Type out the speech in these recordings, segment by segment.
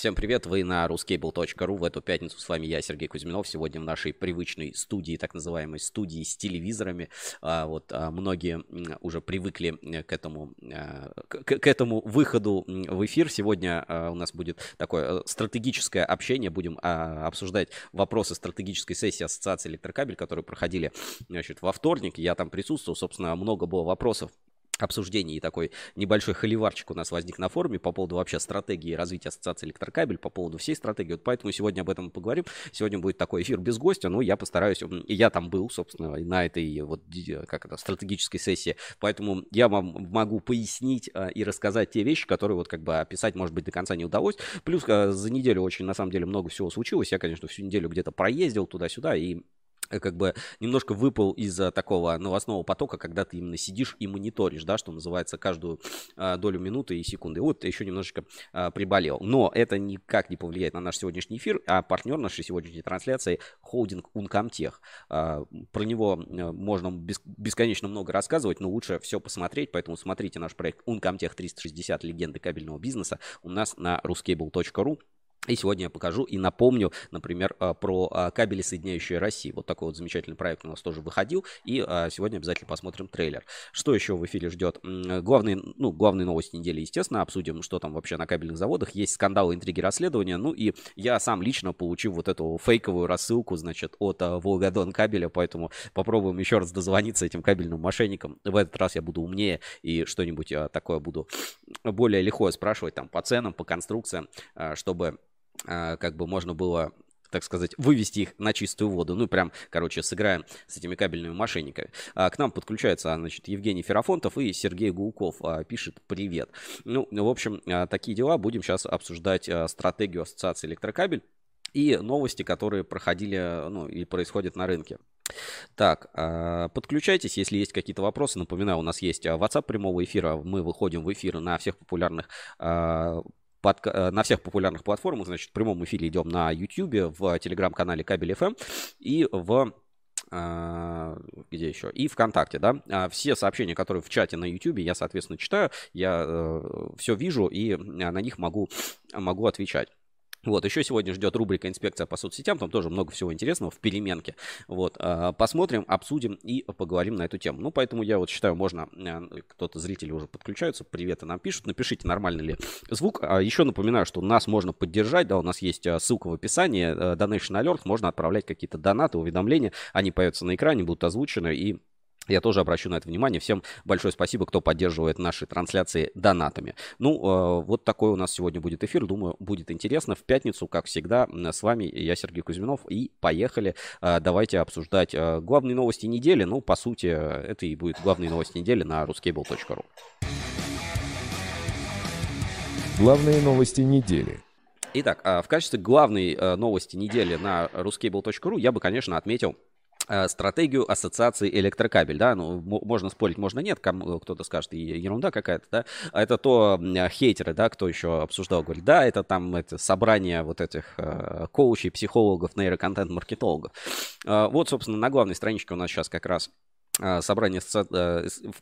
Всем привет, вы на ruscable.ru. В эту пятницу с вами я, Сергей Кузьминов. Сегодня в нашей привычной студии, так называемой студии с телевизорами. А, вот а, многие уже привыкли к этому, а, к, к этому выходу в эфир. Сегодня а, у нас будет такое э, стратегическое общение. Будем а, обсуждать вопросы стратегической сессии Ассоциации Электрокабель, которые проходили значит, во вторник. Я там присутствовал. Собственно, много было вопросов обсуждений и такой небольшой холиварчик у нас возник на форуме по поводу вообще стратегии развития ассоциации электрокабель, по поводу всей стратегии. Вот поэтому сегодня об этом поговорим. Сегодня будет такой эфир без гостя, но я постараюсь, и я там был, собственно, на этой вот как это, стратегической сессии, поэтому я вам могу пояснить а, и рассказать те вещи, которые вот как бы описать, может быть, до конца не удалось. Плюс а, за неделю очень, на самом деле, много всего случилось. Я, конечно, всю неделю где-то проездил туда-сюда и Э, как бы немножко выпал из такого новостного потока, когда ты именно сидишь и мониторишь, да, что называется, каждую а, долю минуты и секунды. Вот еще немножечко а, приболел. Но это никак не повлияет на наш сегодняшний эфир, а партнер нашей сегодняшней трансляции холдинг Ункомтех. А, про него э, можно бес, бесконечно много рассказывать, но лучше все посмотреть, поэтому смотрите наш проект Ункомтех 360 легенды кабельного бизнеса у нас на ruscable.ru. И сегодня я покажу и напомню, например, а, про а, кабели, соединяющие Россию. Вот такой вот замечательный проект у нас тоже выходил. И а, сегодня обязательно посмотрим трейлер. Что еще в эфире ждет? Главные, ну, главные новости недели, естественно, обсудим, что там вообще на кабельных заводах. Есть скандалы, интриги, расследования. Ну и я сам лично получил вот эту фейковую рассылку, значит, от Волгодон кабеля. Поэтому попробуем еще раз дозвониться этим кабельным мошенникам. В этот раз я буду умнее и что-нибудь такое буду более легко спрашивать там по ценам, по конструкциям, чтобы как бы можно было так сказать, вывести их на чистую воду. Ну, прям, короче, сыграем с этими кабельными мошенниками. А, к нам подключаются, значит, Евгений Ферафонтов и Сергей Гулков а, пишет «Привет». Ну, в общем, а, такие дела. Будем сейчас обсуждать а, стратегию Ассоциации Электрокабель и новости, которые проходили, ну, и происходят на рынке. Так, подключайтесь, если есть какие-то вопросы. Напоминаю, у нас есть WhatsApp прямого эфира. Мы выходим в эфир на всех популярных под, э, на всех популярных платформах. Значит, в прямом эфире идем на YouTube, в телеграм-канале Кабель FM и в а, где еще? И ВКонтакте, да. А, все сообщения, которые в чате на YouTube, я, соответственно, читаю, я э, все вижу и на них могу, могу отвечать. Вот, еще сегодня ждет рубрика «Инспекция по соцсетям», там тоже много всего интересного в переменке. Вот, а, посмотрим, обсудим и поговорим на эту тему. Ну, поэтому я вот считаю, можно, э, кто-то, зрители уже подключаются, приветы нам пишут, напишите, нормальный ли звук. А еще напоминаю, что нас можно поддержать, да, у нас есть э, ссылка в описании, э, Donation Alert, можно отправлять какие-то донаты, уведомления, они появятся на экране, будут озвучены, и я тоже обращу на это внимание. Всем большое спасибо, кто поддерживает наши трансляции донатами. Ну, э, вот такой у нас сегодня будет эфир. Думаю, будет интересно. В пятницу, как всегда, с вами я, Сергей Кузьминов. И поехали. Э, давайте обсуждать э, главные новости недели. Ну, по сути, это и будет главные новости недели на ruscable.ru. Главные новости недели. Итак, в качестве главной новости недели на ruscable.ru я бы, конечно, отметил Э, стратегию ассоциации электрокабель, да, ну, можно спорить, можно нет, кому, кто-то скажет, ерунда какая-то, да, а это то хейтеры, да, кто еще обсуждал, говорит, да, это там это собрание вот этих э, коучей, психологов, нейроконтент-маркетологов. Э, вот, собственно, на главной страничке у нас сейчас как раз э, собрание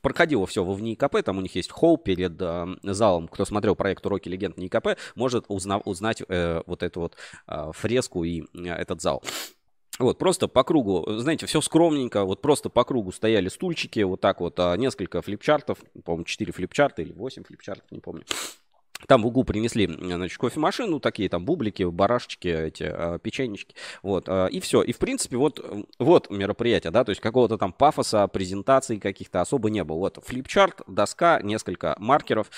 проходило все в НИКП, там у них есть холл перед залом. Кто смотрел проект «Уроки легенд НИКП», может узнав, узнать вот эту вот фреску и этот зал. Вот, просто по кругу, знаете, все скромненько, вот просто по кругу стояли стульчики, вот так вот, а, несколько флипчартов, по-моему, 4 флипчарта или 8 флипчартов, не помню. Там в углу принесли, значит, кофемашину, такие там бублики, барашечки, эти э, печенечки, вот, э, и все. И, в принципе, вот, вот мероприятие, да, то есть какого-то там пафоса, презентации каких-то особо не было. Вот флипчарт, доска, несколько маркеров,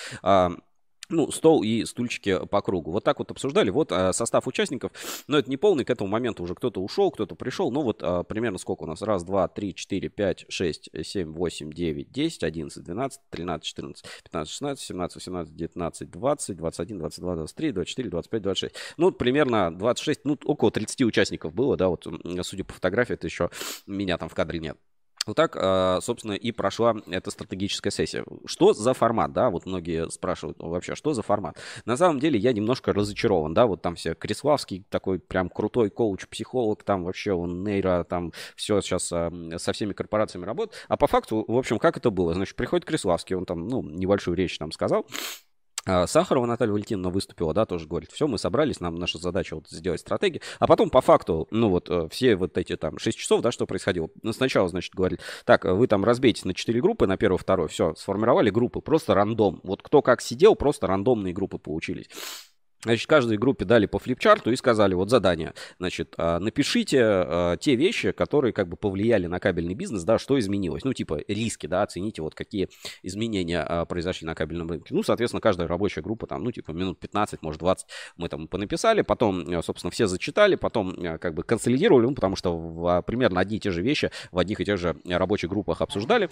ну, стол и стульчики по кругу. Вот так вот обсуждали. Вот а, состав участников. Но это не полный. К этому моменту уже кто-то ушел, кто-то пришел. Ну, вот а, примерно сколько у нас? Раз, два, три, четыре, пять, шесть, семь, восемь, девять, десять, одиннадцать, двенадцать, тринадцать, четырнадцать, пятнадцать, шестнадцать, семнадцать, восемнадцать, девятнадцать, двадцать, двадцать один, двадцать два, двадцать три, двадцать четыре, двадцать пять, двадцать шесть. Ну, примерно двадцать шесть, ну, около 30 участников было, да, вот, судя по фотографии, это еще меня там в кадре нет. Вот так, а, собственно, и прошла эта стратегическая сессия. Что за формат, да? Вот многие спрашивают вообще, что за формат? На самом деле я немножко разочарован, да? Вот там все Криславский такой прям крутой коуч-психолог, там вообще он нейро, там все сейчас а, со всеми корпорациями работает. А по факту, в общем, как это было? Значит, приходит Криславский, он там, ну, небольшую речь там сказал, Сахарова Наталья Валентиновна выступила, да, тоже говорит, все, мы собрались, нам наша задача вот сделать стратегию. А потом по факту, ну вот э, все вот эти там 6 часов, да, что происходило. Ну, сначала, значит, говорит, так, вы там разбейтесь на 4 группы, на первую, вторую, все, сформировали группы, просто рандом. Вот кто как сидел, просто рандомные группы получились. Значит, каждой группе дали по флипчарту и сказали, вот задание, значит, а, напишите а, те вещи, которые как бы повлияли на кабельный бизнес, да, что изменилось. Ну, типа риски, да, оцените вот какие изменения а, произошли на кабельном рынке. Ну, соответственно, каждая рабочая группа там, ну, типа минут 15, может 20 мы там понаписали, потом, собственно, все зачитали, потом как бы консолидировали, ну, потому что примерно одни и те же вещи в одних и тех же рабочих группах обсуждали.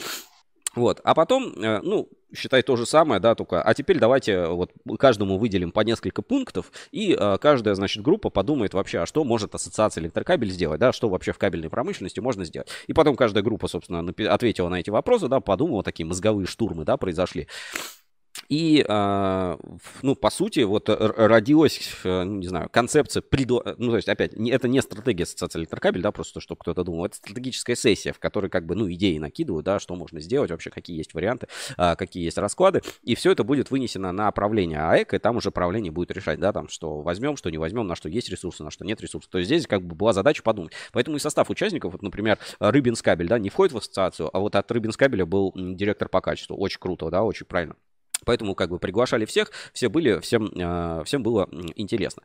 Вот, а потом, э, ну, считай то же самое, да, только, а теперь давайте вот каждому выделим по несколько пунктов, и э, каждая, значит, группа подумает вообще, а что может ассоциация электрокабель сделать, да, что вообще в кабельной промышленности можно сделать. И потом каждая группа, собственно, ответила на эти вопросы, да, подумала, такие мозговые штурмы, да, произошли. И, а, ну, по сути, вот родилась, э, не знаю, концепция, предо... ну, то есть, опять, это не стратегия ассоциации электрокабель, да, просто что кто-то думал, это стратегическая сессия, в которой, как бы, ну, идеи накидывают, да, что можно сделать, вообще, какие есть варианты, а, какие есть расклады, и все это будет вынесено на правление АЭК, и там уже правление будет решать, да, там, что возьмем, что не возьмем, на что есть ресурсы, на что нет ресурсов. То есть здесь, как бы, была задача подумать. Поэтому и состав участников, вот, например, Рыбинскабель, да, не входит в ассоциацию, а вот от Рыбинскабеля был директор по качеству. Очень круто, да, очень правильно. Поэтому как бы приглашали всех, все были, всем, э, всем было интересно.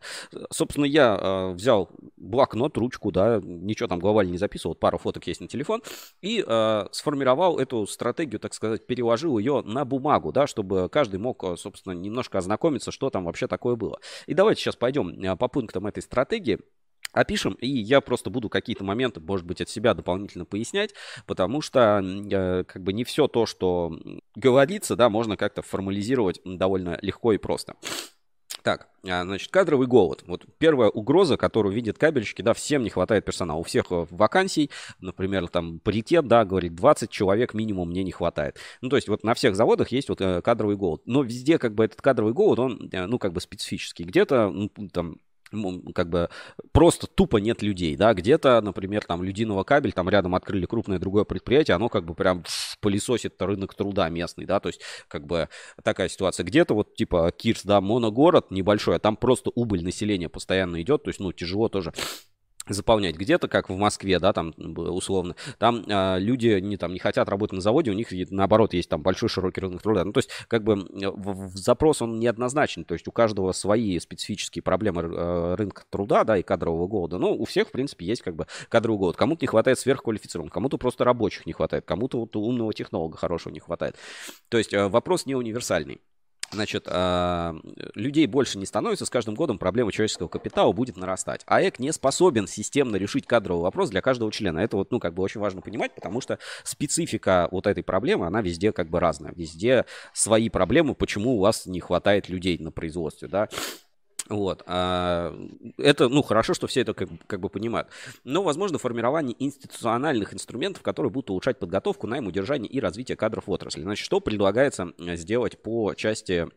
Собственно, я э, взял блокнот, ручку, да, ничего там глобально не записывал, пару фоток есть на телефон, и э, сформировал эту стратегию, так сказать, переложил ее на бумагу, да, чтобы каждый мог, собственно, немножко ознакомиться, что там вообще такое было. И давайте сейчас пойдем по пунктам этой стратегии опишем, и я просто буду какие-то моменты, может быть, от себя дополнительно пояснять, потому что э, как бы не все то, что говорится, да, можно как-то формализировать довольно легко и просто. Так, а, значит, кадровый голод. Вот первая угроза, которую видят кабельщики, да, всем не хватает персонала. У всех э, вакансий, например, там паритет, да, говорит, 20 человек минимум мне не хватает. Ну, то есть вот на всех заводах есть вот э, кадровый голод. Но везде как бы этот кадровый голод, он, ну, как бы специфический. Где-то, ну, там, как бы просто тупо нет людей, да, где-то, например, там Людиного кабель, там рядом открыли крупное другое предприятие, оно как бы прям пылесосит рынок труда местный, да, то есть как бы такая ситуация. Где-то вот типа Кирс, да, моногород небольшой, а там просто убыль населения постоянно идет, то есть, ну, тяжело тоже заполнять где-то, как в Москве, да, там условно, там э, люди не там не хотят работать на заводе, у них наоборот есть там большой широкий рынок труда. Ну, то есть как бы в, в запрос он неоднозначен, то есть у каждого свои специфические проблемы э, рынка труда, да, и кадрового голода. Ну, у всех, в принципе, есть как бы кадровый голод. Кому-то не хватает сверхквалифицированных, кому-то просто рабочих не хватает, кому-то вот умного технолога хорошего не хватает. То есть э, вопрос не универсальный. Значит, а, людей больше не становится, с каждым годом проблема человеческого капитала будет нарастать. АЭК не способен системно решить кадровый вопрос для каждого члена. Это вот, ну, как бы очень важно понимать, потому что специфика вот этой проблемы, она везде как бы разная. Везде свои проблемы, почему у вас не хватает людей на производстве, да. Вот. А, это, ну, хорошо, что все это как, как бы понимают. Но, возможно, формирование институциональных инструментов, которые будут улучшать подготовку, найм, удержание и развитие кадров в отрасли. Значит, что предлагается сделать по части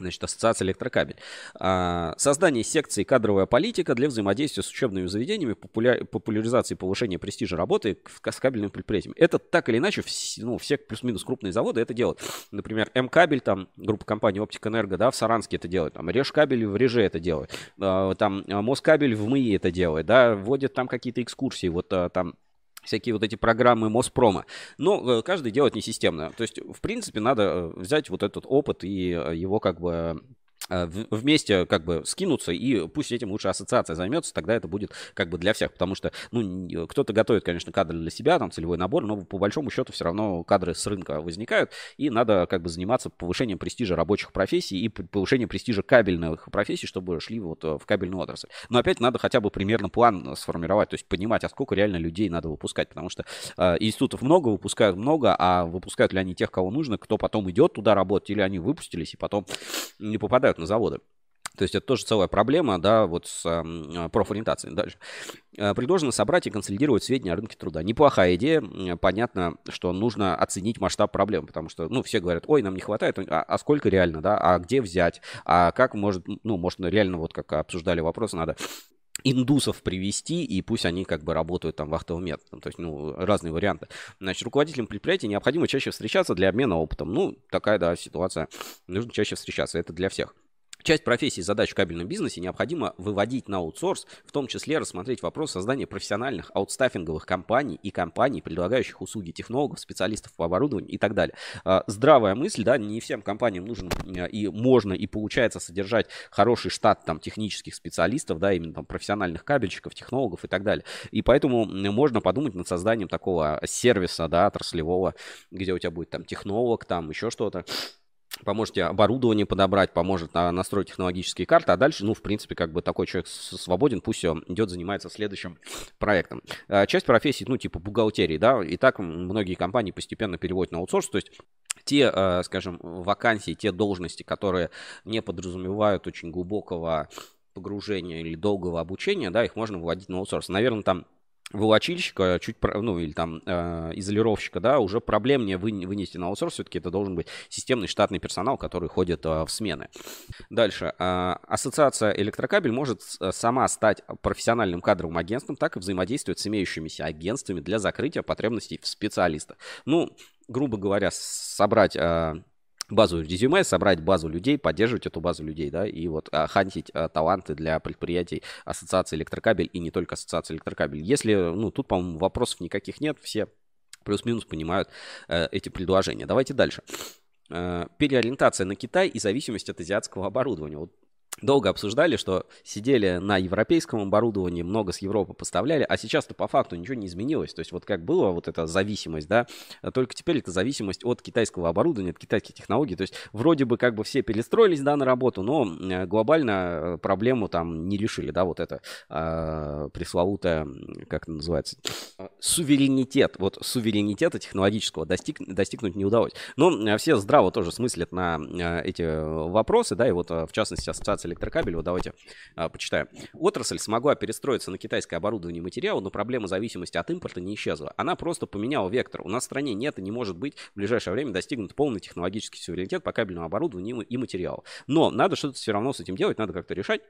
значит, Ассоциация электрокабель. А, создание секции «Кадровая политика» для взаимодействия с учебными заведениями, популя... популяризации и повышения престижа работы с кабельными предприятиями. Это так или иначе, ну, все плюс-минус крупные заводы это делают. Например, М-кабель, там, группа компаний Оптик Энерго, да, в Саранске это делают. Там, Решкабель в Реже это делает. А, там, Москабель в МИИ это делает, да, вводят там какие-то экскурсии, вот а, там всякие вот эти программы Моспрома. Но э, каждый делает не системно. То есть, в принципе, надо э, взять вот этот опыт и э, его как бы вместе как бы скинуться, и пусть этим лучше ассоциация займется, тогда это будет как бы для всех, потому что, ну, кто-то готовит, конечно, кадры для себя, там, целевой набор, но по большому счету все равно кадры с рынка возникают, и надо как бы заниматься повышением престижа рабочих профессий и повышением престижа кабельных профессий, чтобы шли вот э, в кабельную отрасль. Но опять надо хотя бы примерно план сформировать, то есть понимать, а сколько реально людей надо выпускать, потому что э, институтов много, выпускают много, а выпускают ли они тех, кого нужно, кто потом идет туда работать, или они выпустились и потом не попадают на заводы. То есть это тоже целая проблема, да, вот с э, профориентацией. Дальше. Э, предложено собрать и консолидировать сведения о рынке труда. Неплохая идея. Понятно, что нужно оценить масштаб проблем, потому что, ну, все говорят, ой, нам не хватает, а, а сколько реально, да, а где взять, а как может, ну, можно реально, вот как обсуждали вопрос, надо индусов привести, и пусть они как бы работают там вахтовым методом. То есть, ну, разные варианты. Значит, руководителям предприятия необходимо чаще встречаться для обмена опытом. Ну, такая, да, ситуация. Нужно чаще встречаться. Это для всех. Часть профессий и задач в кабельном бизнесе необходимо выводить на аутсорс, в том числе рассмотреть вопрос создания профессиональных аутстаффинговых компаний и компаний, предлагающих услуги технологов, специалистов по оборудованию и так далее. А, здравая мысль, да, не всем компаниям нужно и можно и получается содержать хороший штат там технических специалистов, да, именно там профессиональных кабельщиков, технологов и так далее. И поэтому можно подумать над созданием такого сервиса, да, отраслевого, где у тебя будет там технолог, там еще что-то поможете оборудование подобрать, поможет настроить технологические карты, а дальше, ну, в принципе, как бы такой человек свободен, пусть идет, занимается следующим проектом. А, часть профессий, ну, типа бухгалтерии, да, и так многие компании постепенно переводят на аутсорс, то есть те, а, скажем, вакансии, те должности, которые не подразумевают очень глубокого погружения или долгого обучения, да, их можно выводить на аутсорс. Наверное, там волочильщика, чуть, ну, или там э, изолировщика, да, уже проблемнее вы, вынести на аутсорс, все-таки это должен быть системный штатный персонал, который ходит э, в смены. Дальше. Э, ассоциация электрокабель может э, сама стать профессиональным кадровым агентством, так и взаимодействовать с имеющимися агентствами для закрытия потребностей в специалистах. Ну, грубо говоря, собрать э, базу резюме, собрать базу людей, поддерживать эту базу людей, да, и вот а, хантить а, таланты для предприятий Ассоциации Электрокабель и не только Ассоциации Электрокабель. Если, ну, тут, по-моему, вопросов никаких нет, все плюс-минус понимают э, эти предложения. Давайте дальше. Э, переориентация на Китай и зависимость от азиатского оборудования. Вот долго обсуждали, что сидели на европейском оборудовании, много с Европы поставляли, а сейчас-то по факту ничего не изменилось. То есть вот как была вот эта зависимость, да, только теперь это зависимость от китайского оборудования, от китайских технологий. То есть вроде бы как бы все перестроились, да, на работу, но э, глобально э, проблему там не решили, да, вот это э, пресловутое, как это называется, суверенитет. Вот суверенитета технологического достиг, достигнуть не удалось. Но все здраво тоже смыслят на эти вопросы, да, и вот в частности ассоциация электрокабель, вот давайте а, почитаем. Отрасль смогла перестроиться на китайское оборудование и материалы, но проблема зависимости от импорта не исчезла. Она просто поменяла вектор. У нас в стране нет и не может быть в ближайшее время достигнут полный технологический суверенитет по кабельному оборудованию и материалу. Но надо что-то все равно с этим делать, надо как-то решать.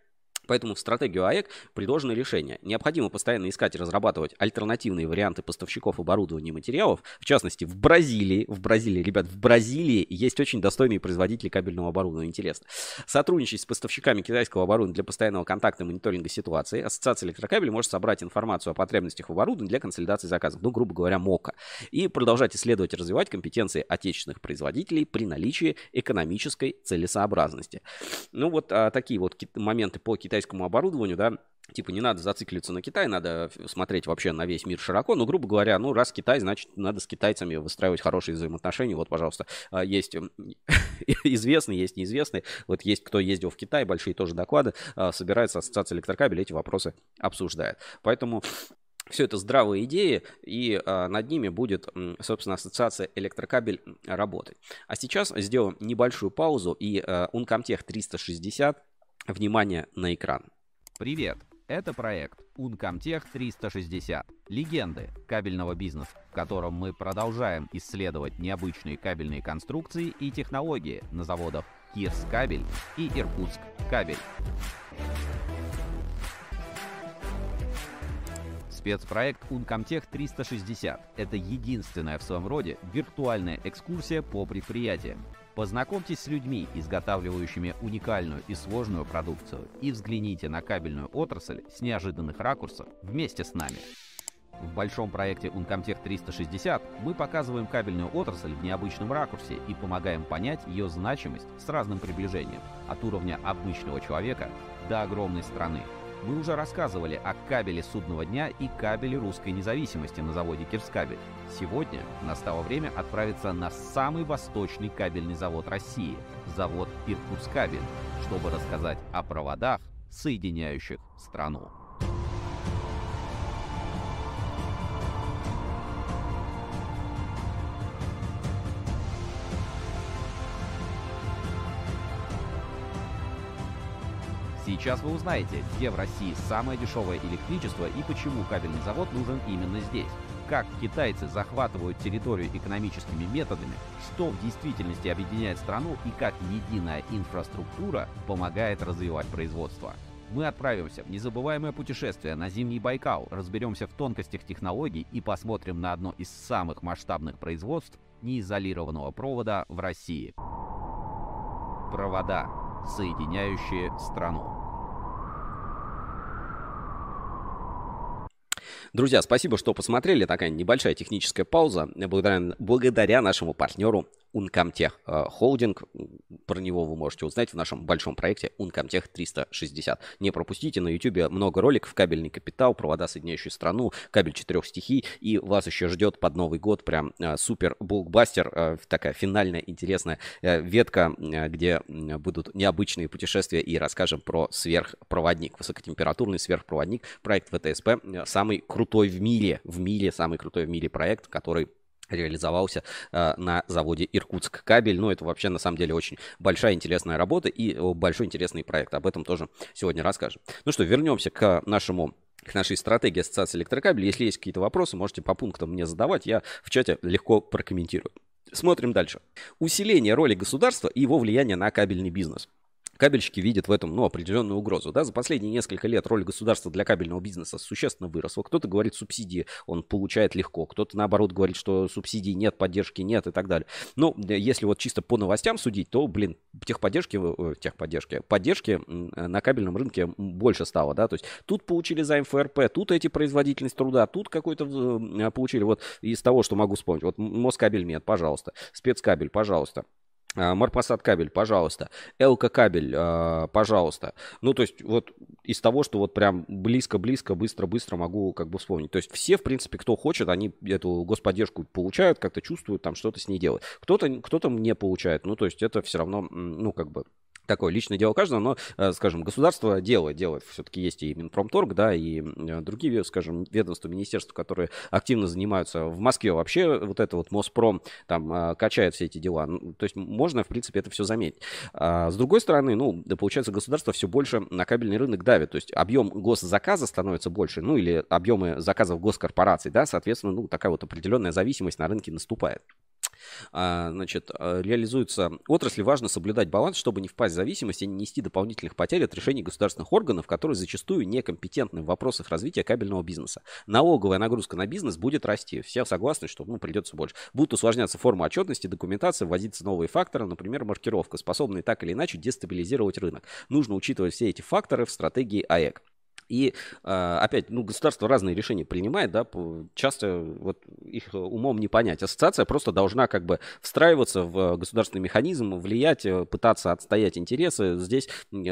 Поэтому в стратегию АЭК предложено решение. Необходимо постоянно искать и разрабатывать альтернативные варианты поставщиков оборудования и материалов. В частности, в Бразилии, в Бразилии, ребят, в Бразилии есть очень достойные производители кабельного оборудования. Интересно. Сотрудничать с поставщиками китайского оборудования для постоянного контакта и мониторинга ситуации. Ассоциация электрокабелей может собрать информацию о потребностях в оборудовании для консолидации заказов. Ну, грубо говоря, МОКа. И продолжать исследовать и развивать компетенции отечественных производителей при наличии экономической целесообразности. Ну, вот а, такие вот моменты по китайскому китайскому оборудованию, да, типа не надо зацикливаться на Китай, надо смотреть вообще на весь мир широко. Но, грубо говоря, ну, раз Китай, значит, надо с китайцами выстраивать хорошие взаимоотношения. Вот, пожалуйста, а, есть известные, есть неизвестные. Вот есть кто ездил в Китай, большие тоже доклады. А, собирается ассоциация электрокабелей, эти вопросы обсуждает. Поэтому все это здравые идеи, и а, над ними будет, собственно, ассоциация электрокабель работать. А сейчас сделаем небольшую паузу, и а, Uncomtech 360 Внимание на экран. Привет! Это проект Uncomtech 360. Легенды кабельного бизнеса, в котором мы продолжаем исследовать необычные кабельные конструкции и технологии на заводах Кирс Кабель и Иркутск Кабель. Спецпроект Uncomtech 360 – это единственная в своем роде виртуальная экскурсия по предприятиям, Познакомьтесь с людьми, изготавливающими уникальную и сложную продукцию, и взгляните на кабельную отрасль с неожиданных ракурсов вместе с нами. В большом проекте Uncomtech 360 мы показываем кабельную отрасль в необычном ракурсе и помогаем понять ее значимость с разным приближением, от уровня обычного человека до огромной страны – мы уже рассказывали о кабеле судного дня и кабеле русской независимости на заводе Кирскабель. Сегодня настало время отправиться на самый восточный кабельный завод России – завод Иркутскабель, чтобы рассказать о проводах, соединяющих страну. Сейчас вы узнаете, где в России самое дешевое электричество и почему кабельный завод нужен именно здесь. Как китайцы захватывают территорию экономическими методами, что в действительности объединяет страну и как единая инфраструктура помогает развивать производство. Мы отправимся в незабываемое путешествие на зимний Байкал, разберемся в тонкостях технологий и посмотрим на одно из самых масштабных производств неизолированного провода в России. Провода, соединяющие страну. Друзья, спасибо, что посмотрели. Такая небольшая техническая пауза. Благодаря, благодаря нашему партнеру Uncomtech э, Holding. Про него вы можете узнать в нашем большом проекте Uncomtech 360. Не пропустите, на YouTube много роликов, кабельный капитал, провода, соединяющие страну, кабель четырех стихий, и вас еще ждет под Новый год прям э, супер булкбастер, э, такая финальная интересная ветка, где будут необычные путешествия и расскажем про сверхпроводник, высокотемпературный сверхпроводник, проект ВТСП, самый крутой в мире, в мире, самый крутой в мире проект, который реализовался э, на заводе Иркутск кабель. Ну, это вообще на самом деле очень большая интересная работа и большой интересный проект. Об этом тоже сегодня расскажем. Ну что, вернемся к нашему к нашей стратегии ассоциации электрокабелей. Если есть какие-то вопросы, можете по пунктам мне задавать. Я в чате легко прокомментирую. Смотрим дальше. Усиление роли государства и его влияние на кабельный бизнес кабельщики видят в этом ну, определенную угрозу. Да? За последние несколько лет роль государства для кабельного бизнеса существенно выросла. Кто-то говорит, субсидии он получает легко, кто-то наоборот говорит, что субсидий нет, поддержки нет и так далее. Э, если вот чисто по новостям судить, то, блин, техподдержки, э, техподдержки, поддержки на кабельном рынке больше стало, да, то есть тут получили займ ФРП, тут эти производительность труда, тут какой-то э, получили, вот из того, что могу вспомнить, вот Москабельмет, пожалуйста, спецкабель, пожалуйста, Марпасад кабель, пожалуйста. Элка кабель, а, пожалуйста. Ну, то есть, вот из того, что вот прям близко-близко, быстро-быстро могу как бы вспомнить. То есть, все, в принципе, кто хочет, они эту господдержку получают, как-то чувствуют, там что-то с ней делают. Кто-то кто не получает. Ну, то есть, это все равно, ну, как бы такое личное дело каждого, но, э, скажем, государство делает, делает. Все-таки есть и Минпромторг, да, и э, другие, скажем, ведомства, министерства, которые активно занимаются. В Москве вообще вот это вот Моспром там э, качает все эти дела. Ну, то есть можно, в принципе, это все заметить. А с другой стороны, ну, получается, государство все больше на кабельный рынок давит. То есть объем госзаказа становится больше, ну, или объемы заказов госкорпораций, да, соответственно, ну, такая вот определенная зависимость на рынке наступает. А, значит, а, реализуется отрасли, важно соблюдать баланс, чтобы не впасть в зависимость и не нести дополнительных потерь от решений государственных органов, которые зачастую некомпетентны в вопросах развития кабельного бизнеса. Налоговая нагрузка на бизнес будет расти. Все согласны, что ну, придется больше. Будут усложняться формы отчетности, документации, вводиться новые факторы, например, маркировка, способные так или иначе дестабилизировать рынок. Нужно учитывать все эти факторы в стратегии АЭК. И а, опять, ну, государство разные решения принимает, да, часто вот их умом не понять. Ассоциация просто должна как бы встраиваться в государственный механизм, влиять, э, пытаться отстоять интересы. Здесь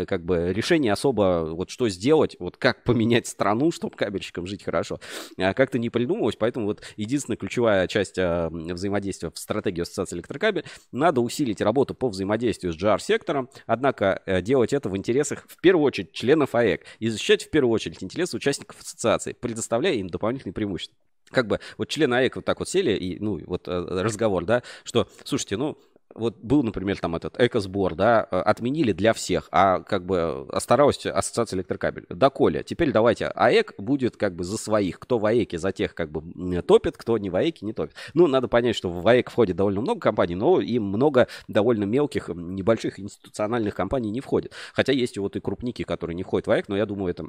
как бы решение особо, вот что сделать, вот как поменять страну, чтобы кабельщикам жить хорошо, а, как-то не придумывалось. Поэтому вот единственная ключевая часть а, взаимодействия в стратегии ассоциации электрокабель, надо усилить работу по взаимодействию с GR-сектором, однако э, делать это в интересах, в первую очередь, членов АЭК и защищать в первую первую очередь интересы участников ассоциации, предоставляя им дополнительные преимущества как бы вот члены АЭК вот так вот сели и, ну, вот э, разговор, да, что, слушайте, ну, вот был, например, там этот экосбор, да, э, отменили для всех, а как бы осталась ассоциация электрокабель. Доколе. Теперь давайте, АЭК будет как бы за своих. Кто в АЭКе за тех как бы топит, кто не в АЭКе не топит. Ну, надо понять, что в АЭК входит довольно много компаний, но и много довольно мелких, небольших институциональных компаний не входит. Хотя есть вот и крупники, которые не входят в АЭК, но я думаю, это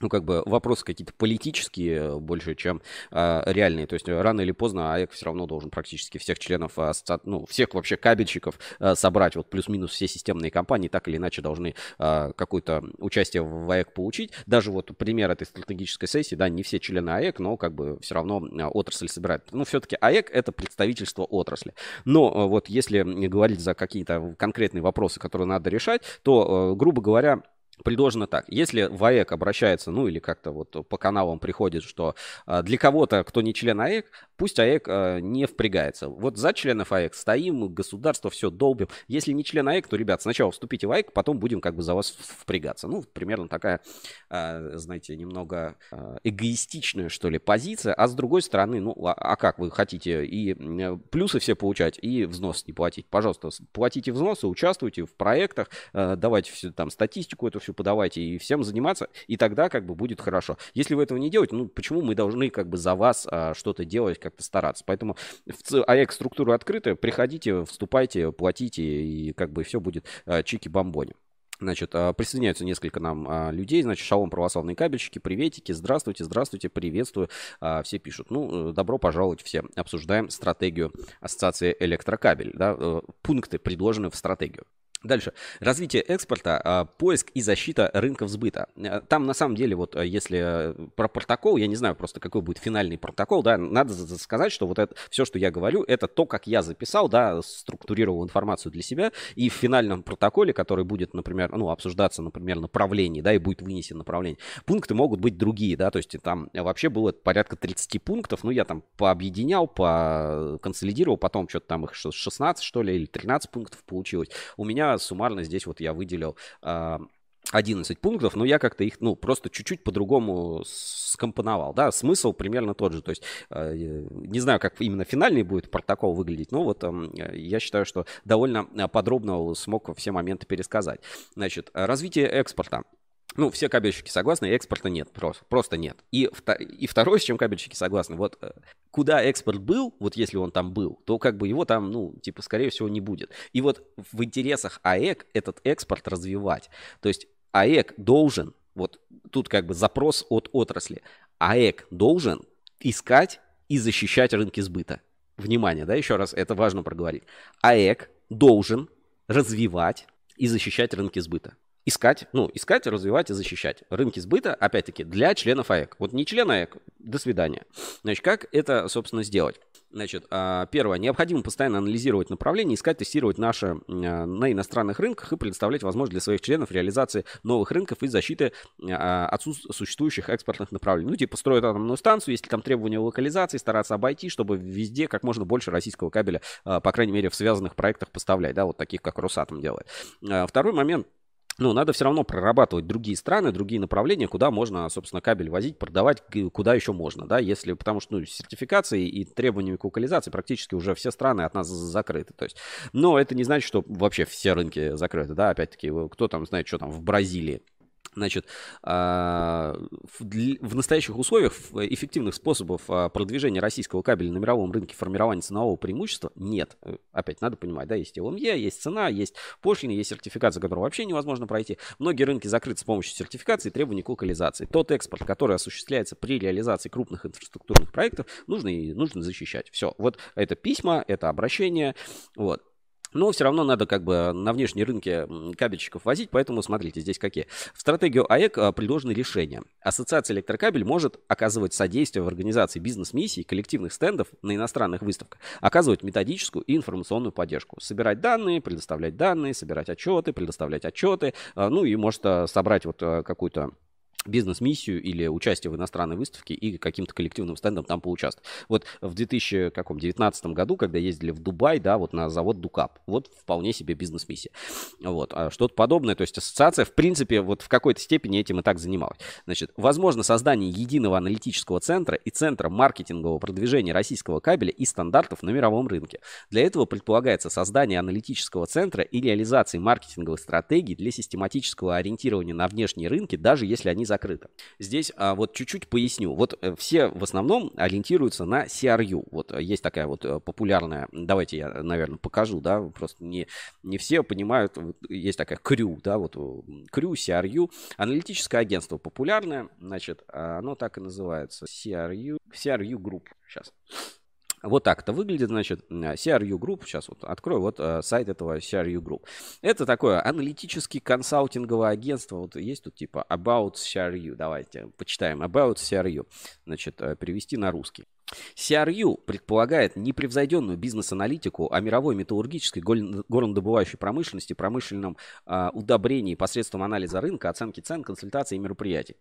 ну, как бы вопросы какие-то политические э, больше, чем э, реальные. То есть рано или поздно АЭК все равно должен практически всех членов, ассоци... ну, всех вообще кабельщиков э, собрать. Вот плюс-минус все системные компании так или иначе должны э, какое-то участие в АЭК получить. Даже вот пример этой стратегической сессии, да, не все члены АЭК, но как бы все равно э, отрасль собирает. Ну, все-таки АЭК это представительство отрасли. Но э, вот если говорить за какие-то конкретные вопросы, которые надо решать, то, э, грубо говоря, предложено так. Если в АЭК обращается, ну или как-то вот по каналам приходит, что а, для кого-то, кто не член АЭК, пусть АЭК а, не впрягается. Вот за членов АЭК стоим, государство все долбим. Если не член АЭК, то, ребят, сначала вступите в АЭК, потом будем как бы за вас впрягаться. Ну, примерно такая, а, знаете, немного эгоистичная, что ли, позиция. А с другой стороны, ну, а как вы хотите и плюсы все получать, и взнос не платить? Пожалуйста, платите взносы, участвуйте в проектах, давайте все там статистику эту всю подавайте и всем заниматься, и тогда как бы будет хорошо. Если вы этого не делаете, ну почему мы должны как бы за вас а, что-то делать, как-то стараться? Поэтому в АЭК структура открытая, приходите, вступайте, платите, и как бы все будет а, чики-бомбони. Значит, а, присоединяются несколько нам а, людей. Значит, шалом православные кабельщики, приветики, здравствуйте, здравствуйте, приветствую. А, все пишут. Ну, э, добро пожаловать все. Обсуждаем стратегию Ассоциации электрокабель. Да, э, пункты предложены в стратегию. Дальше. Развитие экспорта, а, поиск и защита рынков сбыта. Э, там на самом деле, вот э, если э, про протокол, я не знаю просто, какой будет финальный протокол, да, надо сказать, что вот это все, что я говорю, это то, как я записал, да, структурировал информацию для себя, и в финальном протоколе, который будет, например, ну, обсуждаться, например, направление, да, и будет вынесен направление, пункты могут быть другие, да, то есть там вообще было порядка 30 пунктов, ну, я там пообъединял, поконсолидировал, потом что-то там их 16, что ли, или 13 пунктов получилось. У меня суммарно здесь вот я выделил 11 а, пунктов, но я как-то их, ну, просто чуть-чуть по-другому скомпоновал, да, смысл примерно тот же, то есть а, не знаю, как именно финальный будет протокол выглядеть, но вот я считаю, что довольно подробно смог все моменты пересказать. Значит, развитие экспорта. Ну, все кабельщики согласны, экспорта нет, просто, просто нет. И, и второе, с чем кабельщики согласны, вот э, куда экспорт был, вот если он там был, то как бы его там, ну, типа, скорее всего, не будет. И вот в интересах АЭК этот экспорт развивать. То есть АЭК должен, вот тут как бы запрос от отрасли, АЭК должен искать и защищать рынки сбыта. Внимание, да, еще раз, это важно проговорить. АЭК должен развивать и защищать рынки сбыта искать, ну, искать, развивать и защищать рынки сбыта, опять-таки, для членов АЭК. Вот не член АЭК, до свидания. Значит, как это, собственно, сделать? Значит, а, первое, необходимо постоянно анализировать направление, искать, тестировать наши а, на иностранных рынках и предоставлять возможность для своих членов реализации новых рынков и защиты а, от существующих экспортных направлений. Ну, типа, строить атомную станцию, если там требования локализации, стараться обойти, чтобы везде как можно больше российского кабеля, по крайней мере, в связанных проектах поставлять, да, вот таких, как Росатом делает. Второй момент, ну, надо все равно прорабатывать другие страны, другие направления, куда можно, собственно, кабель возить, продавать, куда еще можно, да, если, потому что, ну, сертификации и требованиями к локализации практически уже все страны от нас закрыты, то есть, но это не значит, что вообще все рынки закрыты, да, опять-таки, кто там знает, что там в Бразилии, Значит, а, в настоящих условиях эффективных способов а, продвижения российского кабеля на мировом рынке формирования ценового преимущества нет. Э, опять надо понимать, да, есть ЛМЕ, есть цена, есть пошлины, есть сертификация, которую вообще невозможно пройти. Многие рынки закрыты с помощью сертификации и требований к локализации. Тот экспорт, который осуществляется при реализации крупных инфраструктурных проектов, нужно, и, нужно защищать. Все, вот это письма, это обращение, вот. Но все равно надо как бы на внешние рынки кабельщиков возить, поэтому смотрите, здесь какие. В стратегию АЭК а, предложены решения. Ассоциация электрокабель может оказывать содействие в организации бизнес-миссий, коллективных стендов на иностранных выставках, оказывать методическую и информационную поддержку, собирать данные, предоставлять данные, собирать отчеты, предоставлять отчеты, а, ну и может а, собрать вот какую-то бизнес-миссию или участие в иностранной выставке и каким-то коллективным стендом там поучаствовать. Вот в 2019 году, когда ездили в Дубай, да, вот на завод Дукап, вот вполне себе бизнес-миссия. Вот, а что-то подобное, то есть ассоциация, в принципе, вот в какой-то степени этим и так занималась. Значит, возможно создание единого аналитического центра и центра маркетингового продвижения российского кабеля и стандартов на мировом рынке. Для этого предполагается создание аналитического центра и реализации маркетинговых стратегий для систематического ориентирования на внешние рынки, даже если они за закрыто. Здесь а, вот чуть-чуть поясню. Вот э, все в основном ориентируются на CRU. Вот э, есть такая вот э, популярная, давайте я, наверное, покажу, да, просто не, не все понимают, есть такая CRU, да, вот CRU, CRU, аналитическое агентство популярное, значит, оно так и называется, CRU, CRU Group, сейчас. Вот так это выглядит, значит, CRU Group. Сейчас вот открою вот э, сайт этого CRU Group. Это такое аналитический консалтинговое агентство. Вот есть тут типа About CRU. Давайте почитаем. About CRU. Значит, э, перевести на русский. CRU предполагает непревзойденную бизнес-аналитику о мировой металлургической горнодобывающей промышленности, промышленном э, удобрении посредством анализа рынка, оценки цен, консультаций и мероприятий.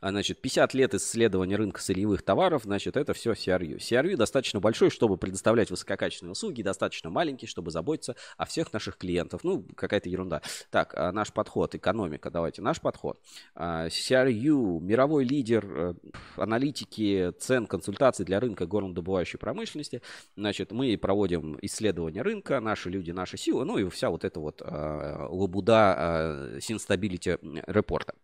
А, значит, 50 лет исследования рынка сырьевых товаров, значит, это все CRU. CRU достаточно большой, чтобы предоставлять высококачественные услуги, достаточно маленький, чтобы заботиться о всех наших клиентов. Ну, какая-то ерунда. Так, а наш подход, экономика, давайте, наш подход. А, CRU, мировой лидер э, аналитики цен, консультаций для рынка горнодобывающей промышленности. Значит, мы проводим исследования рынка, наши люди, наши силы, ну и вся вот эта вот лабуда Sinstability репорта.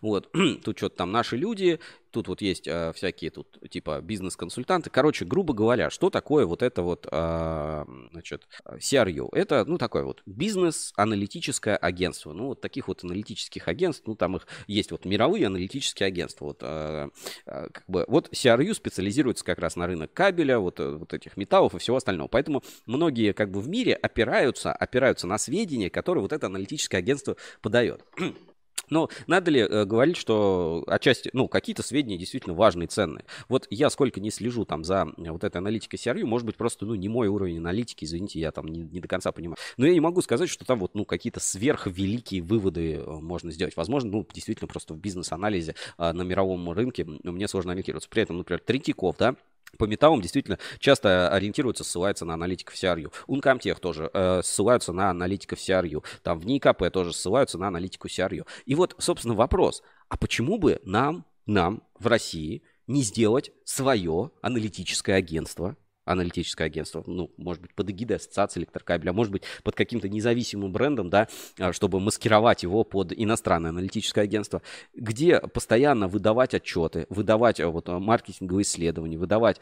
Вот, тут что-то там наши люди, тут вот есть э, всякие тут типа бизнес-консультанты. Короче, грубо говоря, что такое вот это вот, э, значит, CRU? Это, ну, такое вот бизнес-аналитическое агентство. Ну, вот таких вот аналитических агентств, ну, там их есть вот мировые аналитические агентства. Вот, э, э, как бы, вот CRU специализируется как раз на рынок кабеля, вот, э, вот этих металлов и всего остального. Поэтому многие как бы в мире опираются, опираются на сведения, которые вот это аналитическое агентство подает. Но надо ли э, говорить, что отчасти, ну, какие-то сведения действительно важные, ценные. Вот я сколько не слежу там за вот этой аналитикой CRU, может быть, просто, ну, не мой уровень аналитики, извините, я там не, не до конца понимаю. Но я не могу сказать, что там вот, ну, какие-то сверхвеликие выводы э, можно сделать. Возможно, ну, действительно, просто в бизнес-анализе э, на мировом рынке мне сложно ориентироваться. При этом, например, Третьяков, да, по металлам действительно часто ориентируются, ссылаются на аналитиков CRU. Uncomtech тоже э, ссылаются на аналитиков CRU. Там в НИКП тоже ссылаются на аналитику CRU. И вот, собственно, вопрос. А почему бы нам, нам в России не сделать свое аналитическое агентство, аналитическое агентство, ну, может быть, под эгидой ассоциации электрокабеля, а может быть, под каким-то независимым брендом, да, а, чтобы маскировать его под иностранное аналитическое агентство, где постоянно выдавать отчеты, выдавать вот маркетинговые исследования, выдавать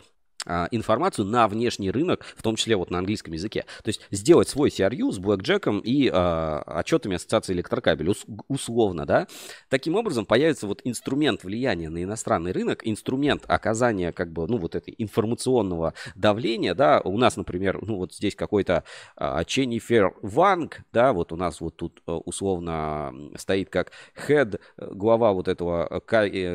информацию на внешний рынок, в том числе вот на английском языке. То есть сделать свой CRU с блэкджеком и э, отчетами Ассоциации электрокабель, ус- условно, да. Таким образом появится вот инструмент влияния на иностранный рынок, инструмент оказания как бы, ну, вот этой информационного давления, да. У нас, например, ну, вот здесь какой-то э, Ченнифер Ванг, да, вот у нас вот тут э, условно стоит как head, глава вот этого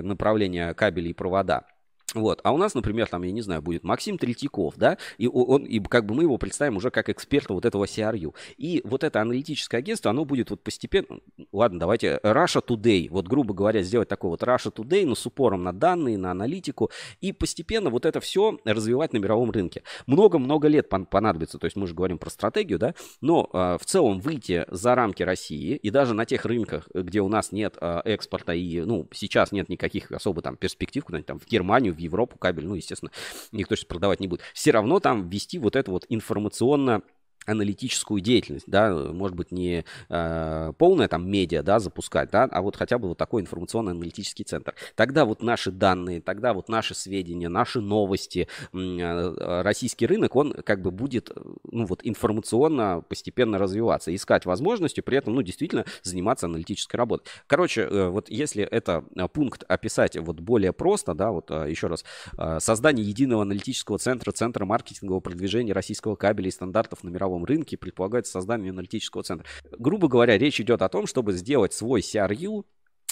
направления кабелей и провода. Вот. А у нас, например, там, я не знаю, будет Максим Третьяков, да, и он, и как бы мы его представим уже как эксперта вот этого CRU. И вот это аналитическое агентство, оно будет вот постепенно, ладно, давайте Russia Today, вот грубо говоря, сделать такой вот Russia Today, но с упором на данные, на аналитику, и постепенно вот это все развивать на мировом рынке. Много-много лет понадобится, то есть мы же говорим про стратегию, да, но э, в целом выйти за рамки России, и даже на тех рынках, где у нас нет э, экспорта и, ну, сейчас нет никаких особо там перспектив куда-нибудь там в Германию, в Европу кабель, ну, естественно, никто сейчас продавать не будет. Все равно там вести вот это вот информационно аналитическую деятельность, да, может быть, не э, полная там медиа, да, запускать, да, а вот хотя бы вот такой информационно-аналитический центр. Тогда вот наши данные, тогда вот наши сведения, наши новости, э, российский рынок, он как бы будет, ну вот информационно постепенно развиваться, искать возможности, при этом, ну, действительно заниматься аналитической работой. Короче, э, вот если это э, пункт описать вот более просто, да, вот э, еще раз, э, создание единого аналитического центра, центра маркетингового продвижения российского кабеля и стандартов на мировом мировом рынке предполагается создание аналитического центра. Грубо говоря, речь идет о том, чтобы сделать свой CRU,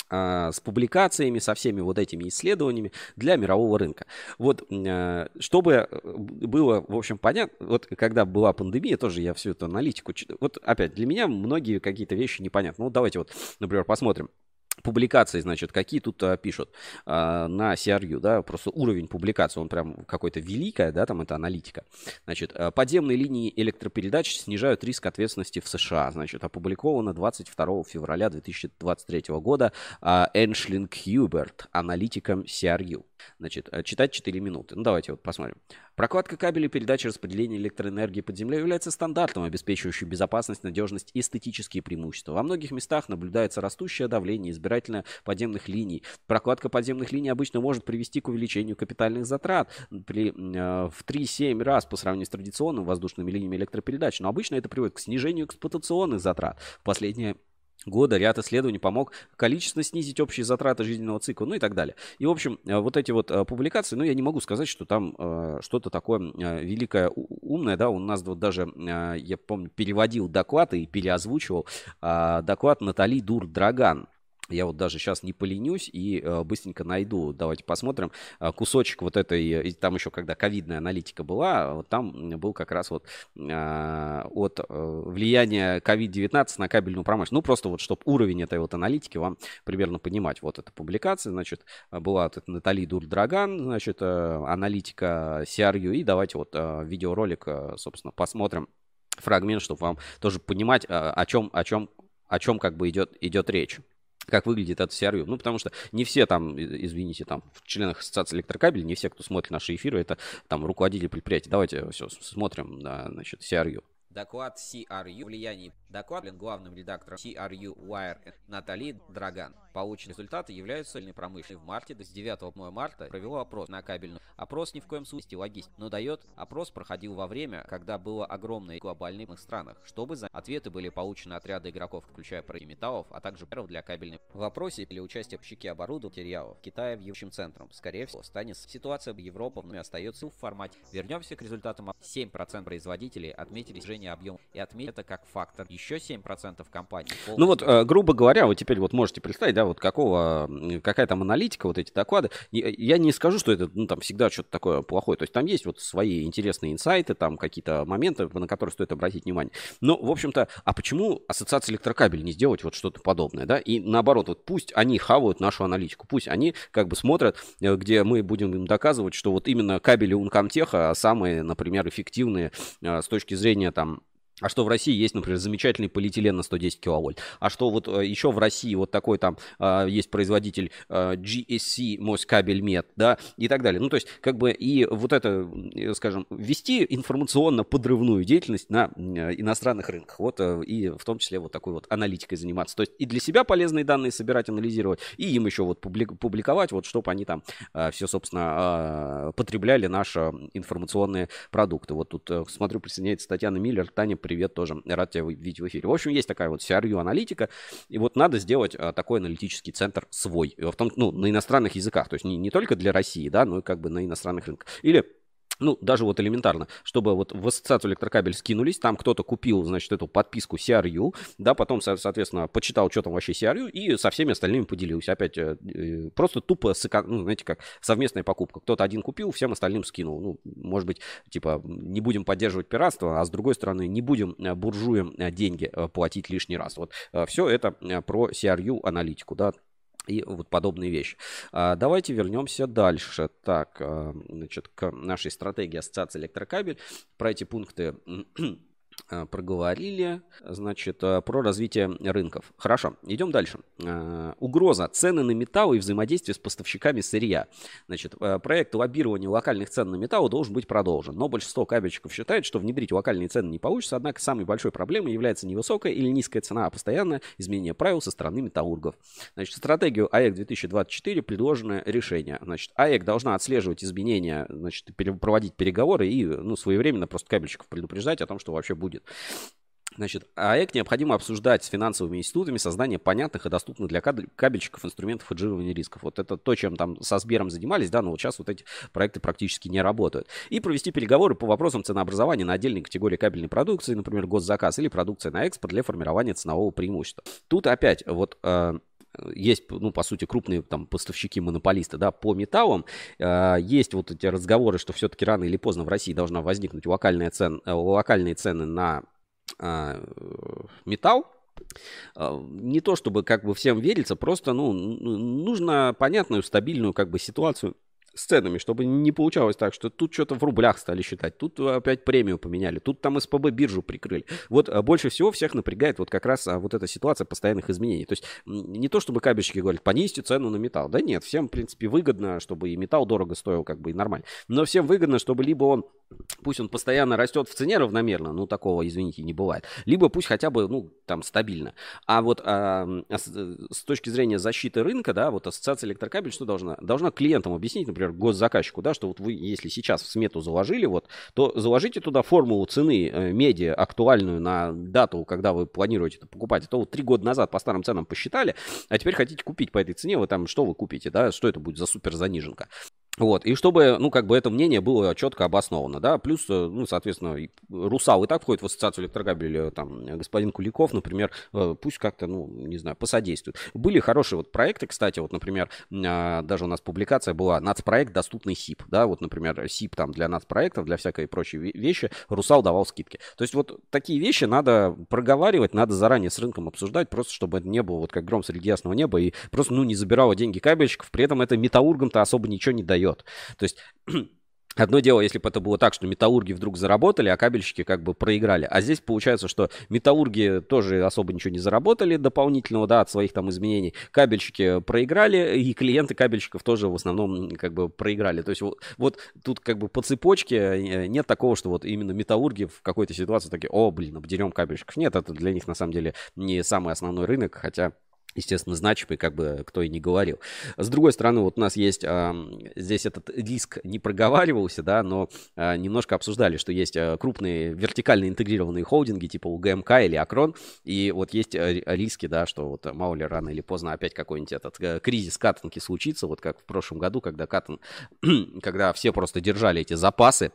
а, с публикациями, со всеми вот этими исследованиями для мирового рынка. Вот, а, чтобы было, в общем, понятно, вот когда была пандемия, тоже я всю эту аналитику, вот опять, для меня многие какие-то вещи непонятны. Ну, давайте вот, например, посмотрим публикации, значит, какие тут а, пишут а, на CRU, да, просто уровень публикации, он прям какой-то великая, да, там это аналитика. Значит, а, подземные линии электропередач снижают риск ответственности в США, значит, опубликовано 22 февраля 2023 года а, Эншлин Хьюберт, аналитиком CRU. Значит, э, читать 4 минуты. Ну, давайте вот посмотрим. Прокладка кабелей передачи распределения электроэнергии под землей является стандартом, обеспечивающим безопасность, надежность и эстетические преимущества. Во многих местах наблюдается растущее давление избирательно подземных линий. Прокладка подземных линий обычно может привести к увеличению капитальных затрат при, э, в 3-7 раз по сравнению с традиционными воздушными линиями электропередач, но обычно это приводит к снижению эксплуатационных затрат. Последнее года ряд исследований помог количественно снизить общие затраты жизненного цикла, ну и так далее. И, в общем, э, вот эти вот э, публикации, ну, я не могу сказать, что там э, что-то такое э, великое, умное, да, у нас вот даже, э, я помню, переводил доклад и переозвучивал э, доклад Натали Дур-Драган, я вот даже сейчас не поленюсь и э, быстренько найду. Давайте посмотрим. Э, кусочек вот этой, там еще когда ковидная аналитика была, вот там был как раз вот э, от э, влияния COVID-19 на кабельную промышленность. Ну, просто вот, чтобы уровень этой вот аналитики вам примерно понимать. Вот эта публикация, значит, была вот эта Натали Дурдраган, значит, э, аналитика CRU. И давайте вот э, видеоролик, э, собственно, посмотрим фрагмент, чтобы вам тоже понимать, э, о чем, о чем, о чем как бы идет, идет речь как выглядит этот CRU. Ну, потому что не все там, извините, там, в членах ассоциации электрокабель, не все, кто смотрит наши эфиры, это там руководители предприятий. Давайте все смотрим на, значит, CRU. Доклад CRU влияние. Доклад главным редактором CRU Wire Натали Драган. Полученные результаты являются сильной промышленной. В марте до 9 марта провел опрос на кабельную. Опрос ни в коем случае логистик, но дает опрос проходил во время, когда было огромное глобальных странах. Чтобы за ответы были получены от ряда игроков, включая про металлов, а также для кабельных. В вопросе или участие в щеке оборудования материалов Китая в являющим центром. Скорее всего, станет ситуация в Европе остается в формате. Вернемся к результатам. 7% производителей отметили снижение объема и отметили это как фактор. Еще 7% компаний. Полностью... Ну вот, э, грубо говоря, вот теперь вот можете представить, да, вот какого, какая там аналитика, вот эти доклады. Я не скажу, что это, ну, там всегда что-то такое плохое. То есть там есть вот свои интересные инсайты, там какие-то моменты, на которые стоит обратить внимание. Но, в общем-то, а почему ассоциация электрокабель не сделать вот что-то подобное, да? И наоборот, вот пусть они хавают нашу аналитику, пусть они как бы смотрят, э, где мы будем им доказывать, что вот именно кабели Uncomtech самые, например, эффективные э, с точки зрения там а что в России есть, например, замечательный полиэтилен на 110 киловольт. А что вот э, еще в России вот такой там э, есть производитель э, GSC Москабельмет, да, и так далее. Ну, то есть, как бы и вот это, скажем, вести информационно-подрывную деятельность на иностранных рынках. Вот и в том числе вот такой вот аналитикой заниматься. То есть и для себя полезные данные собирать, анализировать, и им еще вот публиковать, вот чтобы они там все, собственно, потребляли наши информационные продукты. Вот тут смотрю, присоединяется Татьяна Миллер. Таня, привет тоже. Рад тебя видеть в эфире. В общем, есть такая вот CRU аналитика. И вот надо сделать а, такой аналитический центр свой. В том, ну, на иностранных языках. То есть не, не только для России, да, но и как бы на иностранных рынках. Или ну, даже вот элементарно, чтобы вот в ассоциацию электрокабель скинулись, там кто-то купил, значит, эту подписку CRU, да, потом, соответственно, почитал, что там вообще CRU, и со всеми остальными поделился. Опять э, э, просто тупо, ну, знаете, как совместная покупка. Кто-то один купил, всем остальным скинул. Ну, может быть, типа, не будем поддерживать пиратство, а с другой стороны, не будем э, буржуям деньги платить лишний раз. Вот все это про CRU аналитику, да, и вот подобные вещи. А, давайте вернемся дальше. Так, а, значит, к нашей стратегии ассоциации электрокабель. Про эти пункты проговорили, значит, э, про развитие рынков. Хорошо, идем дальше. Э, угроза. Цены на металл и взаимодействие с поставщиками сырья. Значит, проект лоббирования локальных цен на металл должен быть продолжен. Но большинство кабельщиков считает, что внедрить локальные цены не получится, однако самой большой проблемой является не высокая или низкая цена, а постоянное изменение правил со стороны металлургов. Значит, стратегию АЭК 2024 предложено решение. Значит, АЭК должна отслеживать изменения, значит, проводить переговоры и ну, своевременно просто кабельщиков предупреждать о том, что вообще будет. Значит, АЭК необходимо обсуждать с финансовыми институтами создание понятных и доступных для кабельщиков инструментов хеджирования рисков. Вот это то, чем там со Сбером занимались, да, но вот сейчас вот эти проекты практически не работают. И провести переговоры по вопросам ценообразования на отдельные категории кабельной продукции, например, госзаказ или продукция на экспорт для формирования ценового преимущества. Тут опять вот э, есть, ну, по сути, крупные там поставщики-монополисты, да, по металлам. Э, есть вот эти разговоры, что все-таки рано или поздно в России должна возникнуть локальная цен, э, локальные цены на э, металл, не то чтобы как бы всем верится, просто ну, нужно понятную, стабильную как бы ситуацию с ценами, чтобы не получалось так, что тут что-то в рублях стали считать, тут опять премию поменяли, тут там СПБ биржу прикрыли. Вот а, больше всего всех напрягает вот как раз а, вот эта ситуация постоянных изменений. То есть не то, чтобы кабельщики говорят, понизьте цену на металл. Да нет, всем, в принципе, выгодно, чтобы и металл дорого стоил, как бы и нормально. Но всем выгодно, чтобы либо он, пусть он постоянно растет в цене равномерно, ну такого, извините, не бывает, либо пусть хотя бы, ну, там, стабильно. А вот а, а с, с точки зрения защиты рынка, да, вот ассоциация электрокабель что должна? Должна клиентам объяснить, например, например, госзаказчику, да, что вот вы, если сейчас в смету заложили, вот, то заложите туда формулу цены э, меди актуальную на дату, когда вы планируете это покупать. Это вот три года назад по старым ценам посчитали, а теперь хотите купить по этой цене, вы там что вы купите, да, что это будет за супер заниженка. Вот, и чтобы, ну, как бы это мнение было четко обосновано, да, плюс, э, ну, соответственно, Русал и так входит в ассоциацию электрокабеля, там, господин Куликов, например, э, пусть как-то, ну, не знаю, посодействует. Были хорошие вот проекты, кстати, вот, например, а, даже у нас публикация была нацпроект «Доступный СИП», да, вот, например, СИП там для нацпроектов, для всякой прочей вещи, Русал давал скидки. То есть вот такие вещи надо проговаривать, надо заранее с рынком обсуждать, просто чтобы это не было вот как гром среди ясного неба и просто, ну, не забирало деньги кабельщиков, при этом это металлургам-то особо ничего не дает дает. То есть Одно дело, если бы это было так, что металлурги вдруг заработали, а кабельщики как бы проиграли. А здесь получается, что металлурги тоже особо ничего не заработали дополнительного, да, от своих там изменений. Кабельщики проиграли, и клиенты кабельщиков тоже в основном как бы проиграли. То есть вот, вот тут как бы по цепочке э, нет такого, что вот именно металлурги в какой-то ситуации такие, о, блин, обдерем кабельщиков. Нет, это для них на самом деле не самый основной рынок, хотя естественно, значимый, как бы кто и не говорил. С другой стороны, вот у нас есть, здесь этот риск не проговаривался, да, но а, немножко обсуждали, что есть а, крупные вертикально интегрированные холдинги, типа УГМК или Акрон, и вот есть а, риски, да, что вот мало ли рано или поздно опять какой-нибудь этот а, кризис катанки случится, вот как в прошлом году, когда катан, когда все просто держали эти запасы,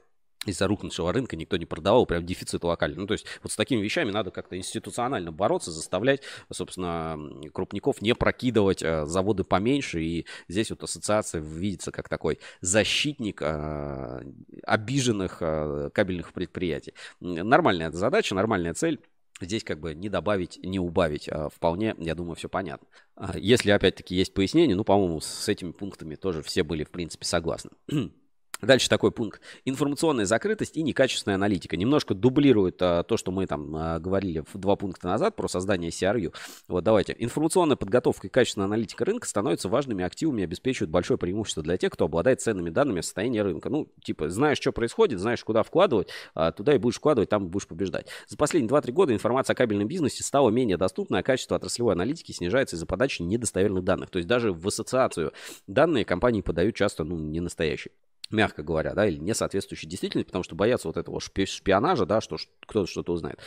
из-за рухнувшего рынка никто не продавал, прям дефицит локальный. Ну, то есть вот с такими вещами надо как-то институционально бороться, заставлять, собственно, крупников не прокидывать а, заводы поменьше. И здесь вот ассоциация видится как такой защитник а, обиженных а, кабельных предприятий. Нормальная задача, нормальная цель. Здесь как бы не добавить, не убавить. А вполне, я думаю, все понятно. Если опять-таки есть пояснение, ну, по-моему, с этими пунктами тоже все были, в принципе, согласны. Дальше такой пункт. Информационная закрытость и некачественная аналитика. Немножко дублирует а, то, что мы там а, говорили в два пункта назад про создание CRU. Вот давайте. Информационная подготовка и качественная аналитика рынка становятся важными активами и обеспечивают большое преимущество для тех, кто обладает ценными данными о состоянии рынка. Ну, типа, знаешь, что происходит, знаешь, куда вкладывать, а, туда и будешь вкладывать, там будешь побеждать. За последние 2-3 года информация о кабельном бизнесе стала менее доступной, а качество отраслевой аналитики снижается из-за подачи недостоверных данных. То есть даже в ассоциацию данные компании подают часто, ну, не настоящие мягко говоря, да, или не соответствующей действительности, потому что боятся вот этого шпионажа, да, что кто-то что-то узнает.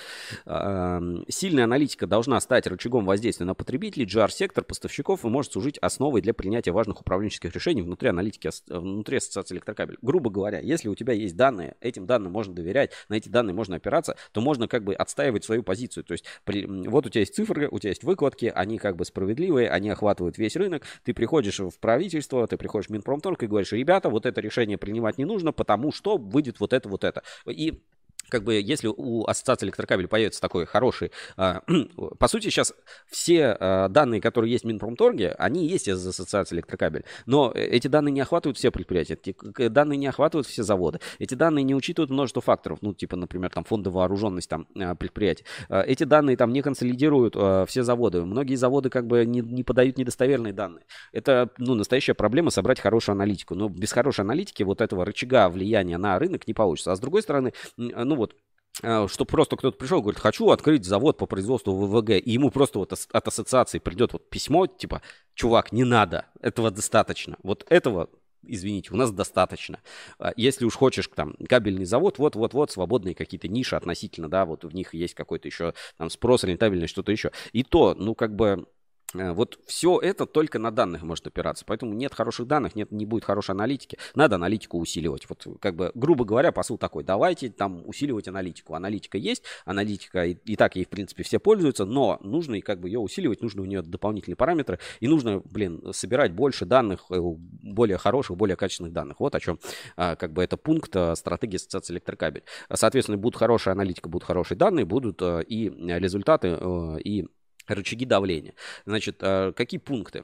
Сильная аналитика должна стать рычагом воздействия на потребителей, GR-сектор поставщиков и может служить основой для принятия важных управленческих решений внутри аналитики, внутри ассоциации электрокабель. Грубо говоря, если у тебя есть данные, этим данным можно доверять, на эти данные можно опираться, то можно как бы отстаивать свою позицию. То есть при, вот у тебя есть цифры, у тебя есть выкладки, они как бы справедливые, они охватывают весь рынок, ты приходишь в правительство, ты приходишь в Минпромторг и говоришь, ребята, вот это решение решение принимать не нужно, потому что выйдет вот это, вот это. И как бы если у ассоциации электрокабель появится такой хороший... А, по сути, сейчас все а, данные, которые есть в Минпромторге, они есть из ассоциации электрокабель. Но эти данные не охватывают все предприятия, эти данные не охватывают все заводы. Эти данные не учитывают множество факторов, ну, типа, например, там, фонда вооруженность там, а, предприятий. Эти данные там не консолидируют все заводы. Многие заводы как бы не, не подают недостоверные данные. Это, ну, настоящая проблема собрать хорошую аналитику. Но без хорошей аналитики вот этого рычага влияния на рынок не получится. А с другой стороны, ну, вот а, что просто кто-то пришел, говорит, хочу открыть завод по производству ВВГ, и ему просто вот от ассоциации придет вот письмо, типа, чувак, не надо, этого достаточно. Вот этого извините, у нас достаточно. А, если уж хочешь там кабельный завод, вот-вот-вот, свободные какие-то ниши относительно, да, вот в них есть какой-то еще там спрос, рентабельность, что-то еще. И то, ну, как бы Э, вот все это только на данных может опираться. Поэтому нет хороших данных, нет, не будет хорошей аналитики. Надо аналитику усиливать. Вот как бы, грубо говоря, посыл такой. Давайте там усиливать аналитику. Аналитика есть, аналитика и, и так ей, в принципе, все пользуются, но нужно и как бы ее усиливать, нужно у нее дополнительные параметры. И нужно, блин, собирать больше данных, э, более хороших, более качественных данных. Вот о чем а, как бы это пункт а, стратегии ассоциации электрокабель. Соответственно, будут хорошая аналитика, будут хорошие данные, будут а, и результаты, и рычаги давления. Значит, э, какие пункты?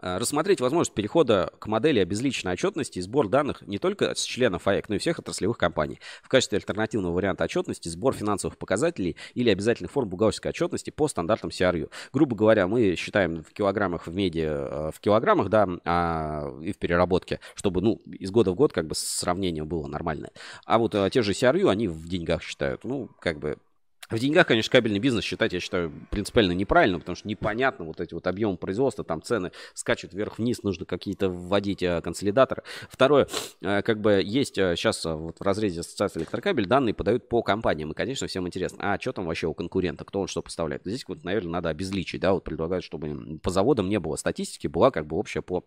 Э, рассмотреть возможность перехода к модели обезличенной отчетности и сбор данных не только с членов АЭК, но и всех отраслевых компаний. В качестве альтернативного варианта отчетности сбор финансовых показателей или обязательных форм бухгалтерской отчетности по стандартам CRU. Грубо говоря, мы считаем в килограммах в меди, э, в килограммах, да, а, и в переработке, чтобы, ну, из года в год как бы сравнение было нормальное. А вот те же CRU, они в деньгах считают. Ну, как бы в деньгах, конечно, кабельный бизнес считать, я считаю, принципиально неправильно, потому что непонятно вот эти вот объемы производства, там цены скачут вверх-вниз, нужно какие-то вводить э, консолидаторы. Второе, э, как бы есть сейчас э, вот в разрезе ассоциации электрокабель данные подают по компаниям, и, конечно, всем интересно, а что там вообще у конкурента, кто он что поставляет. Здесь вот, наверное, надо обезличить, да, вот предлагают, чтобы по заводам не было статистики, была как бы общая по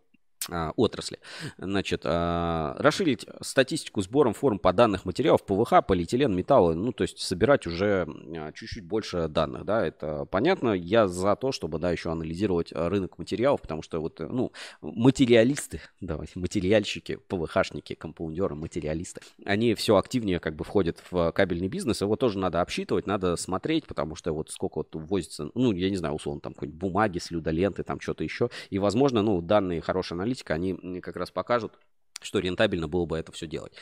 отрасли. Значит, а, расширить статистику сбором форм по данных материалов ПВХ, полиэтилен, металлы, ну, то есть собирать уже а, чуть-чуть больше данных, да, это понятно. Я за то, чтобы, да, еще анализировать рынок материалов, потому что вот, ну, материалисты, давайте, материальщики, ПВХшники, компаундеры, материалисты, они все активнее как бы входят в кабельный бизнес, его тоже надо обсчитывать, надо смотреть, потому что вот сколько вот возится, ну, я не знаю, условно, там какой-нибудь бумаги, слюдоленты, там что-то еще, и, возможно, ну, данные хорошие аналитика, они как раз покажут, что рентабельно было бы это все делать.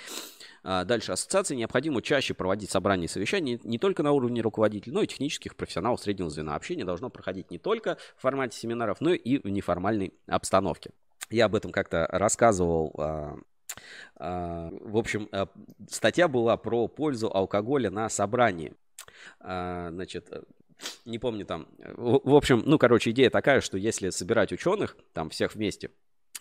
А, дальше. Ассоциации необходимо чаще проводить собрания и совещания не только на уровне руководителей, но и технических профессионалов среднего звена. Общение должно проходить не только в формате семинаров, но и в неформальной обстановке. Я об этом как-то рассказывал а, а, в общем, статья была про пользу алкоголя на собрании. Значит, не помню там. В общем, ну, короче, идея такая, что если собирать ученых, там всех вместе,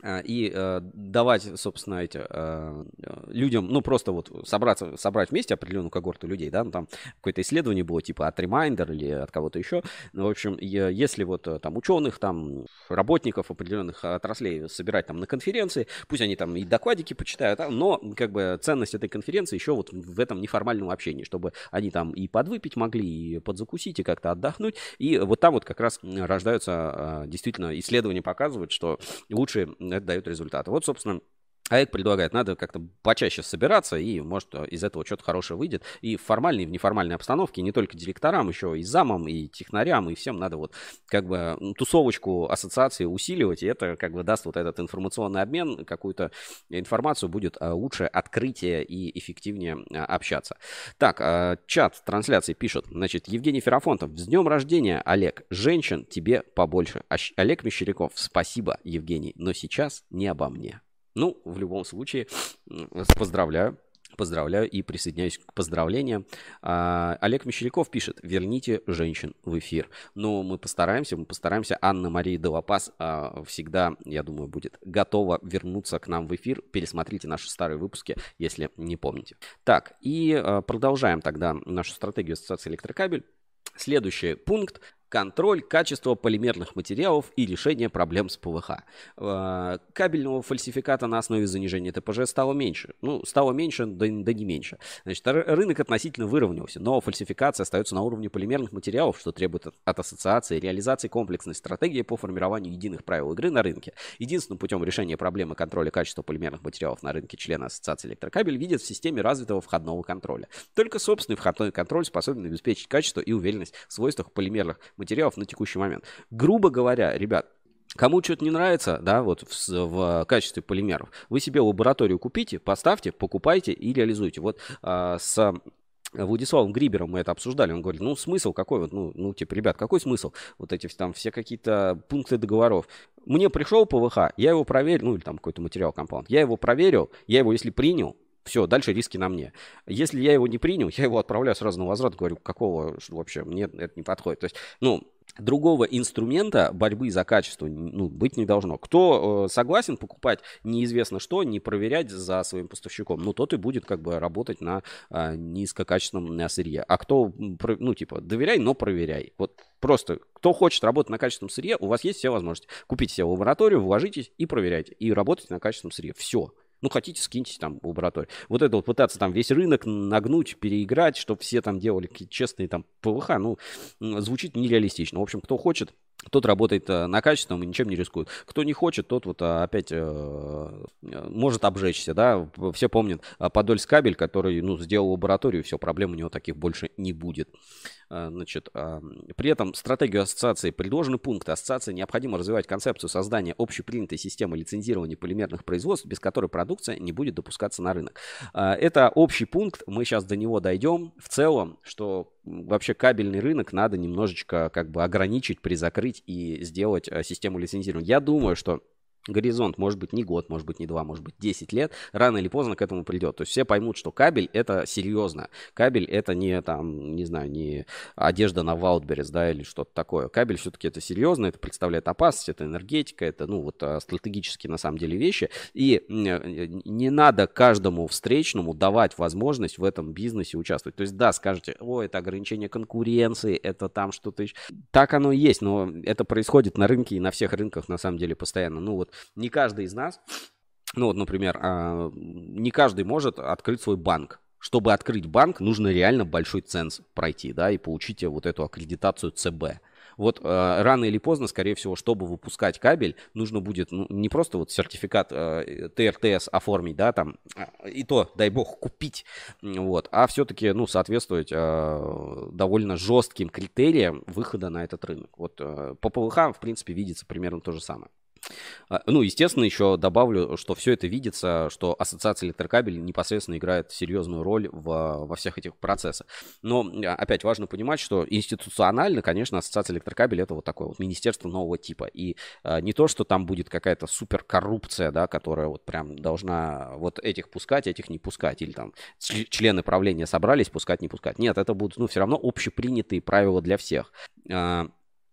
и э, давать, собственно, эти, э, людям, ну, просто вот собраться, собрать вместе определенную когорту людей, да, ну, там какое-то исследование было, типа от Reminder или от кого-то еще, ну, в общем, если вот э, там ученых, там работников определенных отраслей собирать там на конференции, пусть они там и докладики почитают, а, но как бы ценность этой конференции еще вот в этом неформальном общении, чтобы они там и подвыпить могли, и подзакусить, и как-то отдохнуть, и вот там вот как раз рождаются, действительно, исследования показывают, что лучше это дает результаты. Вот, собственно, АЭК предлагает, надо как-то почаще собираться, и, может, из этого что-то хорошее выйдет. И в формальной, и в неформальной обстановке, не только директорам, еще и замам, и технарям, и всем надо вот как бы тусовочку ассоциации усиливать, и это как бы даст вот этот информационный обмен, какую-то информацию будет а, лучше открытие и эффективнее а, общаться. Так, а, чат трансляции пишут, значит, Евгений Ферафонтов, с днем рождения, Олег, женщин тебе побольше. Олег Мещеряков, спасибо, Евгений, но сейчас не обо мне. Ну, в любом случае, поздравляю. Поздравляю и присоединяюсь к поздравлениям. А, Олег Мещеряков пишет, верните женщин в эфир. Но мы постараемся, мы постараемся. Анна-Мария Делапас а, всегда, я думаю, будет готова вернуться к нам в эфир. Пересмотрите наши старые выпуски, если не помните. Так, и а, продолжаем тогда нашу стратегию ассоциации электрокабель. Следующий пункт контроль качества полимерных материалов и решение проблем с ПВХ. Э, кабельного фальсификата на основе занижения ТПЖ стало меньше. Ну, стало меньше, да, да не меньше. Значит, рынок относительно выровнялся, но фальсификация остается на уровне полимерных материалов, что требует от ассоциации реализации комплексной стратегии по формированию единых правил игры на рынке. Единственным путем решения проблемы контроля качества полимерных материалов на рынке члена ассоциации электрокабель видят в системе развитого входного контроля. Только собственный входной контроль способен обеспечить качество и уверенность в свойствах полимерных материалов на текущий момент. Грубо говоря, ребят, Кому что-то не нравится, да, вот в, в качестве полимеров, вы себе лабораторию купите, поставьте, покупайте и реализуйте. Вот а, с Владиславом Грибером мы это обсуждали, он говорит, ну смысл какой, вот, ну, ну типа, ребят, какой смысл? Вот эти там все какие-то пункты договоров. Мне пришел ПВХ, я его проверил, ну или там какой-то материал компаунд, я его проверил, я его если принял, все, дальше риски на мне. Если я его не принял, я его отправляю сразу на возврат, говорю, какого вообще, мне это не подходит. То есть, ну, другого инструмента борьбы за качество ну, быть не должно. Кто э, согласен покупать неизвестно что, не проверять за своим поставщиком, ну, тот и будет как бы работать на э, низкокачественном сырье. А кто, ну, типа, доверяй, но проверяй. Вот просто, кто хочет работать на качественном сырье, у вас есть все возможности. Купите себе лабораторию, вложитесь и проверяйте. И работайте на качественном сырье. Все. Ну, хотите, скиньте там лабораторию. Вот это вот пытаться там весь рынок нагнуть, переиграть, чтобы все там делали какие-то честные там ПВХ, ну, звучит нереалистично. В общем, кто хочет, тот работает э, на качественном и ничем не рискует. Кто не хочет, тот вот э, опять э, может обжечься, да. Все помнят Подольск кабель, который, ну, сделал лабораторию, все, проблем у него таких больше не будет. Значит, при этом стратегию ассоциации предложены пункты. Ассоциации необходимо развивать концепцию создания общепринятой системы лицензирования полимерных производств, без которой продукция не будет допускаться на рынок. Это общий пункт, мы сейчас до него дойдем. В целом, что вообще кабельный рынок надо немножечко как бы ограничить, призакрыть и сделать э, систему лицензирования. Я думаю, что горизонт, может быть, не год, может быть, не два, может быть, 10 лет, рано или поздно к этому придет. То есть все поймут, что кабель это серьезно. Кабель это не там, не знаю, не одежда на Wildberries, да, или что-то такое. Кабель все-таки это серьезно, это представляет опасность, это энергетика, это, ну, вот а, стратегические на самом деле вещи. И не надо каждому встречному давать возможность в этом бизнесе участвовать. То есть, да, скажете, о, это ограничение конкуренции, это там что-то еще. Так оно и есть, но это происходит на рынке и на всех рынках на самом деле постоянно. Ну, вот не каждый из нас, ну вот, например, а, не каждый может открыть свой банк. Чтобы открыть банк, нужно реально большой ценз пройти, да, и получить вот эту аккредитацию ЦБ. Вот э, рано или поздно, скорее всего, чтобы выпускать кабель, нужно будет ну, не просто вот сертификат э, ТРТС оформить, да, там, а, и то, дай бог, купить, вот, а все-таки, ну, соответствовать э, довольно жестким критериям выхода на этот рынок. Вот э, по ПВХ, в принципе, видится примерно то же самое. А, ну, естественно, еще добавлю, что все это видится, что ассоциация электрокабель непосредственно играет серьезную роль в, во всех этих процессах. Но, опять, важно понимать, что институционально, конечно, ассоциация электрокабель это вот такое вот министерство нового типа. И а, не то, что там будет какая-то супер коррупция, да, которая вот прям должна вот этих пускать, этих не пускать. Или там члены правления собрались пускать, не пускать. Нет, это будут, ну, все равно общепринятые правила для всех. А,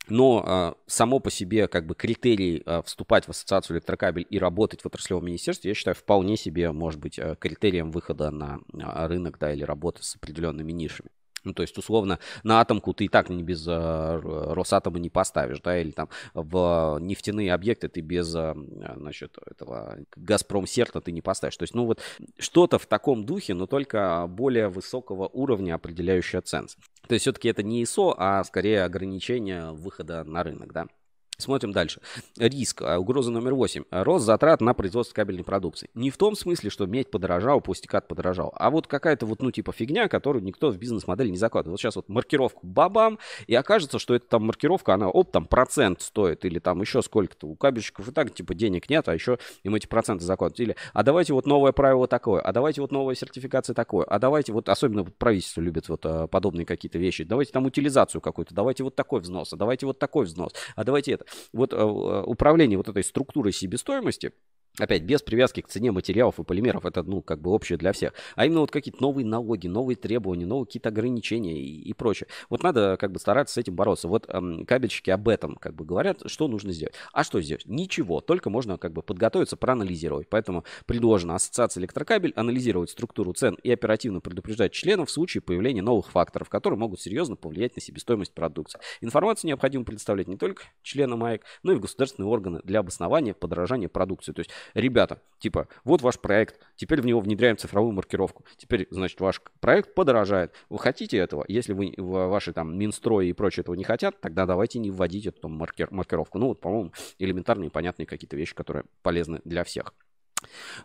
но а, само по себе как бы критерий а, вступать в ассоциацию электрокабель и работать в отраслевом министерстве, я считаю, вполне себе может быть а, критерием выхода на рынок, да, или работы с определенными нишами. Ну, то есть, условно, на атомку ты и так не без э, Росатома не поставишь, да, или там в нефтяные объекты ты без, значит, этого Газпром Серта ты не поставишь. То есть, ну вот что-то в таком духе, но только более высокого уровня, определяющее ценз. То есть, все-таки это не ИСО, а скорее ограничение выхода на рынок, да. Смотрим дальше. Риск. А, угроза номер 8. Рост затрат на производство кабельной продукции. Не в том смысле, что медь подорожал, пустикат подорожал, а вот какая-то вот, ну, типа фигня, которую никто в бизнес-модель не закладывает. Вот сейчас вот маркировку бабам, и окажется, что эта там маркировка, она, оп, там процент стоит, или там еще сколько-то. У кабельщиков и так, типа, денег нет, а еще им эти проценты закладывают. Или, а давайте вот новое правило такое, а давайте вот новая сертификация такое, а давайте вот, особенно вот правительство любит вот а, подобные какие-то вещи, давайте там утилизацию какую-то, давайте вот такой взнос, а давайте вот такой взнос, а давайте это вот э, управление вот этой структурой себестоимости, Опять, без привязки к цене материалов и полимеров, это, ну, как бы общее для всех. А именно вот какие-то новые налоги, новые требования, новые какие-то ограничения и, и прочее. Вот надо как бы стараться с этим бороться. Вот эм, кабельщики об этом как бы говорят, что нужно сделать. А что сделать? Ничего, только можно как бы подготовиться, проанализировать. Поэтому предложено Ассоциации электрокабель анализировать структуру цен и оперативно предупреждать членов в случае появления новых факторов, которые могут серьезно повлиять на себестоимость продукции. Информацию необходимо предоставлять не только членам АЭК, но и в государственные органы для обоснования подорожания продукции. То есть ребята, типа, вот ваш проект, теперь в него внедряем цифровую маркировку. Теперь, значит, ваш проект подорожает. Вы хотите этого? Если вы ваши там Минстрой и прочее этого не хотят, тогда давайте не вводить эту маркер, маркировку. Ну, вот, по-моему, элементарные понятные какие-то вещи, которые полезны для всех.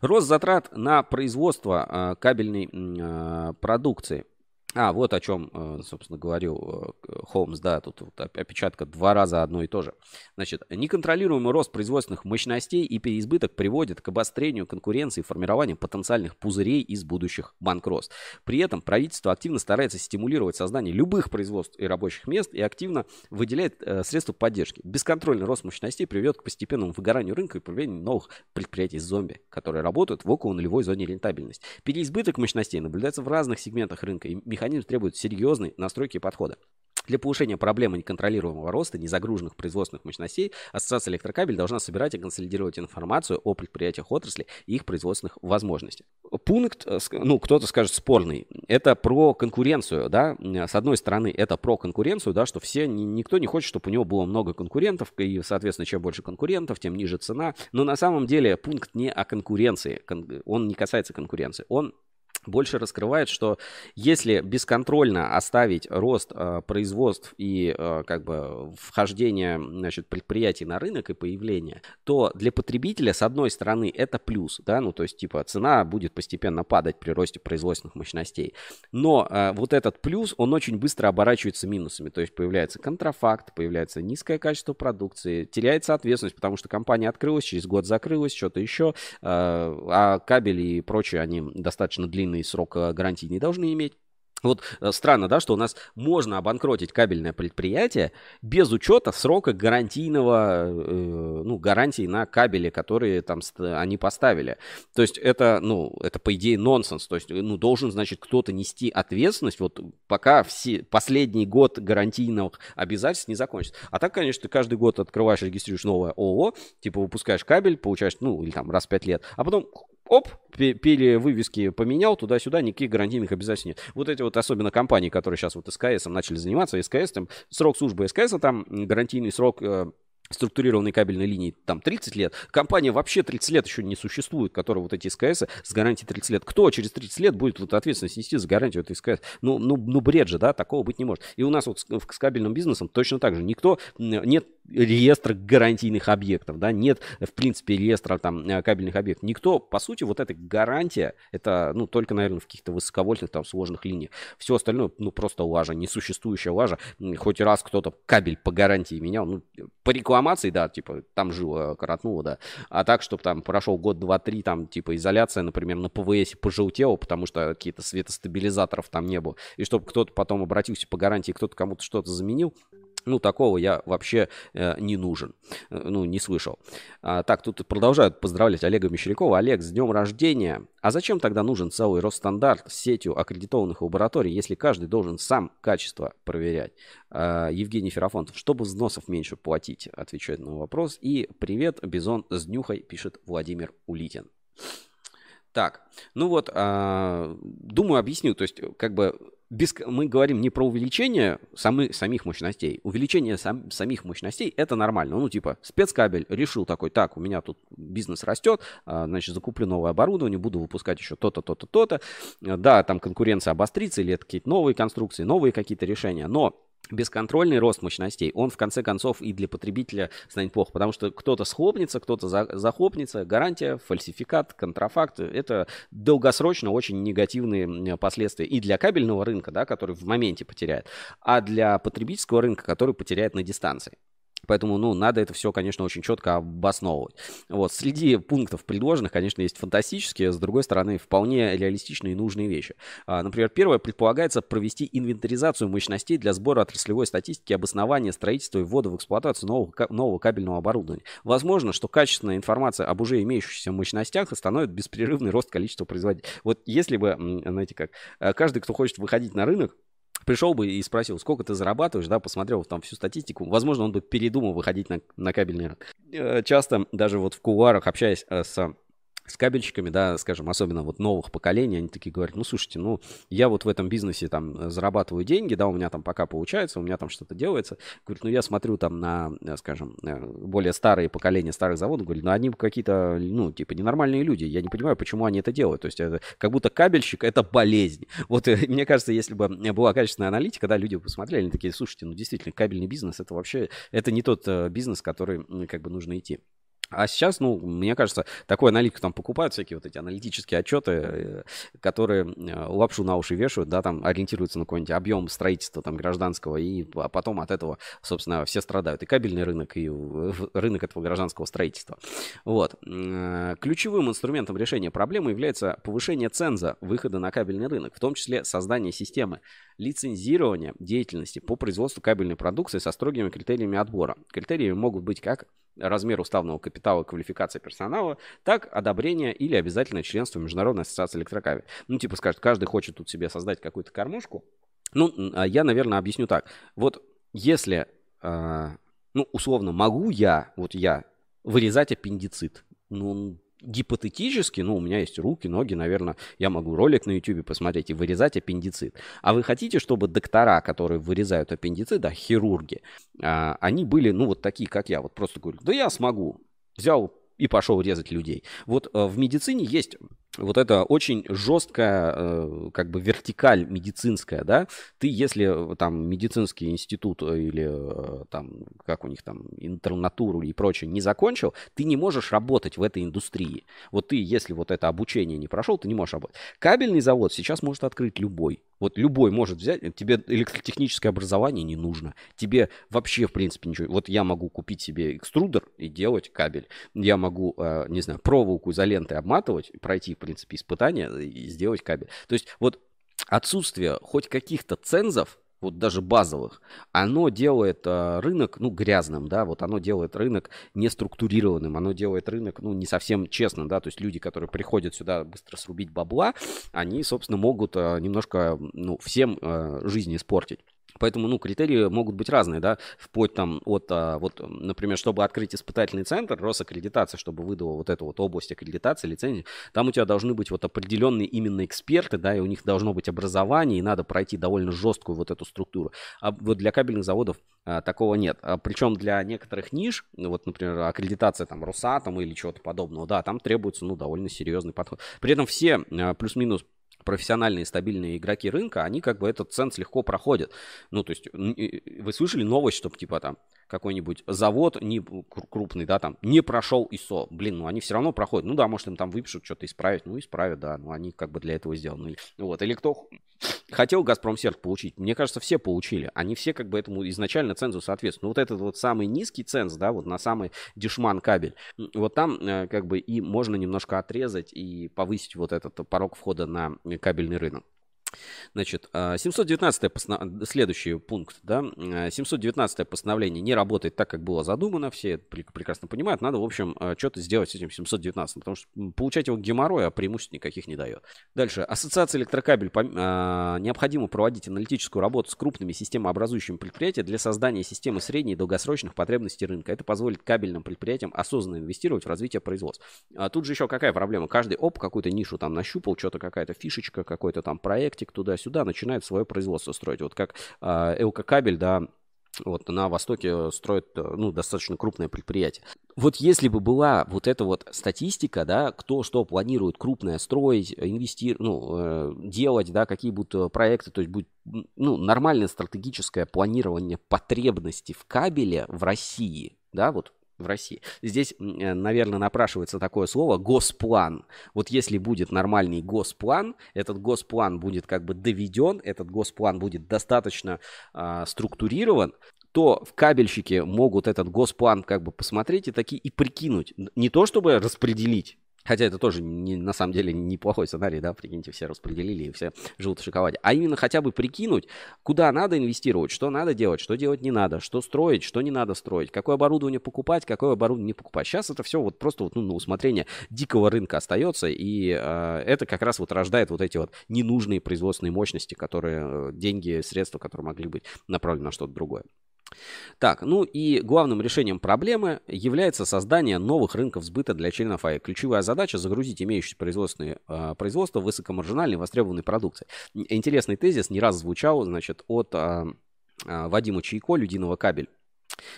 Рост затрат на производство э, кабельной э, продукции – а, вот о чем, э, собственно, говорил э, Холмс, да, тут вот опечатка два раза одно и то же. Значит, неконтролируемый рост производственных мощностей и переизбыток приводит к обострению конкуренции и формированию потенциальных пузырей из будущих банкротств. При этом правительство активно старается стимулировать создание любых производств и рабочих мест и активно выделяет э, средства поддержки. Бесконтрольный рост мощностей приведет к постепенному выгоранию рынка и появлению новых предприятий зомби, которые работают в около нулевой зоне рентабельности. Переизбыток мощностей наблюдается в разных сегментах рынка и механизм требует серьезной настройки подхода. Для повышения проблемы неконтролируемого роста незагруженных производственных мощностей Ассоциация электрокабель должна собирать и консолидировать информацию о предприятиях отрасли и их производственных возможностях. Пункт, э, ну, кто-то скажет спорный, это про конкуренцию, да, с одной стороны, это про конкуренцию, да, что все, никто не хочет, чтобы у него было много конкурентов, и, соответственно, чем больше конкурентов, тем ниже цена, но на самом деле пункт не о конкуренции, он не касается конкуренции, он больше раскрывает, что если бесконтрольно оставить рост э, производств и э, как бы вхождение значит, предприятий на рынок и появление, то для потребителя, с одной стороны, это плюс, да, ну то есть типа цена будет постепенно падать при росте производственных мощностей, но э, вот этот плюс, он очень быстро оборачивается минусами, то есть появляется контрафакт, появляется низкое качество продукции, теряется ответственность, потому что компания открылась, через год закрылась, что-то еще, э, а кабели и прочее, они достаточно длинные длинный срок э, гарантии не должны иметь. Вот э, странно, да, что у нас можно обанкротить кабельное предприятие без учета срока гарантийного, э, ну, гарантии на кабели, которые там они поставили. То есть это, ну, это по идее нонсенс. То есть, ну, должен, значит, кто-то нести ответственность, вот пока все, последний год гарантийных обязательств не закончится. А так, конечно, ты каждый год открываешь, регистрируешь новое ООО, типа выпускаешь кабель, получаешь, ну, или там раз в пять лет, а потом оп, перевывески поменял, туда-сюда, никаких гарантийных обязательств нет. Вот эти вот особенно компании, которые сейчас вот СКС начали заниматься, СКС, там срок службы СКС, там гарантийный срок э, структурированной кабельной линии там 30 лет. Компания вообще 30 лет еще не существует, которая вот эти СКС с гарантией 30 лет. Кто через 30 лет будет вот ответственность нести за гарантию этой СКС? Ну, ну, ну бред же, да, такого быть не может. И у нас вот с, с кабельным бизнесом точно так же. Никто, нет реестра гарантийных объектов, да, нет, в принципе, реестра там э, кабельных объектов. Никто, по сути, вот эта гарантия, это, ну, только, наверное, в каких-то высоковольтных там сложных линиях. Все остальное, ну, просто лажа, несуществующая лажа. Хоть раз кто-то кабель по гарантии менял, ну, по рекламации, да, типа, там жило, коротнуло, да. А так, чтобы там прошел год, два, три, там, типа, изоляция, например, на ПВС пожелтела, потому что какие-то светостабилизаторов там не было, и чтобы кто-то потом обратился по гарантии, кто-то кому-то что-то заменил, ну, такого я вообще э, не нужен. Э, ну, не слышал. А, так, тут продолжают поздравлять Олега Мещерякова. Олег, с днем рождения. А зачем тогда нужен целый Росстандарт с сетью аккредитованных лабораторий, если каждый должен сам качество проверять? А, Евгений Ферафонтов. Чтобы взносов меньше платить, отвечает на вопрос. И привет, Бизон с днюхой, пишет Владимир Улитин. Так, ну вот, а, думаю, объясню. То есть, как бы без, мы говорим не про увеличение самы, самих мощностей. Увеличение сам, самих мощностей это нормально. Ну, типа, спецкабель решил такой, так, у меня тут бизнес растет, а, значит, закуплю новое оборудование, буду выпускать еще то-то, то-то, то-то. Да, там конкуренция обострится, или это какие-то новые конструкции, новые какие-то решения, но бесконтрольный рост мощностей, он в конце концов и для потребителя станет плохо, потому что кто-то схлопнется, кто-то за, захлопнется, гарантия, фальсификат, контрафакт, это долгосрочно очень негативные последствия и для кабельного рынка, да, который в моменте потеряет, а для потребительского рынка, который потеряет на дистанции. Поэтому, ну, надо это все, конечно, очень четко обосновывать. Вот, среди пунктов предложенных, конечно, есть фантастические, с другой стороны, вполне реалистичные и нужные вещи. А, например, первое, предполагается провести инвентаризацию мощностей для сбора отраслевой статистики, обоснования строительства и ввода в эксплуатацию нового, нового кабельного оборудования. Возможно, что качественная информация об уже имеющихся мощностях остановит беспрерывный рост количества производителей. Вот если бы, знаете как, э, каждый, кто хочет выходить на рынок, пришел бы и спросил, сколько ты зарабатываешь, да, посмотрел там всю статистику, возможно, он бы передумал выходить на, на кабельный рынок. Э, часто даже вот в кулуарах, общаясь э, с с кабельщиками, да, скажем, особенно вот новых поколений, они такие говорят, ну, слушайте, ну, я вот в этом бизнесе там зарабатываю деньги, да, у меня там пока получается, у меня там что-то делается. Говорит, ну, я смотрю там на, э, скажем, э, более старые поколения старых заводов, говорю, ну, они какие-то, ну, типа, ненормальные люди, я не понимаю, почему они это делают. То есть это как будто кабельщик — это болезнь. Вот э, мне кажется, если бы была качественная аналитика, да, люди бы посмотрели, они такие, слушайте, ну, действительно, кабельный бизнес — это вообще, это не тот бизнес, который, как бы, нужно идти. А сейчас, ну, мне кажется, такой аналитику там покупают, всякие вот эти аналитические отчеты, э, которые э, лапшу на уши вешают, да, там ориентируются на какой-нибудь объем строительства там гражданского, и а потом от этого, собственно, все страдают. И кабельный рынок, и рынок этого гражданского строительства. Вот. Э, ключевым инструментом решения проблемы является повышение ценза выхода на кабельный рынок, в том числе создание системы лицензирования деятельности по производству кабельной продукции со строгими критериями отбора. Критериями могут быть как размер уставного капитала квалификация персонала, так одобрение или обязательное членство Международной ассоциации электрокабель. Ну, типа скажет, каждый хочет тут себе создать какую-то кормушку. Ну, а я, наверное, объясню так. Вот если, э, ну, условно, могу я, вот я, вырезать аппендицит, ну, гипотетически, ну, у меня есть руки, ноги, наверное, я могу ролик на YouTube посмотреть и вырезать аппендицит. А вы хотите, чтобы доктора, которые вырезают аппендицит, да, хирурги, а, они были, ну, вот такие, как я, вот просто говорю, да я смогу. Взял и пошел резать людей. Вот э, в медицине есть вот это очень жесткая, э, как бы вертикаль медицинская, да, ты если э, там медицинский институт или там, как у них там, интернатуру и прочее не закончил, ты не можешь работать в этой индустрии. Вот ты, если вот это обучение не прошел, ты не можешь работать. Кабельный завод сейчас может открыть любой. Вот любой может взять, тебе электротехническое образование не нужно. Тебе вообще, в принципе, ничего. Вот я могу купить себе экструдер и делать кабель. Я могу, э, не знаю, проволоку изолентой обматывать, пройти, принципе, испытания и сделать кабель. То есть вот отсутствие хоть каких-то цензов вот даже базовых, оно делает э, рынок, ну, грязным, да, вот оно делает рынок неструктурированным, оно делает рынок, ну, не совсем честным, да, то есть люди, которые приходят сюда быстро срубить бабла, они, собственно, могут э, немножко, ну, всем э, жизнь испортить. Поэтому, ну, критерии могут быть разные, да, вплоть там от, а, вот, например, чтобы открыть испытательный центр, Росаккредитация, чтобы выдала вот эту вот область аккредитации, лицензии, там у тебя должны быть вот определенные именно эксперты, да, и у них должно быть образование, и надо пройти довольно жесткую вот эту структуру. А вот для кабельных заводов а, такого нет. А, причем для некоторых ниш, вот, например, аккредитация там Росатом или чего-то подобного, да, там требуется, ну, довольно серьезный подход. При этом все а, плюс-минус профессиональные стабильные игроки рынка, они как бы этот ценз легко проходят. Ну, то есть, вы слышали новость, чтобы типа там какой-нибудь завод не, крупный, да, там, не прошел ИСО. Блин, ну они все равно проходят. Ну да, может им там выпишут что-то исправить. Ну исправят, да, ну они как бы для этого сделаны. Вот, или кто хотел Газпромсервис получить? Мне кажется, все получили. Они все как бы этому изначально цензу соответствуют. Ну вот этот вот самый низкий ценз, да, вот на самый дешман кабель, вот там э, как бы и можно немножко отрезать и повысить вот этот порог входа на кабельный рынок. Значит, 719 а, постанов... следующий пункт, да, 719 постановление не работает так, как было задумано, все прекрасно понимают, надо, в общем, а, что-то сделать с этим 719, потому что получать его геморрой, а преимуществ никаких не дает. Дальше, ассоциация электрокабель а, необходимо проводить аналитическую работу с крупными системообразующими предприятиями для создания системы средней и долгосрочных потребностей рынка. Это позволит кабельным предприятиям осознанно инвестировать в развитие производства. А тут же еще какая проблема? Каждый оп, какую-то нишу там нащупал, что-то какая-то фишечка, какой-то там проект, логистик туда-сюда, начинает свое производство строить. Вот как э, Элкокабель, да, вот на Востоке строят ну, достаточно крупное предприятие. Вот если бы была вот эта вот статистика, да, кто что планирует крупное строить, инвестировать, ну, э, делать, да, какие будут э, проекты, то есть будет ну, нормальное стратегическое планирование потребностей в кабеле в России, да, вот в России. Здесь, э, наверное, напрашивается такое слово госплан. Вот если будет нормальный госплан, этот госплан будет как бы доведен, этот госплан будет достаточно э, структурирован, то в кабельщике могут этот госплан как бы посмотреть и такие и прикинуть. Не то чтобы распределить Хотя это тоже не, на самом деле неплохой сценарий, да, прикиньте, все распределили и все живут в шоколаде. А именно хотя бы прикинуть, куда надо инвестировать, что надо делать, что делать не надо, что строить, что не надо строить, какое оборудование покупать, какое оборудование не покупать. Сейчас это все вот просто вот, ну, на усмотрение дикого рынка остается, и э, это как раз вот рождает вот эти вот ненужные производственные мощности, которые, э, деньги, средства, которые могли быть направлены на что-то другое. Так, ну и главным решением проблемы является создание новых рынков сбыта для членов АЭК. Ключевая задача – загрузить имеющиеся производственные э, производства высокомаржинальной востребованной продукцией. Интересный тезис не раз звучал, значит, от э, э, Вадима Чайко, Людиного кабель.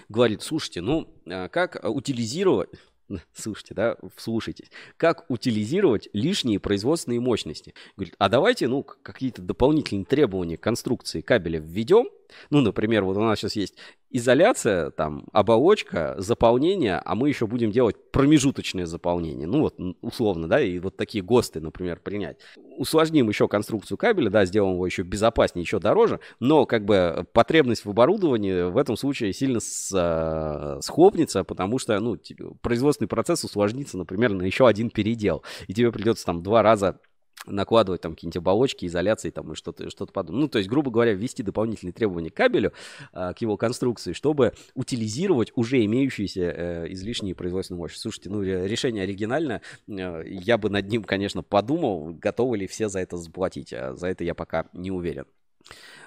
Говорит, слушайте, ну, э, как утилизировать слушайте, да, вслушайтесь, как утилизировать лишние производственные мощности. Говорит, а давайте, ну, какие-то дополнительные требования конструкции кабеля введем, ну, например, вот у нас сейчас есть изоляция, там, оболочка, заполнение, а мы еще будем делать промежуточное заполнение. Ну, вот, условно, да, и вот такие ГОСТы, например, принять. Усложним еще конструкцию кабеля, да, сделаем его еще безопаснее, еще дороже, но, как бы, потребность в оборудовании в этом случае сильно с, э, схлопнется, потому что, ну, производственный процесс усложнится, например, на еще один передел, и тебе придется там два раза накладывать там какие-нибудь оболочки, изоляции там и что-то что подобное. Ну, то есть, грубо говоря, ввести дополнительные требования к кабелю, а, к его конструкции, чтобы утилизировать уже имеющиеся э, излишние производственные мощности. Слушайте, ну, решение оригинальное. Э, я бы над ним, конечно, подумал, готовы ли все за это заплатить. А за это я пока не уверен.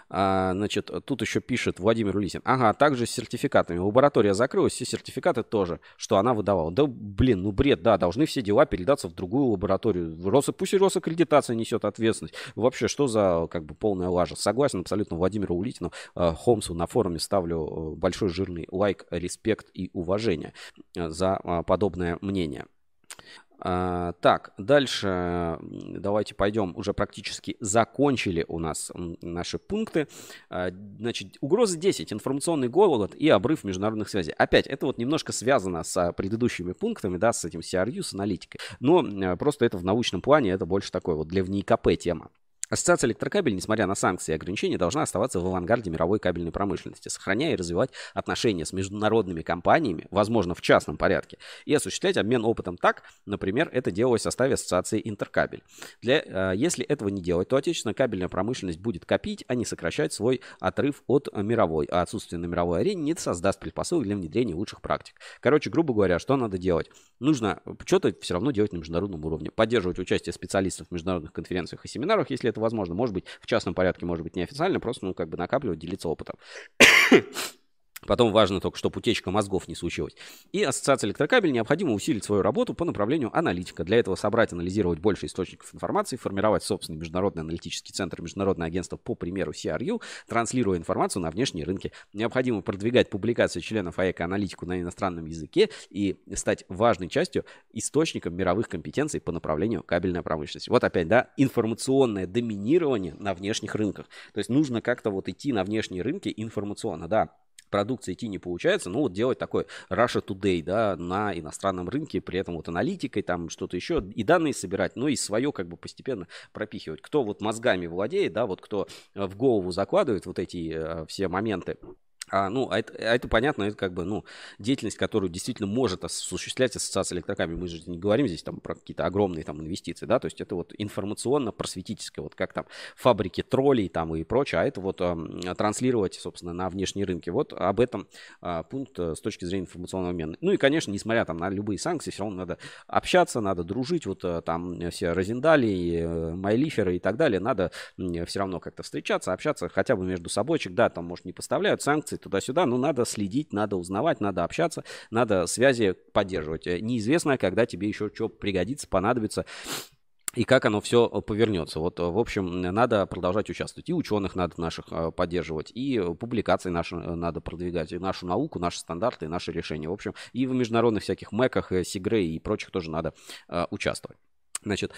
А, значит, тут еще пишет Владимир Улисин. Ага, также с сертификатами. Лаборатория закрылась, все сертификаты тоже, что она выдавала. Да, блин, ну бред, да, должны все дела передаться в другую лабораторию. Рос, пусть и Росаккредитация несет ответственность. Вообще, что за как бы полная лажа? Согласен абсолютно Владимиру Улитину, э, Холмсу на форуме ставлю э, большой жирный лайк, респект и уважение э, за подобное мнение. А, так, дальше давайте пойдем. Уже практически закончили у нас наши пункты. А, значит, угрозы 10. Информационный голод и обрыв международных связей. Опять, это вот немножко связано с предыдущими пунктами, да, с этим CRU, с аналитикой. Но просто это в научном плане, это больше такой вот для в НИКП тема. Ассоциация электрокабель, несмотря на санкции и ограничения, должна оставаться в авангарде мировой кабельной промышленности, сохраняя и развивать отношения с международными компаниями, возможно, в частном порядке, и осуществлять обмен опытом так, например, это делалось в составе ассоциации Интеркабель. Для, э, если этого не делать, то отечественная кабельная промышленность будет копить, а не сокращать свой отрыв от мировой, а отсутствие на мировой арене не создаст предпосылок для внедрения лучших практик. Короче, грубо говоря, что надо делать? Нужно что-то все равно делать на международном уровне, поддерживать участие специалистов в международных конференциях и семинарах, если это возможно. Может быть, в частном порядке, может быть, неофициально, просто, ну, как бы накапливать, делиться опытом. Потом важно только, чтобы утечка мозгов не случилась. И Ассоциация электрокабель необходимо усилить свою работу по направлению аналитика. Для этого собрать, анализировать больше источников информации, формировать собственный международный аналитический центр, международное агентство по примеру CRU, транслируя информацию на внешние рынки. Необходимо продвигать публикации членов АЭК аналитику на иностранном языке и стать важной частью источником мировых компетенций по направлению кабельной промышленности. Вот опять, да, информационное доминирование на внешних рынках. То есть нужно как-то вот идти на внешние рынки информационно, да продукции идти не получается, ну вот делать такой Russia Today, да, на иностранном рынке, при этом вот аналитикой, там что-то еще, и данные собирать, ну и свое как бы постепенно пропихивать. Кто вот мозгами владеет, да, вот кто в голову закладывает вот эти э, все моменты, а, ну, а это, а это понятно, это как бы, ну, деятельность, которую действительно может осуществлять ассоциация электрокабель. Мы же не говорим здесь там про какие-то огромные там инвестиции, да, то есть это вот информационно-просветительское, вот как там фабрики троллей там и прочее, а это вот а, транслировать, собственно, на внешние рынки. Вот об этом а, пункт э, с точки зрения информационного обмена. Ну и, конечно, несмотря там на любые санкции, все равно надо общаться, надо дружить, вот э, там все Розендали, э, Майлиферы и так далее, надо все равно как-то встречаться, общаться хотя бы между собойчик, да, там, может, не поставляют санкции, информации туда-сюда, но надо следить, надо узнавать, надо общаться, надо связи поддерживать. Э, неизвестно, когда тебе еще что пригодится, понадобится и как оно все повернется. Вот, в общем, надо продолжать участвовать. И ученых надо наших э, поддерживать, и публикации наши э, надо продвигать, и нашу науку, наши стандарты, наши решения. В общем, и в международных всяких МЭКах, Сигре и прочих тоже надо участвовать. Значит,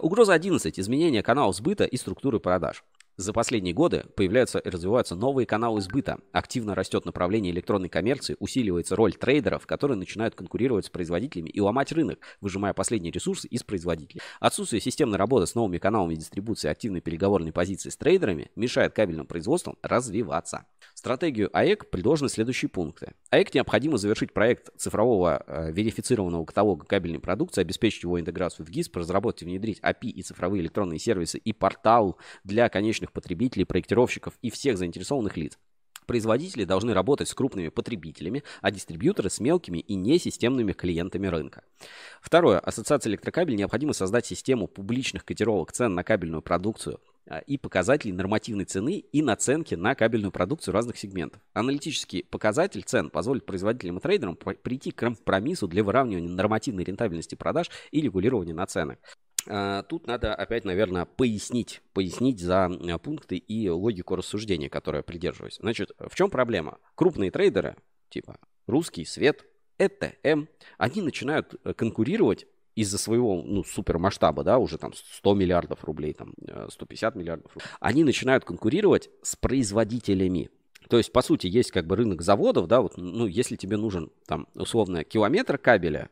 угроза 11. Изменение канала сбыта и структуры продаж. За последние годы появляются и развиваются новые каналы сбыта. Активно растет направление электронной коммерции, усиливается роль трейдеров, которые начинают конкурировать с производителями и ломать рынок, выжимая последние ресурсы из производителей. Отсутствие системной работы с новыми каналами дистрибуции активной переговорной позиции с трейдерами мешает кабельным производствам развиваться. Стратегию АЭК предложены следующие пункты. АЭК необходимо завершить проект цифрового э, верифицированного каталога кабельной продукции, обеспечить его интеграцию в ГИС, разработать и внедрить API и цифровые электронные сервисы и портал для конечных потребителей, проектировщиков и всех заинтересованных лиц. Производители должны работать с крупными потребителями, а дистрибьюторы с мелкими и несистемными клиентами рынка. Второе. Ассоциация электрокабель необходимо создать систему публичных котировок цен на кабельную продукцию, и показателей нормативной цены и наценки на кабельную продукцию разных сегментов. Аналитический показатель цен позволит производителям и трейдерам прийти к компромиссу для выравнивания нормативной рентабельности продаж и регулирования наценок. А, тут надо опять, наверное, пояснить, пояснить за а, пункты и логику рассуждения, которой я придерживаюсь. Значит, в чем проблема? Крупные трейдеры, типа русский, свет, ЭТМ, они начинают э, конкурировать из-за своего, ну, супермасштаба, да, уже там 100 миллиардов рублей, там 150 э, миллиардов рублей, они начинают конкурировать с производителями. То есть, по сути, есть как бы рынок заводов, да, вот, ну, если тебе нужен там условно километр кабеля,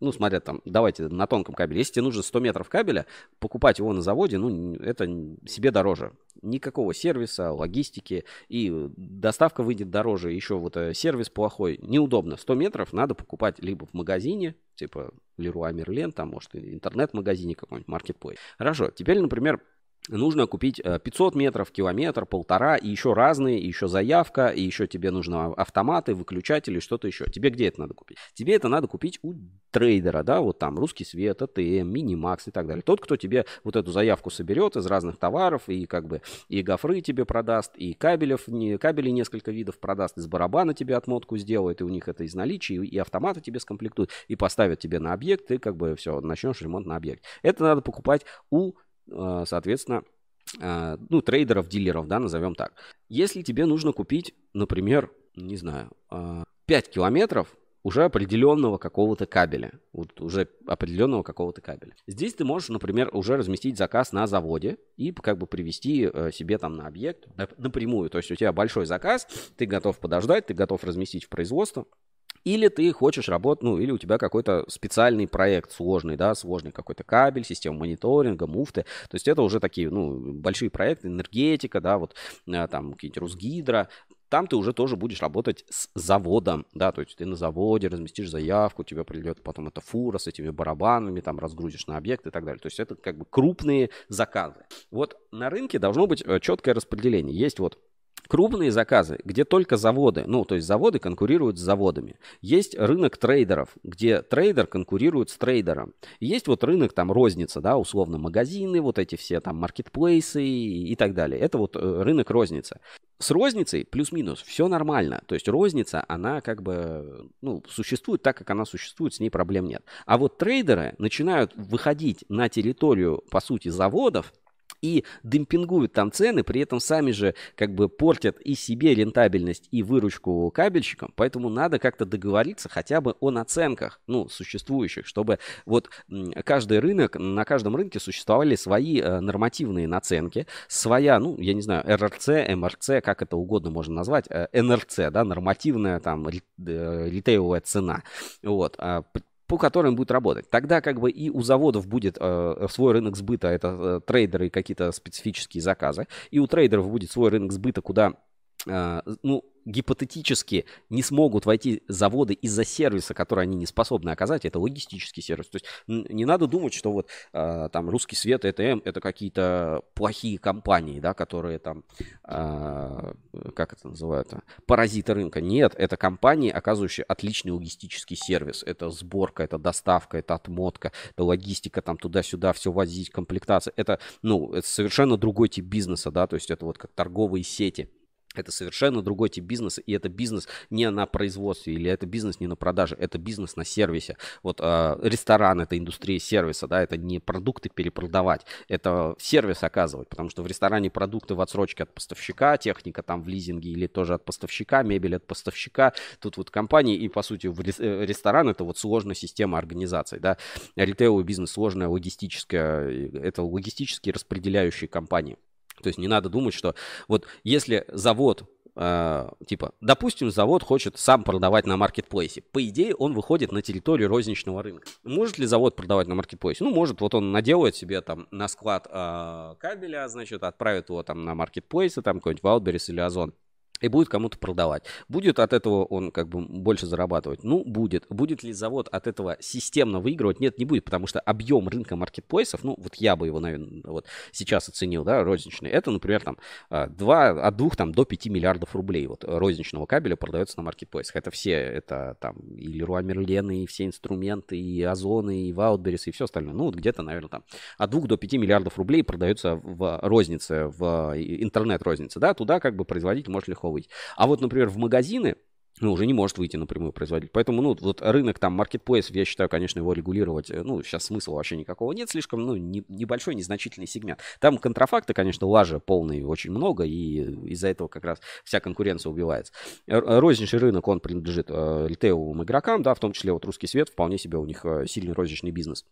ну, смотря там, давайте на тонком кабеле, если тебе нужно 100 метров кабеля, покупать его на заводе, ну, это себе дороже. Никакого сервиса, логистики, и доставка выйдет дороже, еще вот э, сервис плохой, неудобно. 100 метров надо покупать либо в магазине, типа Leroy Merlin, там, может, интернет-магазине какой-нибудь, маркетплейс. Хорошо, теперь, например, нужно купить 500 э, метров, километр, полтора, и еще разные, и еще заявка, и еще тебе нужно автоматы, выключатели, что-то еще. Тебе где это надо купить? Тебе это надо купить у трейдера, да, вот там Русский Свет, АТМ, Минимакс и так далее. Тот, кто тебе вот эту заявку соберет из разных товаров, и как бы и гофры тебе продаст, и кабелев, не, кабелей несколько видов продаст, из барабана тебе отмотку сделает, и у них это из наличия, и, и автоматы тебе скомплектуют, и поставят тебе на объект, и как бы все, начнешь ремонт на объект. Это надо покупать у а, соответственно, а, ну, трейдеров, дилеров, да, назовем так. Если тебе нужно купить, например, не знаю, 5 а, километров уже определенного какого-то кабеля. Вот уже определенного какого-то кабеля. Здесь ты можешь, например, уже разместить заказ на заводе и как бы привести э, себе там на объект напрямую. То есть у тебя большой заказ, ты готов подождать, ты готов разместить в производство. Или ты хочешь работать, ну, или у тебя какой-то специальный проект сложный, да, сложный какой-то кабель, система мониторинга, муфты. То есть это уже такие, ну, большие проекты, энергетика, да, вот э, там какие-нибудь Русгидро, там ты уже тоже будешь работать с заводом, да, то есть ты на заводе разместишь заявку, тебе придет потом эта фура с этими барабанами, там разгрузишь на объект и так далее. То есть это как бы крупные заказы. Вот на рынке должно быть э, четкое распределение. Есть вот Крупные заказы, где только заводы, ну, то есть заводы конкурируют с заводами. Есть рынок трейдеров, где трейдер конкурирует с трейдером. Есть вот рынок там розница, да, условно магазины, вот эти все там маркетплейсы и, и так далее. Это вот э, рынок розницы. С розницей плюс-минус все нормально. То есть розница, она как бы, ну, существует так, как она существует, с ней проблем нет. А вот трейдеры начинают выходить на территорию, по сути, заводов, и демпингуют там цены, при этом сами же как бы портят и себе рентабельность, и выручку кабельщикам, поэтому надо как-то договориться хотя бы о наценках, ну, существующих, чтобы вот каждый рынок, на каждом рынке существовали свои э, нормативные наценки, своя, ну, я не знаю, РРЦ, МРЦ, как это угодно можно назвать, э, НРЦ, да, нормативная там э, ритейловая цена, вот, а по которым будет работать. Тогда как бы и у заводов будет э, свой рынок сбыта, это э, трейдеры и какие-то специфические заказы, и у трейдеров будет свой рынок сбыта, куда ну, гипотетически не смогут войти заводы из-за сервиса, который они не способны оказать, это логистический сервис. То есть не надо думать, что вот э, там русский свет, ЭТМ, это какие-то плохие компании, да, которые там, э, как это называют, паразиты рынка. Нет, это компании, оказывающие отличный логистический сервис. Это сборка, это доставка, это отмотка, это логистика, там туда-сюда все возить, комплектация. Это, ну, это совершенно другой тип бизнеса, да, то есть это вот как торговые сети. Это совершенно другой тип бизнеса, и это бизнес не на производстве, или это бизнес не на продаже, это бизнес на сервисе. Вот э, ресторан это индустрия сервиса, да, это не продукты перепродавать, это сервис оказывать, потому что в ресторане продукты в отсрочке от поставщика, техника там в лизинге или тоже от поставщика, мебель от поставщика, тут вот компании, и по сути в э, ресторан это вот сложная система организации, да, ритейловый бизнес сложная логистическая, это логистически распределяющие компании. То есть не надо думать, что вот если завод Uh, типа, допустим, завод хочет сам продавать на маркетплейсе. По идее, он выходит на территорию розничного рынка. Может ли завод продавать на маркетплейсе? Ну, может, вот он наделает себе там на склад uh, кабеля, значит, отправит его там на маркетплейсы, там какой-нибудь Wildberries или Озон и будет кому-то продавать. Будет от этого он как бы больше зарабатывать? Ну, будет. Будет ли завод от этого системно выигрывать? Нет, не будет, потому что объем рынка маркетплейсов, ну, вот я бы его, наверное, вот сейчас оценил, да, розничный, это, например, там, 2, а, от 2 там, до 5 миллиардов рублей вот розничного кабеля продается на маркетплейсах. Это все, это там и Леруа Мерлен, и все инструменты, и Озоны, и Ваутберис, и все остальное. Ну, вот где-то, наверное, там от 2 до 5 миллиардов рублей продается в рознице, в интернет-рознице, да, туда как бы производитель может легко выйти. А вот, например, в магазины ну, уже не может выйти напрямую производитель. Поэтому, ну, вот рынок там маркетплейсов, я считаю, конечно, его регулировать, э, ну, сейчас смысла вообще никакого нет, слишком, ну, не, небольшой, незначительный сегмент. Там контрафакта, конечно, лажа полный очень много, и из-за этого как раз вся конкуренция убивается. Розничный рынок, он принадлежит э, ритейловым игрокам, да, в том числе вот русский свет, вполне себе у них э, сильный розничный бизнес.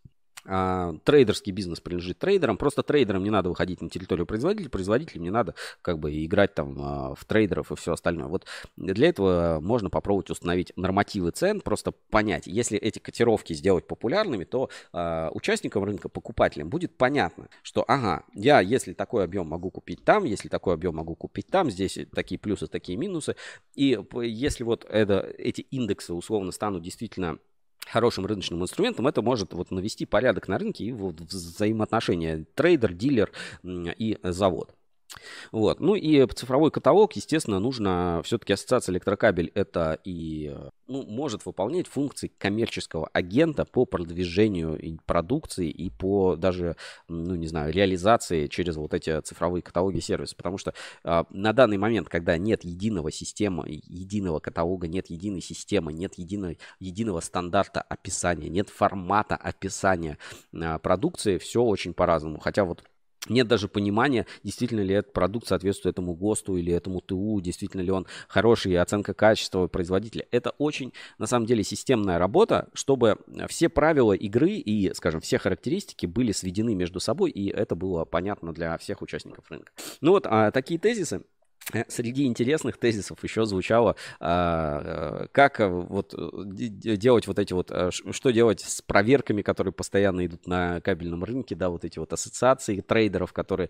А, трейдерский бизнес принадлежит трейдерам. Просто трейдерам не надо выходить на территорию производителя, производителям не надо как бы играть там а, в трейдеров и все остальное. Вот для этого можно попробовать установить нормативы цен, просто понять, если эти котировки сделать популярными, то а, участникам рынка, покупателям будет понятно, что ага, я если такой объем могу купить там, если такой объем могу купить там, здесь такие плюсы, такие минусы. И если вот это, эти индексы условно станут действительно хорошим рыночным инструментом, это может вот навести порядок на рынке и вот взаимоотношения трейдер, дилер и завод. Вот. Ну и цифровой каталог, естественно, нужно все-таки ассоциация электрокабель это и ну, может выполнять функции коммерческого агента по продвижению продукции и по даже, ну не знаю, реализации через вот эти цифровые каталоги сервиса. Потому что э, на данный момент, когда нет единого системы, единого каталога, нет единой системы, нет единой, единого стандарта описания, нет формата описания э, продукции, все очень по-разному. Хотя вот нет даже понимания, действительно ли этот продукт соответствует этому ГОСТу или этому ТУ, действительно ли он хороший, оценка качества производителя. Это очень, на самом деле, системная работа, чтобы все правила игры и, скажем, все характеристики были сведены между собой, и это было понятно для всех участников рынка. Ну вот, а, такие тезисы. Э, среди интересных тезисов еще звучало, а, э, как э, вот делать вот эти вот, что делать с проверками, которые постоянно идут на кабельном рынке, да, вот эти вот ассоциации трейдеров, которые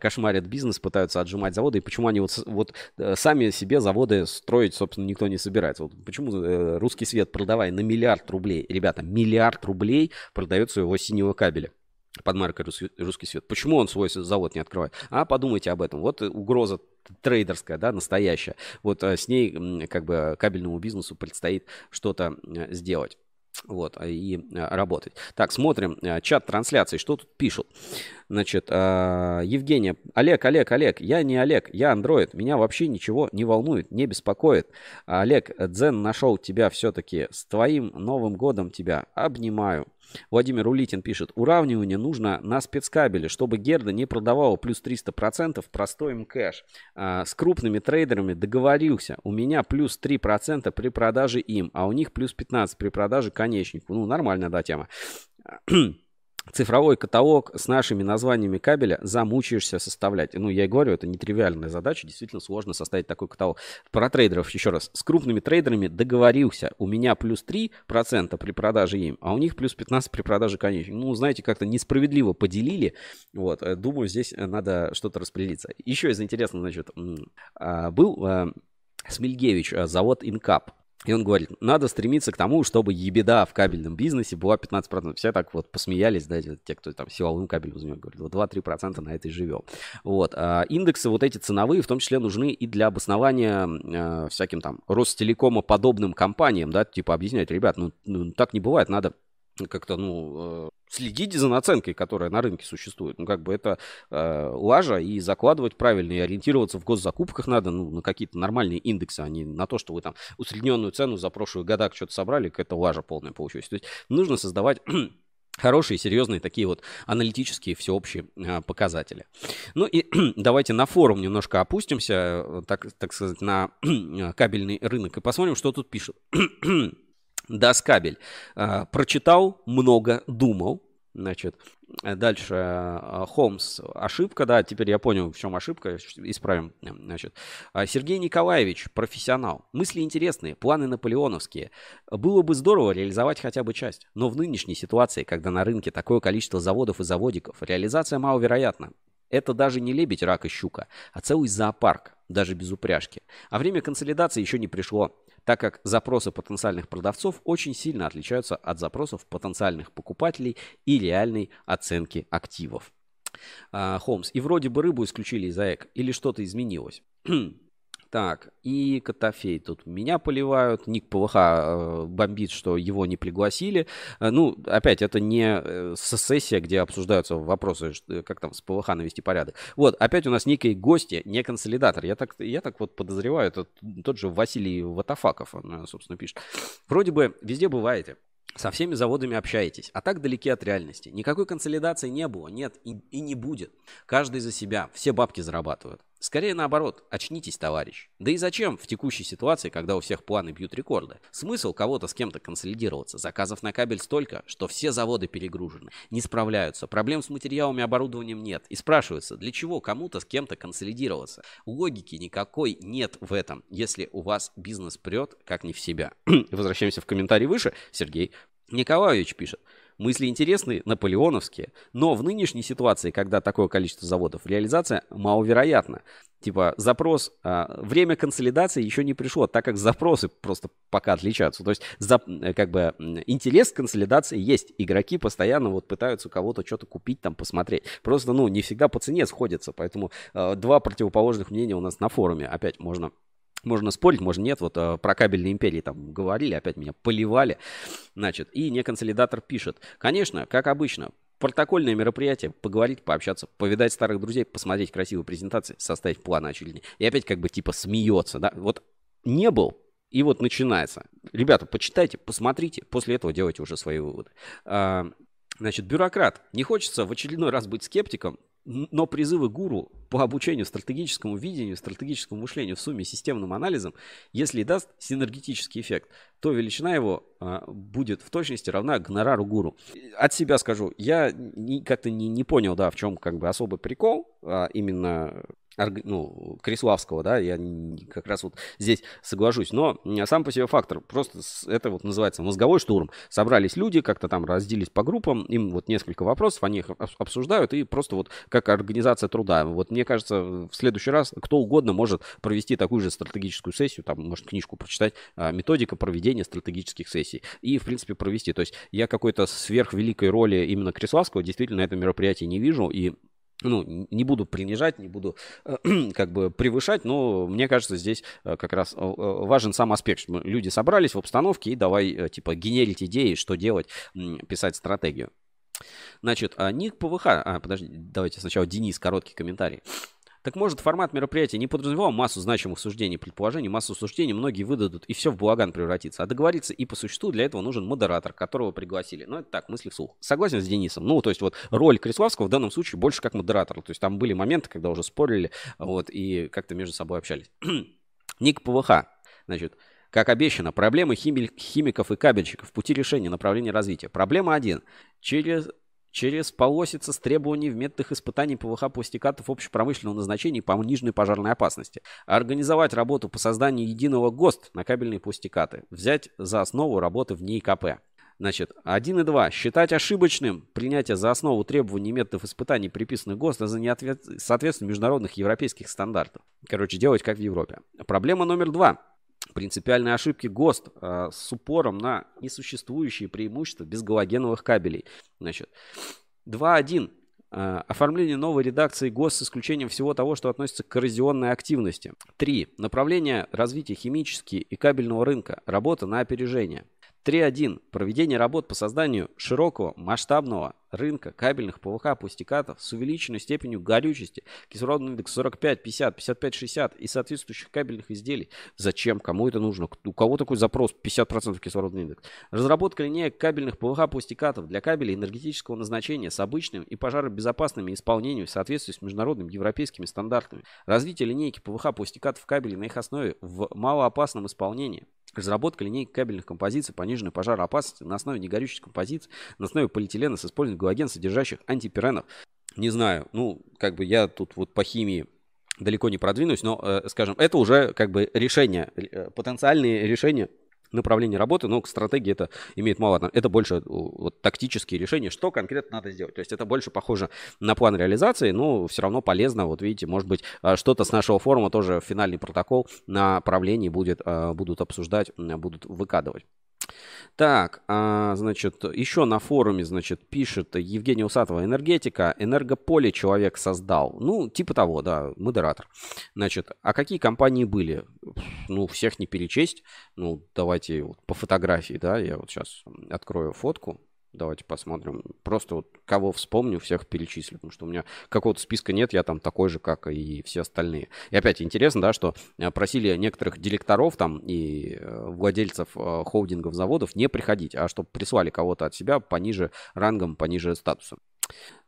кошмарят бизнес, пытаются отжимать заводы, и почему они вот, вот сами себе заводы строить, собственно, никто не собирается. Вот почему русский свет, продавая на миллиард рублей, ребята, миллиард рублей продает своего синего кабеля под маркой «Русский свет». Почему он свой завод не открывает? А подумайте об этом. Вот угроза трейдерская, да, настоящая. Вот э, с ней как бы кабельному бизнесу предстоит что-то э, сделать. Вот, и э, работать. Так, смотрим чат трансляции, что тут пишут. Значит, Евгения, Олег, Олег, Олег, я не Олег, я андроид, меня вообще ничего не волнует, не беспокоит. Олег, Дзен нашел тебя все-таки, с твоим Новым годом тебя обнимаю. Владимир Улитин пишет, уравнивание нужно на спецкабеле, чтобы Герда не продавала плюс 300% простоем кэш. А, с крупными трейдерами договорился, у меня плюс 3% при продаже им, а у них плюс 15% при продаже конечнику. Ну, нормальная, да, тема цифровой каталог с нашими названиями кабеля замучаешься составлять. Ну, я и говорю, это нетривиальная задача, действительно сложно составить такой каталог. Про трейдеров еще раз. С крупными трейдерами договорился. У меня плюс 3% при продаже им, а у них плюс 15% при продаже конечных. Ну, знаете, как-то несправедливо поделили. Вот, э, думаю, здесь надо что-то распределиться. Еще из интересного, значит, а, был э, Смельгевич, э, завод Инкап. И он говорит, надо стремиться к тому, чтобы ебеда в кабельном бизнесе была 15%. Все так вот посмеялись, да, те, кто там силовым кабелем занимает, говорят, вот 2-3% на это и живем. Вот. А индексы вот эти ценовые в том числе нужны и для обоснования э, всяким там Ростелекома подобным компаниям, да, типа объяснять, ребят, ну, ну так не бывает, надо как-то, ну, э, следить за наценкой, которая на рынке существует. Ну, как бы это э, лажа, и закладывать правильно, и ориентироваться в госзакупках надо, ну, на какие-то нормальные индексы, а не на то, что вы там усредненную цену за прошлый года что-то собрали, какая-то лажа полная получилась. То есть нужно создавать хорошие, серьезные такие вот аналитические всеобщие а, показатели. Ну и давайте на форум немножко опустимся, э, так, так сказать, на кабельный рынок и посмотрим, что тут пишут. Даскабель. А, прочитал, много думал. Значит, дальше а, Холмс. Ошибка, да, теперь я понял, в чем ошибка, исправим. Значит, а, Сергей Николаевич, профессионал. Мысли интересные, планы наполеоновские. Было бы здорово реализовать хотя бы часть. Но в нынешней ситуации, когда на рынке такое количество заводов и заводиков, реализация маловероятна. Это даже не лебедь, рак и щука, а целый зоопарк, даже без упряжки. А время консолидации еще не пришло так как запросы потенциальных продавцов очень сильно отличаются от запросов потенциальных покупателей и реальной оценки активов. А, Холмс, и вроде бы рыбу исключили из АЭК, или что-то изменилось? Так, и Котофей тут меня поливают. Ник ПВХ э, бомбит, что его не пригласили. Э, ну, опять, это не э, сессия, где обсуждаются вопросы, как там с ПВХ навести порядок. Вот, опять у нас некие гости, не консолидатор. Я так, я так вот подозреваю, это тот же Василий Ватафаков, он, собственно, пишет. Вроде бы везде бываете. Со всеми заводами общаетесь, а так далеки от реальности. Никакой консолидации не было, нет и, и не будет. Каждый за себя, все бабки зарабатывают. Скорее наоборот, очнитесь, товарищ. Да и зачем в текущей ситуации, когда у всех планы бьют рекорды? Смысл кого-то с кем-то консолидироваться? Заказов на кабель столько, что все заводы перегружены. Не справляются, проблем с материалами и оборудованием нет. И спрашивается, для чего кому-то с кем-то консолидироваться? Логики никакой нет в этом, если у вас бизнес прет как не в себя. Возвращаемся в комментарий выше. Сергей Николаевич пишет. Мысли интересные, наполеоновские, но в нынешней ситуации, когда такое количество заводов, реализация маловероятна. Типа запрос, а, время консолидации еще не пришло, так как запросы просто пока отличаются. То есть за, э, как бы интерес к консолидации есть. Игроки постоянно вот пытаются кого-то что-то купить, там посмотреть. Просто, ну, не всегда по цене сходятся, поэтому э, два противоположных мнения у нас на форуме. Опять можно можно спорить, можно нет. Вот э, про кабельные империи там говорили, опять меня поливали. Значит, и неконсолидатор пишет. Конечно, как обычно, протокольное мероприятие, поговорить, пообщаться, повидать старых друзей, посмотреть красивые презентации, составить план очередной. И опять как бы типа смеется, да. Вот не был, и вот начинается. Ребята, почитайте, посмотрите, после этого делайте уже свои выводы. А, значит, бюрократ. Не хочется в очередной раз быть скептиком, но призывы гуру по обучению стратегическому видению, стратегическому мышлению в сумме с системным анализом, если даст синергетический эффект, то величина его а, будет в точности равна гонорару гуру. От себя скажу, я как-то не, не понял, да, в чем как бы особый прикол а, именно ну, Криславского, да, я как раз вот здесь соглашусь. Но сам по себе фактор, просто это вот называется мозговой штурм. Собрались люди, как-то там разделились по группам, им вот несколько вопросов, они их обсуждают, и просто вот как организация труда. Вот мне кажется, в следующий раз кто угодно может провести такую же стратегическую сессию, там, может, книжку прочитать, а, методика проведения стратегических сессий, и, в принципе, провести. То есть я какой-то сверхвеликой роли именно Криславского действительно на этом мероприятии не вижу, и ну, не буду принижать, не буду э, как бы превышать, но мне кажется, здесь э, как раз э, важен сам аспект, что люди собрались в обстановке и давай, типа, генерить идеи, что делать, писать стратегию. Значит, а ник ПВХ, а, подожди, давайте сначала Денис, короткий комментарий. Так может, формат мероприятия не подразумевал массу значимых суждений, предположений, массу суждений многие выдадут, и все в балаган превратится. А договориться и по существу для этого нужен модератор, которого пригласили. Ну, это так, мысли вслух. Согласен с Денисом. Ну, то есть вот роль Криславского в данном случае больше как модератора. То есть там были моменты, когда уже спорили, вот, и как-то между собой общались. Ник ПВХ. Значит, как обещано, проблемы хими- химиков и кабельщиков, пути решения, направления развития. Проблема один. Через через полосица с требований в методах испытаний ПВХ пластикатов общепромышленного назначения по нижней пожарной опасности, организовать работу по созданию единого ГОСТ на кабельные пластикаты, взять за основу работы в ней КП. Значит, 1 и 2. Считать ошибочным принятие за основу требований методов испытаний, приписанных ГОСТа за неответ... соответственно международных европейских стандартов. Короче, делать как в Европе. Проблема номер два принципиальные ошибки ГОСТ а, с упором на несуществующие преимущества без галогеновых кабелей. Значит, 2.1. Э, а, оформление новой редакции ГОСТ с исключением всего того, что относится к коррозионной активности. 3. Направление развития химически и кабельного рынка. Работа на опережение. 3.1. Проведение работ по созданию широкого, масштабного рынка кабельных ПВХ пластикатов с увеличенной степенью горючести, кислородный индекс 45, 50, 55, 60 и соответствующих кабельных изделий. Зачем? Кому это нужно? У кого такой запрос 50% кислородный индекс? Разработка линеек кабельных ПВХ пластикатов для кабелей энергетического назначения с обычным и пожаробезопасными исполнением в соответствии с международными европейскими стандартами. Развитие линейки ПВХ пластикатов кабелей на их основе в малоопасном исполнении. Разработка линейки кабельных композиций пониженной пожароопасности на основе негорючих композиций, на основе полиэтилена с использованием галоген, содержащих антипиренов. Не знаю, ну, как бы я тут вот по химии далеко не продвинусь, но, э, скажем, это уже как бы решение, э, потенциальные решения направление работы, но к стратегии это имеет мало отношения. Это больше вот, тактические решения, что конкретно надо сделать. То есть это больше похоже на план реализации, но все равно полезно. Вот видите, может быть, а, что-то с нашего форума тоже финальный протокол направлений будет, а, будут обсуждать, будут выкадывать. Так, а, значит, еще на форуме, значит, пишет Евгений Усатова, энергетика, энергополе человек создал. Ну, типа того, да, модератор. Значит, а какие компании были? Ну, всех не перечесть. Ну, давайте вот по фотографии, да, я вот сейчас открою фотку. Давайте посмотрим. Просто вот кого вспомню, всех перечислю. Потому что у меня какого-то списка нет, я там такой же, как и все остальные. И опять интересно, да, что э, просили некоторых директоров там и э, владельцев э, холдингов заводов не приходить, а чтобы прислали кого-то от себя пониже рангом, пониже статусом.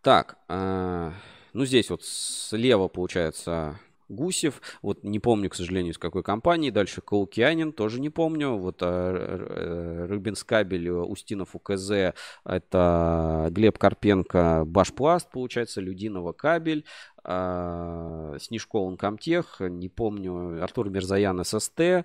Так, ну здесь вот слева получается Гусев, вот не помню, к сожалению, из какой компании, дальше Каукианин, тоже не помню, вот э, Рыбинскабель, Устинов УКЗ, это Глеб Карпенко, Башпласт, получается, Людинова кабель, э, Снежков Комтех, не помню, Артур Мирзаян ССТ, э,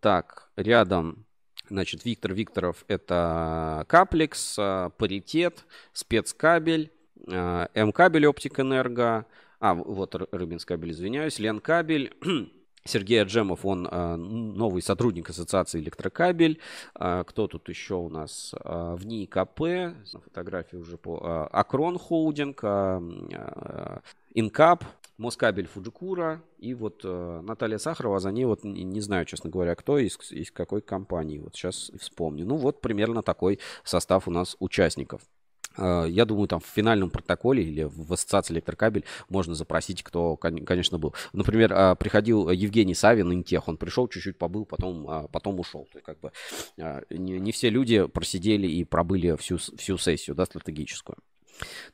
так, рядом Значит, Виктор Викторов это Каплекс, Паритет, Спецкабель, М-кабель Оптик Энерго, а, вот Рыбинскабель, извиняюсь. Лен Кабель. Сергей Аджемов, он э, новый сотрудник Ассоциации Электрокабель. Э, кто тут еще у нас? Э, в НИИ КП, фотографии уже по... Акрон Холдинг, Инкап, Москабель Фуджикура и вот Наталья Сахарова, за ней вот не знаю, честно говоря, кто из, из какой компании. Вот сейчас вспомню. Ну вот примерно такой состав у нас участников. А, я думаю, там в финальном протоколе или в ассоциации электрокабель можно запросить, кто, конечно, был. Например, а, приходил Евгений Савин, Интех, он пришел, чуть-чуть побыл, потом, а, потом ушел. То есть, как бы, не, не все люди просидели и пробыли всю, всю сессию да, стратегическую.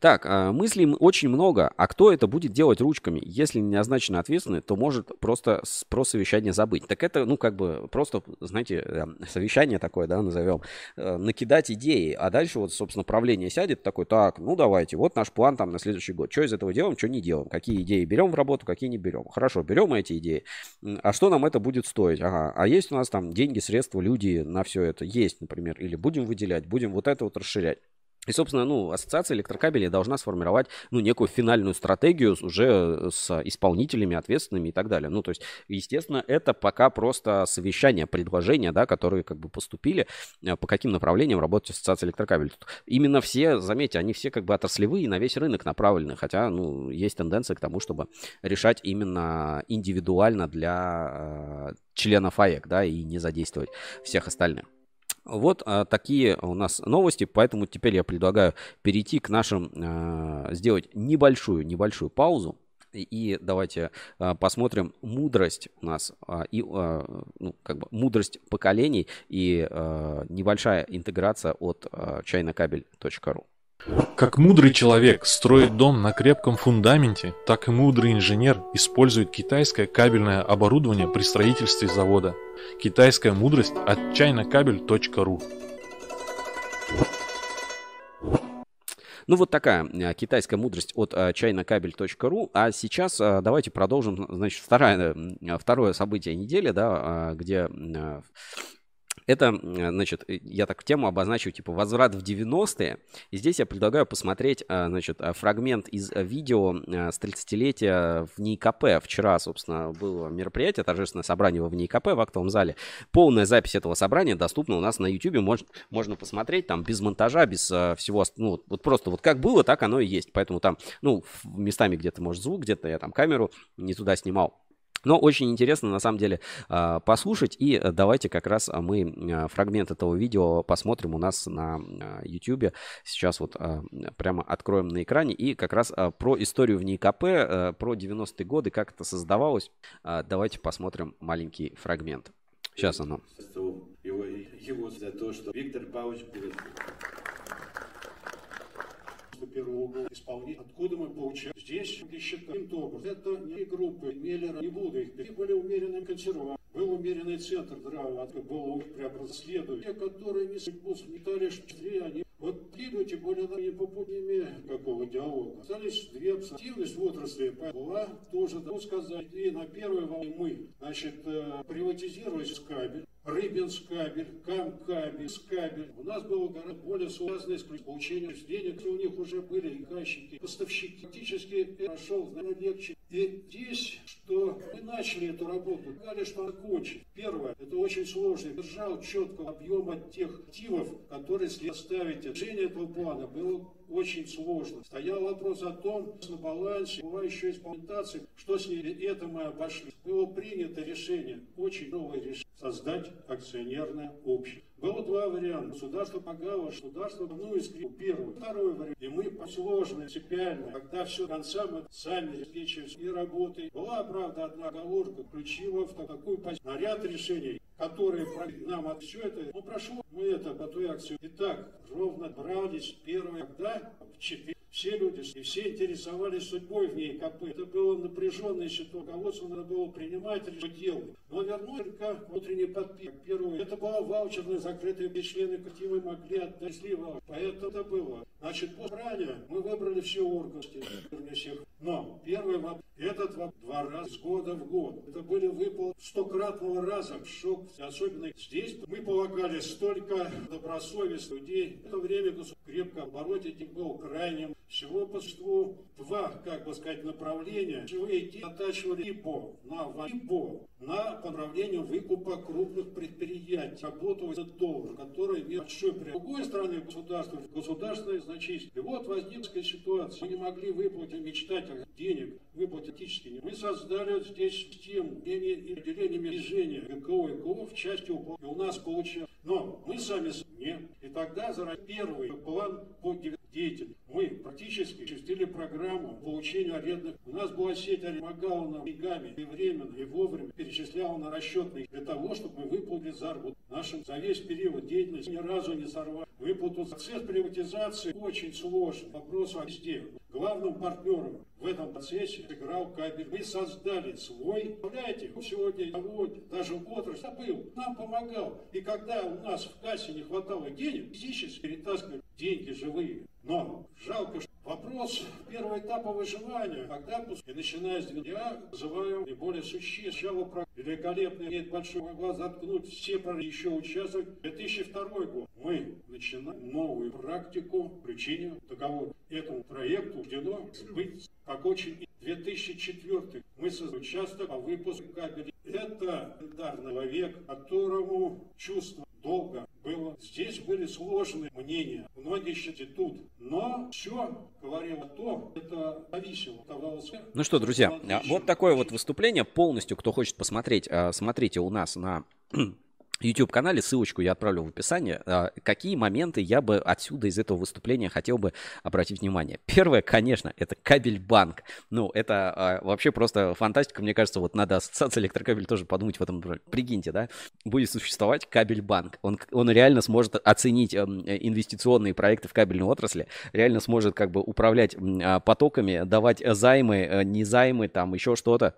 Так, а, мыслей очень много. А кто это будет делать ручками? Если не назначено ответственный, то может просто про совещание забыть. Так это, ну, как бы просто, знаете, совещание такое, да, назовем, э, накидать идеи. А дальше вот, собственно, правление сядет такой, так, ну, давайте, вот наш план там на следующий год. Что из этого делаем, что не делаем? Какие идеи берем в работу, какие не берем? Хорошо, берем эти идеи. А что нам это будет стоить? Ага, а есть у нас там деньги, средства, люди на все это? Есть, например. Или будем выделять, будем вот это вот расширять. И, собственно, ну, ассоциация электрокабелей должна сформировать, ну, некую финальную стратегию уже с исполнителями, ответственными и так далее. Ну, то есть, естественно, это пока просто совещание, предложения, да, которые как бы поступили, э, по каким направлениям работать ассоциация электрокабелей. Тут именно все, заметьте, они все как бы отраслевые на весь рынок направлены, хотя, ну, есть тенденция к тому, чтобы решать именно индивидуально для э, членов АЭК, да, и не задействовать всех остальных. Вот а, такие у нас новости, поэтому теперь я предлагаю перейти к нашим, а, сделать небольшую, небольшую паузу И давайте а, посмотрим мудрость у нас а, и а, ну, как бы мудрость поколений и небольшая интеграция от чайнокабель.ру. Как мудрый человек строит дом на крепком фундаменте, так и мудрый инженер использует китайское кабельное оборудование при строительстве завода. Китайская мудрость от чайнокабель.ру Ну, вот такая а, китайская мудрость от а, чайнокабель.ру. А сейчас а, давайте продолжим, значит, второе, второе событие недели, да, где это, значит, э, я так тему обозначу, типа, возврат в 90-е. И здесь я предлагаю посмотреть, а, значит, фрагмент из э, видео с 30-летия в НИКП. Вчера, собственно, было мероприятие, торжественное собрание в НИКП в актовом зале. Полная запись этого собрания доступна у нас на YouTube. Можно, можно посмотреть там без монтажа, без всего. Ну, вот просто вот как было, так оно и есть. Поэтому там, ну, местами где-то, может, звук, где-то я там камеру не туда снимал. Но очень интересно, на самом деле, а, послушать. И давайте как раз мы а, фрагмент этого видео посмотрим у нас на YouTube. Сейчас вот а, прямо откроем на экране. И как раз про историю в НИКП, про 90-е годы, как это создавалось. Давайте посмотрим маленький фрагмент. Сейчас оно. Его, его за то, что Виктор Павлович угол исполнить. Откуда мы получаем? Здесь считаем образ. Это не группы Меллера, не буду их. И были умеренные консерваторы. Был умеренный центр здравого, был преобразование. Те, которые не судьбу смитали, что они вот следуйте более не по пути какого диалога. Остались две активность в отрасли была тоже, да, сказать, и на первой волне мы, значит, э, приватизировать кабель, Рыбинскабель, Камкабель, Скабель. У нас было гораздо более связанное с получением денег, у них уже были и кащики, поставщики. Фактически прошел наверное, легче. И здесь, что мы начали эту работу, сказали, что закончить. Первое, это очень сложно. Держал четко объема тех активов, которые следует ставить. Решение этого плана было очень сложно. Стоял вопрос о том, на балансе была еще эксплуатация, что с ней это мы обошли. Было принято решение, очень новое решение, создать акционерное общество. Было два варианта. Государство помогало, государство ну искрил первый. Второй вариант. И мы сложно, принципиально, когда все до конца мы сами обеспечиваем и работой. Была, правда, одна оговорка, включила в такую позицию. Наряд решений которые нам от все это, ну прошло, мы это по той акции. Итак, ровно брались первые, когда в 4 все люди и все интересовались судьбой в ней КП. Это было напряженное ситуация. Руководству надо было принимать решение делать. Но вернули только внутренний подпис. Первое. Это была ваучерная закрытая, где члены коллектива могли отдать ваучер. Поэтому это было. Значит, после ранее мы выбрали все органы всех. Но первый вопрос. Этот вопрос два раза с года в год. Это были выплаты стократного раза. Шок. Особенно здесь мы полагали столько добросовестных людей. В это время государство крепко обороте был крайним всего по существу два, как бы сказать, направления. Живые идеи оттачивали либо на либо на по направлению выкупа крупных предприятий. Работу этот доллар, который большой. С другой стороны, государство, государственное значение. И вот возникла ситуация. Мы не могли выплатить, мечтать о денег, выплатить этически. Мы создали вот здесь систему и отделениями движения ГКО и ГКО в части уплаты. И у нас получилось. Но мы сами не. И тогда за первый план по деятельности. Мы практически осуществили программу получения арендных. У нас была сеть помогала нам деньгами и временно, и вовремя перечисляла на расчетные для того, чтобы мы выплатили заработок. Нашим за весь период деятельности ни разу не сорвали. Выплату процесс приватизации очень сложный. Вопрос везде. Главным партнером в этом процессе играл кабель. Мы создали свой, представляете, сегодня завод, даже отрасль был, нам помогал. И когда у нас в кассе не хватало денег, физически перетаскивали деньги живые. Но жалко, что вопрос первого этапа выживания, когда и начиная с я называю наиболее существенным. Сначала про великолепный имеет большой могла заткнуть все про еще участок. 2002 год мы начинаем новую практику включения договора. Этому проекту суждено быть как очень 2004 мы участок по выпуску кабелей. Это легендарный человек, которому чувство долго было. Здесь были сложные мнения. Многие считали тут. Но все говорило то, это зависело. Оставалось... Ну что, друзья, вот такое вот выступление полностью, кто хочет посмотреть, а, смотрите у нас на YouTube-канале, ссылочку я отправлю в описании, а, какие моменты я бы отсюда из этого выступления хотел бы обратить внимание. Первое, конечно, это кабель-банк. Ну, это а, вообще просто фантастика. Мне кажется, вот надо ассоциация электрокабель тоже подумать в этом. Прикиньте, да, будет существовать кабель-банк. Он, он реально сможет оценить эм, инвестиционные проекты в кабельной отрасли, реально сможет как бы управлять а, потоками, давать займы, э, не займы, там еще что-то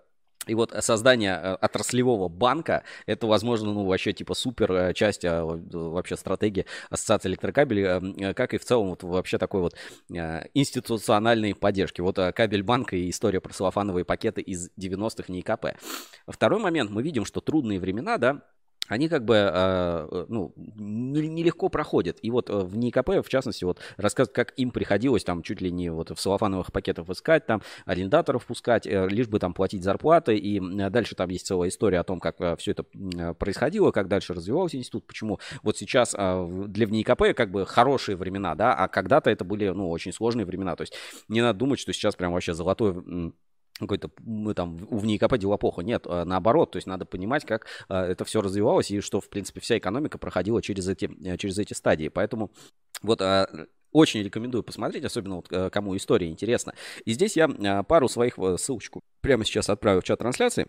и вот создание э, отраслевого банка, это, возможно, ну, вообще типа супер э, часть вообще стратегии Ассоциации электрокабелей, э, как и в целом вот вообще такой вот институциональной поддержки. Вот кабель банка и история про целлофановые пакеты из 90-х НИКП. Второй момент, мы видим, что трудные времена, да, они как бы э, ну, нелегко проходят. И вот э, в НИКП, в частности, вот рассказывают, как им приходилось там чуть ли не вот в салофановых пакетах искать, там арендаторов пускать, э, лишь бы там платить зарплаты. И дальше там есть целая история о том, как все это происходило, как дальше развивался институт, почему вот сейчас для НИКП как бы хорошие времена, да, а когда-то это были, ну, очень сложные времена. То есть не надо думать, что сейчас прям вообще золотое какой-то, мы там в НИИКП дела плохо. Нет, а наоборот, то есть надо понимать, как а, это все развивалось и что, в принципе, вся экономика проходила через эти, э, через эти стадии. Поэтому вот а, очень рекомендую посмотреть, особенно вот э, кому история интересна. И здесь я пару своих э, ссылочку прямо сейчас отправлю в чат трансляции.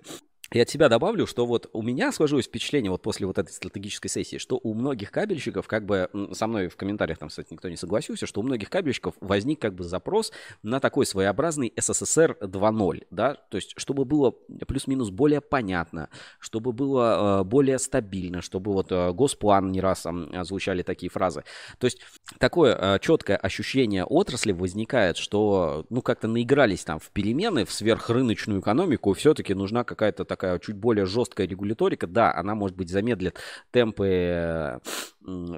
Я от себя добавлю, что вот у меня сложилось впечатление вот после вот этой стратегической сессии, что у многих кабельщиков, как бы со мной в комментариях там, кстати, никто не согласился, что у многих кабельщиков возник как бы запрос на такой своеобразный СССР 2.0, да, то есть чтобы было плюс-минус более понятно, чтобы было э, более стабильно, чтобы вот э, Госплан не раз там звучали такие фразы. То есть такое э, четкое ощущение отрасли возникает, что ну как-то наигрались там в перемены, в сверхрыночную экономику, все-таки нужна какая-то такая чуть более жесткая регуляторика, да, она, может быть, замедлит темпы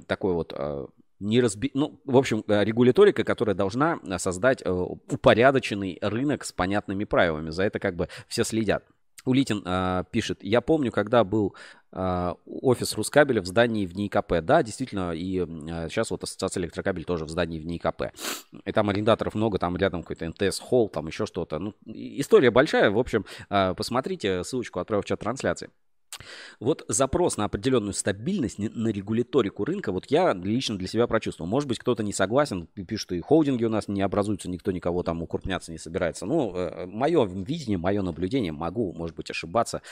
такой вот а, не разби... Ну, в общем, э, регуляторика, которая должна создать э, упорядоченный рынок с понятными правилами. За это как бы все следят. Улитин э, пишет, я помню, когда был э, офис Рускабеля в здании в НИКП. Да, действительно, и э, сейчас вот Ассоциация Электрокабель тоже в здании в НИКП. И там арендаторов много, там рядом какой-то НТС-холл, там еще что-то. Ну, история большая, в общем, посмотрите, ссылочку отправил в чат трансляции. Вот запрос на определенную стабильность, на регуляторику рынка, вот я лично для себя прочувствовал. Может быть, кто-то не согласен, пишет, что и холдинги у нас не образуются, никто никого там укрупняться не собирается. Ну, э, мое видение, мое наблюдение, могу, может быть, ошибаться.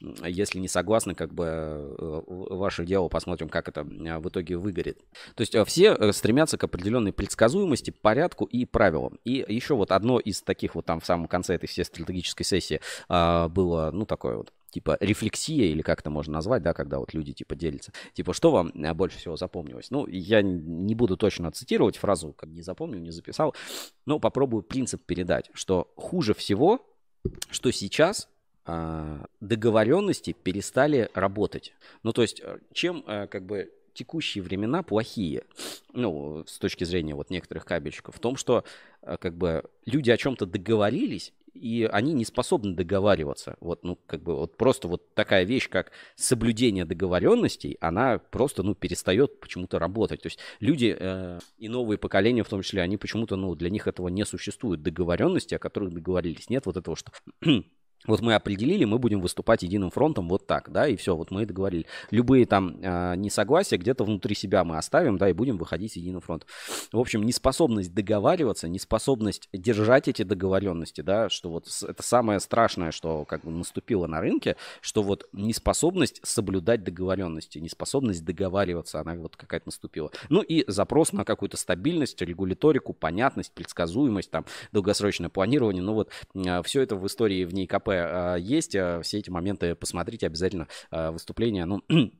Если не согласны, как бы э, ваше дело, посмотрим, как это э, в итоге выгорит. То есть все стремятся к определенной предсказуемости, порядку и правилам. И еще вот одно из таких вот там в самом конце этой всей стратегической сессии было, ну, такое вот типа рефлексия, или как это можно назвать, да, когда вот люди типа делятся. Типа, что вам э, больше всего запомнилось? Ну, я не буду точно цитировать фразу, как не запомнил, не записал, но попробую принцип передать, что хуже всего, что сейчас э, договоренности перестали работать. Ну, то есть, э, чем э, как бы текущие времена плохие, ну, с точки зрения вот некоторых кабельщиков, в том, что как бы люди о чем-то договорились, и они не способны договариваться. Вот, ну, как бы, вот просто вот такая вещь, как соблюдение договоренностей, она просто, ну, перестает почему-то работать. То есть люди э, и новые поколения, в том числе, они почему-то, ну, для них этого не существует. Договоренности, о которых договорились. Нет вот этого, что вот мы определили, мы будем выступать единым фронтом вот так, да, и все, вот мы договорили. Любые там э, несогласия где-то внутри себя мы оставим, да, и будем выходить с единым фронтом. В общем, неспособность договариваться, неспособность держать эти договоренности, да, что вот это самое страшное, что как бы наступило на рынке, что вот неспособность соблюдать договоренности, неспособность договариваться, она вот какая-то наступила. Ну и запрос на какую-то стабильность, регуляторику, понятность, предсказуемость, там, долгосрочное планирование, ну вот э, все это в истории в ней КП а, есть. А, все эти моменты посмотрите обязательно а, выступление. Ну,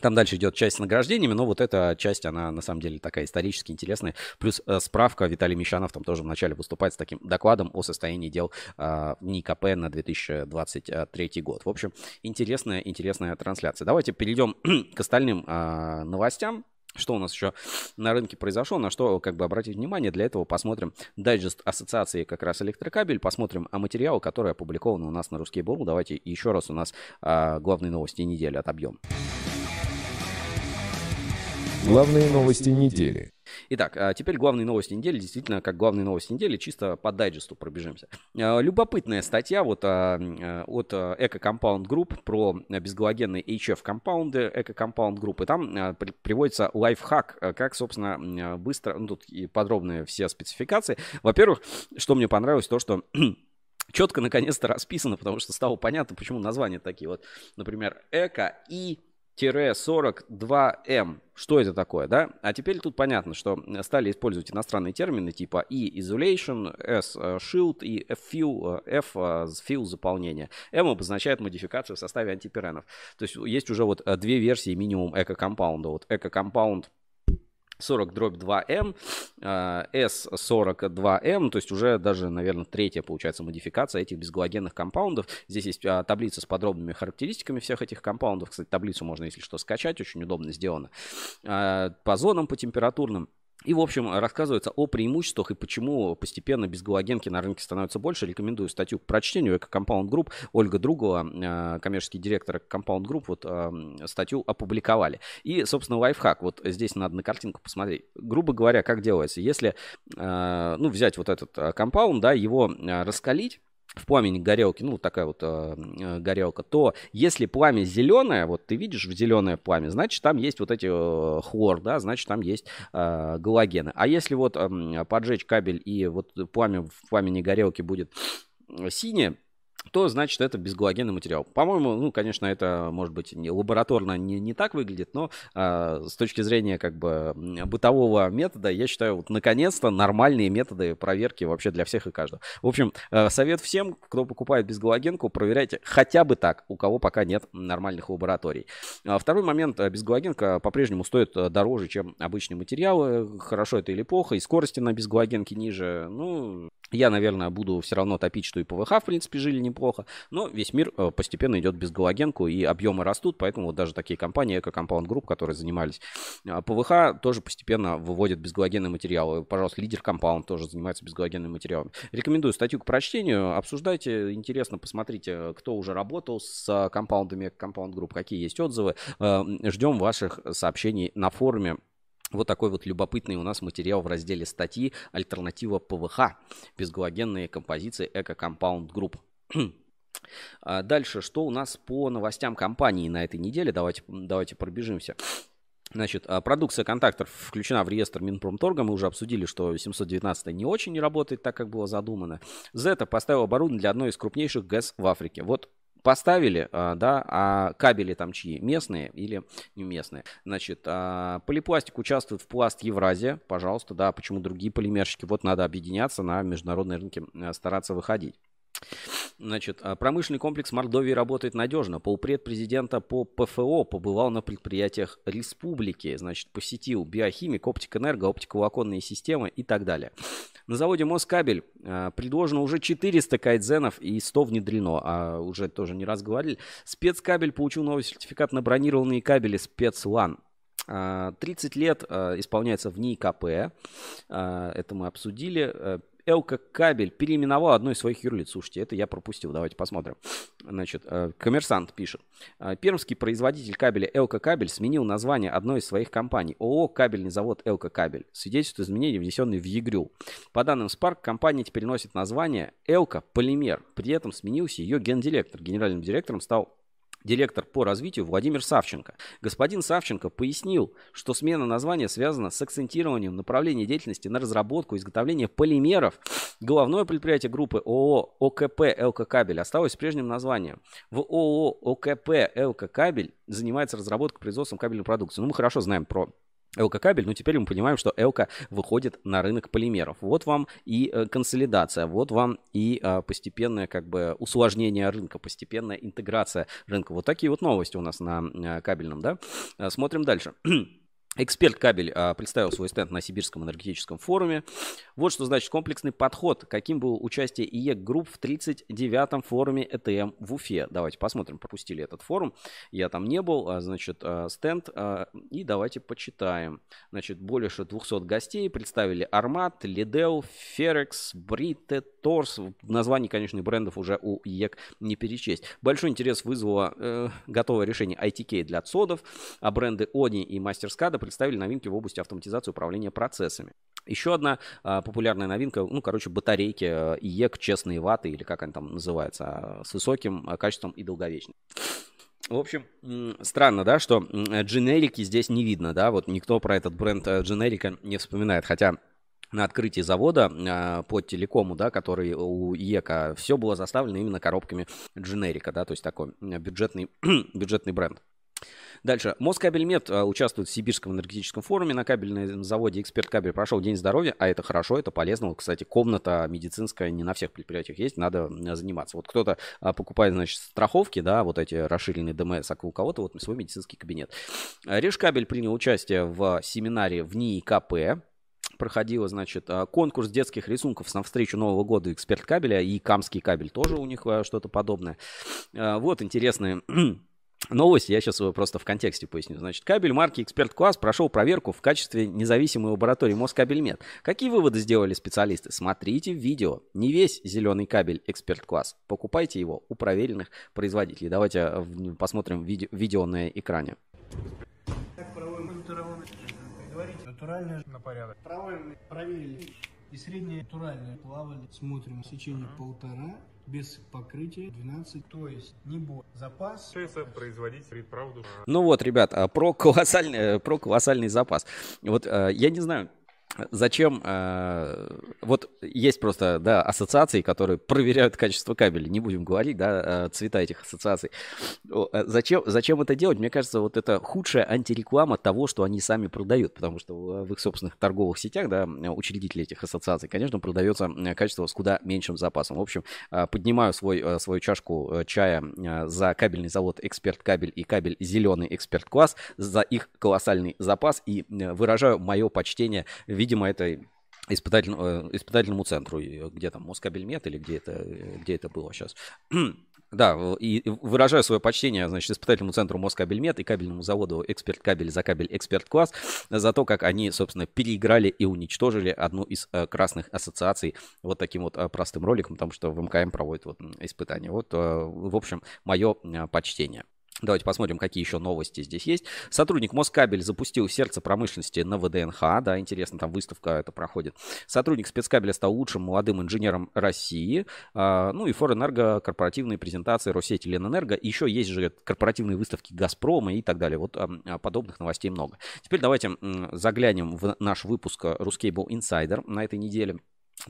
Там дальше идет часть с награждениями, но вот эта часть, она на самом деле такая исторически интересная. Плюс э, справка, Виталий Мещанов там тоже вначале выступает с таким докладом о состоянии дел э, НИКП на 2023 год. В общем, интересная, интересная трансляция. Давайте перейдем к остальным э, новостям. Что у нас еще на рынке произошло, на что как бы обратить внимание. Для этого посмотрим дайджест ассоциации как раз электрокабель, посмотрим о материалы, которые опубликованы у нас на Русский Бурл. Давайте еще раз у нас а, главные новости недели отобьем. Главные новости недели. Итак, а теперь главные новости недели. Действительно, как главные новости недели, чисто по дайджесту пробежимся. А, любопытная статья вот а, от Eco Compound Group про безгалогенные HF компаунды Eco Compound Group. И там приводится лайфхак, как, собственно, быстро, ну тут и подробные все спецификации. Во-первых, что мне понравилось, то, что четко наконец-то расписано, потому что стало понятно, почему названия такие. Вот, например, Эко и 42М. Что это такое, да? А теперь тут понятно, что стали использовать иностранные термины типа E-Isolation, S э, Shield и F-Fuel, э, F э, Fuel заполнение. M обозначает модификацию в составе антипиренов. То есть есть уже вот две версии минимум эко-компаунда. Вот эко-компаунд 40 дробь 2М, S42M, то есть уже даже, наверное, третья, получается, модификация этих безгалогенных компаундов. Здесь есть а, таблица с подробными характеристиками всех этих компаундов. Кстати, таблицу можно, если что, скачать, очень удобно сделано. А, по зонам, по температурным. И, в общем, рассказывается о преимуществах и почему постепенно безгалогенки на рынке становятся больше. Рекомендую статью к прочтению. Эко Compound Group. Ольга Другова, э, коммерческий директор Compound Group, вот э, статью опубликовали. И, собственно, лайфхак. Вот здесь надо на картинку посмотреть. Грубо говоря, как делается. Если, э, ну, взять вот этот компаунд, да, его раскалить, в пламени горелки, ну, такая вот э, горелка, то если пламя зеленое, вот ты видишь в зеленое пламя, значит, там есть вот эти э, хлор, да, значит, там есть э, галогены. А если вот э, поджечь кабель и вот пламя в пламени горелки будет синее, то значит это безгалогенный материал. По-моему, ну, конечно, это, может быть, не, лабораторно не, не так выглядит, но э, с точки зрения как бы бытового метода, я считаю, вот наконец-то нормальные методы проверки вообще для всех и каждого. В общем, э, совет всем, кто покупает безгалогенку, проверяйте хотя бы так, у кого пока нет нормальных лабораторий. А второй момент, безгалогенка по-прежнему стоит дороже, чем обычные материалы. Хорошо это или плохо, и скорости на безгалогенке ниже. Ну, я, наверное, буду все равно топить, что и ПВХ, в принципе, жили неплохо. Но весь мир э, постепенно идет без галогенку, и объемы растут, поэтому вот даже такие компании, Eco Compound Group, которые занимались э, ПВХ, тоже постепенно выводят безгалогенные материалы. Пожалуйста, лидер Compound тоже занимается безгалогенными материалами. Рекомендую статью к прочтению. Обсуждайте, интересно, посмотрите, кто уже работал с компаундами Compound Group, какие есть отзывы. Э, ждем ваших сообщений на форуме вот такой вот любопытный у нас материал в разделе статьи «Альтернатива ПВХ. Безгалогенные композиции Эко Компаунд Групп». А дальше, что у нас по новостям компании на этой неделе? Давайте, давайте пробежимся. Значит, а продукция контактор включена в реестр Минпромторга. Мы уже обсудили, что 719 не очень не работает так, как было задумано. ЗЭТО поставил оборудование для одной из крупнейших ГЭС в Африке. Вот поставили, а, да, а кабели там чьи? Местные или не местные? Значит, а, полипластик участвует в пласт Евразия, пожалуйста, да, почему другие полимерщики? Вот надо объединяться на международные рынки, э, стараться выходить. Значит, а, промышленный комплекс Мордовии работает надежно. Полпред президента по ПФО побывал на предприятиях республики. Значит, посетил биохимик, оптик-энерго, оптиковолоконные системы и так далее. На заводе Москабель э, предложено уже 400 кайдзенов и 100 внедрено. А уже тоже не раз говорили. Спецкабель получил новый сертификат на бронированные кабели спецлан. 30 лет э, исполняется в НИИ КП. Это мы обсудили. Элка Кабель переименовал одно из своих юрлиц. Слушайте, это я пропустил. Давайте посмотрим. Значит, э, коммерсант пишет. «Э, пермский производитель кабеля Элка Кабель сменил название одной из своих компаний. ООО «Кабельный завод Элка Кабель». Свидетельствует изменения, внесенные в ЕГРЮ. По данным Spark, компания теперь носит название Элка Полимер. При этом сменился ее гендиректор. Генеральным директором стал директор по развитию Владимир Савченко. Господин Савченко пояснил, что смена названия связана с акцентированием направления деятельности на разработку и изготовление полимеров. Головное предприятие группы ООО ОКП ЛК Кабель осталось с прежним названием. В ООО ОКП ЛК Кабель занимается разработкой и производством кабельной продукции. Ну, мы хорошо знаем про ЛК кабель, но теперь мы понимаем, что ЛК выходит на рынок полимеров. Вот вам и э, консолидация, вот вам и а, постепенное как бы усложнение рынка, постепенная интеграция рынка. Вот такие вот новости у нас на э, кабельном, да. Э, смотрим дальше. Эксперт кабель а, представил свой стенд на Сибирском энергетическом форуме. Вот что значит комплексный подход. Каким был участие IEK Group в 39-м форуме ЭТМ в Уфе. Давайте посмотрим, пропустили этот форум. Я там не был. А, значит, а, стенд. И давайте почитаем. Значит, больше 200 гостей представили ARMAT, LEDEL, FEREKS, BRITE, TORS. Названий, конечно, брендов уже у IEK не перечесть. Большой интерес вызвало э, готовое решение ITK для ЦОДов, а бренды ONI и MasterSCADA представили новинки в области автоматизации управления процессами. Еще одна а, популярная новинка, ну, короче, батарейки а, IEK, честные ватты, или как они там называются, а, с высоким а, качеством и долговечным. В общем, странно, да, что Generica здесь не видно, да, вот никто про этот бренд Generica не вспоминает, хотя на открытии завода э, под телекому, да, который у IEK 'а, все было заставлено именно коробками дженерика, да, то есть такой бюджетный, бюджетный бренд. Дальше. Москабельмет а, участвует в Сибирском энергетическом форуме. На кабельном заводе «Эксперт Кабель» прошел День здоровья, а это хорошо, это полезно. Вот, кстати, комната медицинская не на всех предприятиях есть, надо заниматься. Вот кто-то а, покупает, значит, страховки, да, вот эти расширенные ДМС, а у кого-то вот свой медицинский кабинет. Решкабель принял участие в семинаре в НИИ КП, проходила, значит, конкурс детских рисунков на встречу Нового года эксперт кабеля и Камский кабель тоже у них что-то подобное. Вот интересные Новость, я сейчас просто в контексте поясню. Значит, кабель марки Эксперт Класс прошел проверку в качестве независимой лаборатории Москабельмет. Какие выводы сделали специалисты? Смотрите в видео. Не весь зеленый кабель Эксперт Класс. Покупайте его у проверенных производителей. Давайте э, посмотрим видео, видео на экране. Натуральное на порядок. Проводим, проверили. И среднее натуральное плавали. Смотрим сечение полтора без покрытия 12, то есть не будет запас. Получается, правду. Ну вот, ребят, а про колоссальный, э, про колоссальный запас. Вот э, я не знаю, Зачем? Э, вот есть просто, да, ассоциации, которые проверяют качество кабеля. Не будем говорить, да, э, цвета этих ассоциаций. Э, зачем, зачем это делать? Мне кажется, вот это худшая антиреклама того, что они сами продают. Потому что в их собственных торговых сетях, да, учредители этих ассоциаций, конечно, продается качество с куда меньшим запасом. В общем, поднимаю свой, свою чашку чая за кабельный завод Эксперт Кабель и кабель Зеленый Эксперт Класс за их колоссальный запас и выражаю мое почтение видимо, это испытатель, э, испытательному центру, где там Москабельмет или где это, где это было сейчас. Да, и выражаю свое почтение, значит, испытательному центру Москабельмет и кабельному заводу Эксперт Кабель за кабель Эксперт Класс за то, как они, собственно, переиграли и уничтожили одну из э, красных ассоциаций вот таким вот э, простым роликом, потому что в МКМ проводят вот испытания. Вот, в общем, мое почтение. Давайте посмотрим, какие еще новости здесь есть. Сотрудник Москабель запустил сердце промышленности на ВДНХ. Да, интересно, там выставка это проходит. Сотрудник спецкабеля стал лучшим молодым инженером России. А, ну и Форэнерго, корпоративные презентации Россети Ленэнерго. Еще есть же корпоративные выставки Газпрома и так далее. Вот а, подобных новостей много. Теперь давайте заглянем в наш выпуск Ruscable Insider на этой неделе.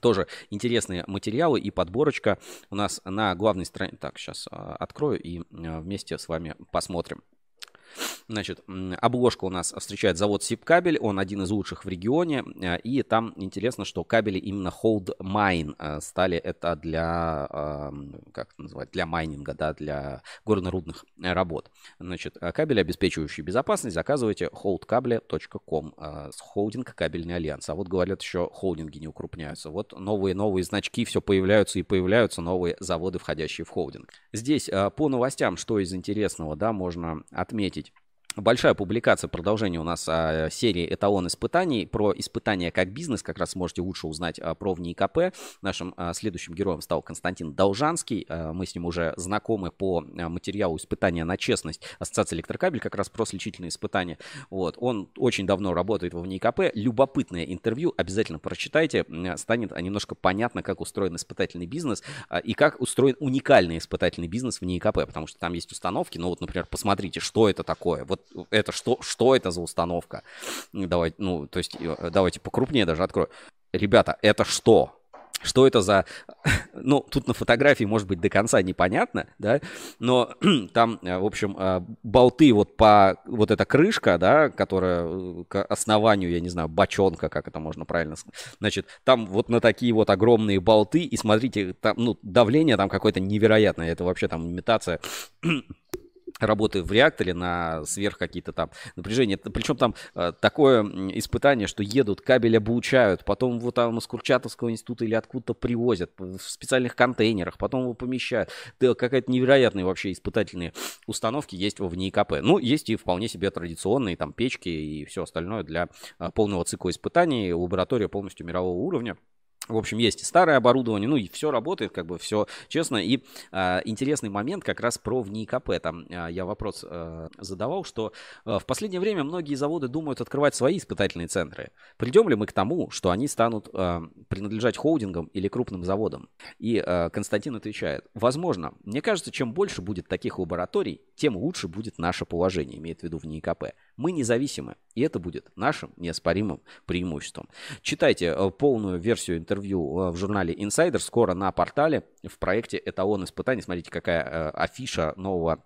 Тоже интересные материалы и подборочка у нас на главной странице. Так, сейчас а, открою и а, вместе с вами посмотрим. Значит, обложка у нас встречает завод Сибкабель, он один из лучших в регионе, э, и там интересно, что кабели именно Hold Mine э, стали это для, как это называть, для майнинга, да, для горнорудных работ. Значит, э, кабели, обеспечивающие безопасность, заказывайте holdkable.com, холдинг кабельный альянс. А вот говорят, еще холдинги не укрупняются. Вот новые-новые значки все появляются и появляются новые заводы, входящие в холдинг. Здесь по новостям, что из интересного, да, можно отметить. Большая публикация, продолжение у нас а, серии «Эталон испытаний». Про испытания как бизнес как раз можете лучше узнать а, про в НИКП. Нашим а, следующим героем стал Константин Должанский. А, мы с ним уже знакомы по а, материалу испытания на честность Ассоциации электрокабель, как раз про сличительные испытания. Вот. Он очень давно работает в НИКП. Любопытное интервью, обязательно прочитайте. Станет немножко понятно, как устроен испытательный бизнес а, и как устроен уникальный испытательный бизнес в НИКП, потому что там есть установки. Ну вот, например, посмотрите, что это такое. Вот это что, что это за установка? Давайте, ну, то есть, э, давайте покрупнее даже открою. Ребята, это что? Что это за... Ну, тут на фотографии, может быть, до конца непонятно, да, но там, э, в общем, э, болты вот по... Вот эта крышка, да, которая к основанию, я не знаю, бочонка, как это можно правильно сказать. Значит, там вот на такие вот огромные болты, и смотрите, там, ну, давление там какое-то невероятное. Это вообще там имитация работы в реакторе на сверх какие-то там напряжения. Причем там э, такое испытание, что едут, кабель обучают, потом его там из Курчатовского института или откуда-то привозят в специальных контейнерах, потом его помещают. Да, какая-то невероятная вообще испытательные установки есть в НИКП. Ну, есть и вполне себе традиционные там печки и все остальное для э, полного цикла испытаний. Лаборатория полностью мирового уровня. В общем, есть старое оборудование, ну и все работает, как бы все честно. И э, интересный момент как раз про в НИКП. Там э, я вопрос э, задавал, что э, в последнее время многие заводы думают открывать свои испытательные центры. Придем ли мы к тому, что они станут э, принадлежать холдингам или крупным заводам? И э, Константин отвечает, возможно. Мне кажется, чем больше будет таких лабораторий, тем лучше будет наше положение, имеет в виду в НИКП. Мы независимы, и это будет нашим неоспоримым преимуществом. Читайте э, полную версию интервью э, в журнале Insider скоро на портале в проекте «Эталон испытаний». Смотрите, какая э, афиша нового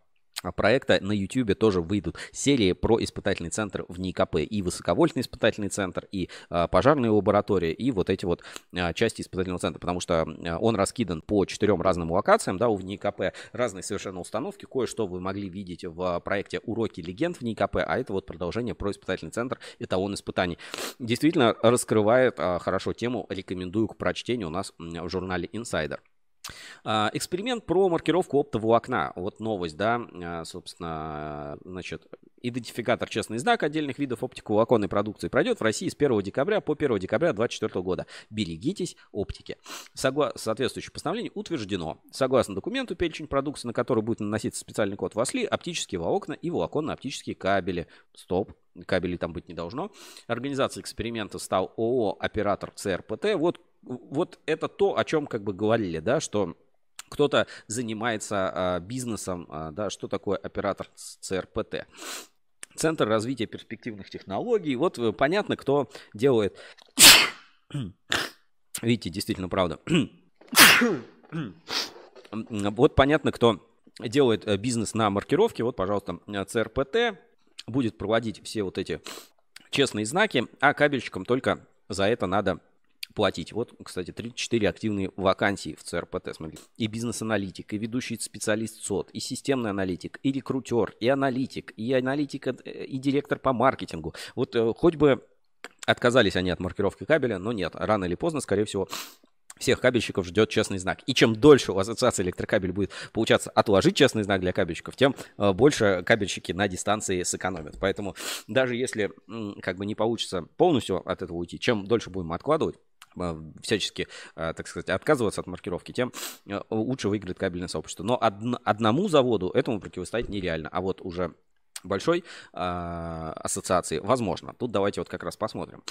проекта на YouTube тоже выйдут серии про испытательный центр в НИКП. И высоковольтный испытательный центр, и а, пожарные лаборатории, и вот эти вот а, части испытательного центра. Потому что а, он раскидан по четырем разным локациям, да, у НИКП разные совершенно установки. Кое-что вы могли видеть в проекте «Уроки легенд» в НИКП, а это вот продолжение про испытательный центр «Эталон испытаний». Действительно раскрывает а, хорошо тему, рекомендую к прочтению у нас в журнале Insider. А, эксперимент про маркировку оптового окна. Вот новость, да, а, собственно, значит, идентификатор честный знак отдельных видов оптиковолоконной продукции пройдет в России с 1 декабря по 1 декабря 2024 года. Берегитесь оптики. Согла... Соответствующее постановление утверждено. Согласно документу, перечень продукции, на который будет наноситься специальный код ВАСЛИ, оптические волокна и волоконно-оптические кабели. Стоп, кабелей там быть не должно. Организация эксперимента стал ООО «Оператор ЦРПТ». Вот вот это то, о чем как бы говорили, да, что кто-то занимается а, бизнесом, а, да, что такое оператор ЦРПТ. Центр развития перспективных технологий. Вот э, понятно, кто делает. Видите, действительно, правда. вот понятно, кто делает э, бизнес на маркировке. Вот, пожалуйста, ЦРПТ будет проводить все вот эти честные знаки, а кабельщикам только за это надо платить. Вот, кстати, 34 активные вакансии в ЦРПТ, смотрите. И бизнес-аналитик, и ведущий специалист СОД, и системный аналитик, и рекрутер, и аналитик, и аналитик, э, и директор по маркетингу. Вот э, хоть бы отказались они от маркировки кабеля, но нет, рано или поздно, скорее всего, всех кабельщиков ждет честный знак. И чем дольше у ассоциации электрокабель будет получаться отложить честный знак для кабельщиков, тем э, больше кабельщики на дистанции сэкономят. Поэтому даже если как бы не получится полностью от этого уйти, чем дольше будем откладывать, а, всячески, а, так сказать, отказываться от маркировки, тем лучше выиграет кабельное сообщество. Но од- одному заводу этому противостоять нереально. А вот уже большой э, ассоциации возможно. Тут давайте вот как раз посмотрим.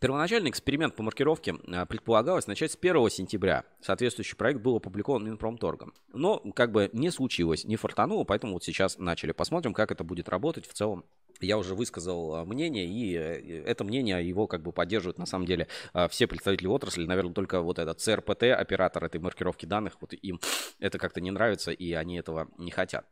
Первоначальный эксперимент по маркировке предполагалось начать с 1 сентября. Соответствующий проект был опубликован Минпромторгом. Но как бы не случилось, не фартануло, поэтому вот сейчас начали. Посмотрим, как это будет работать в целом я уже высказал а, мнение, и э, это мнение его как бы поддерживают на самом деле а, все представители отрасли. Наверное, только вот этот ЦРПТ, оператор этой маркировки данных, вот им это как-то не нравится, и они этого не хотят.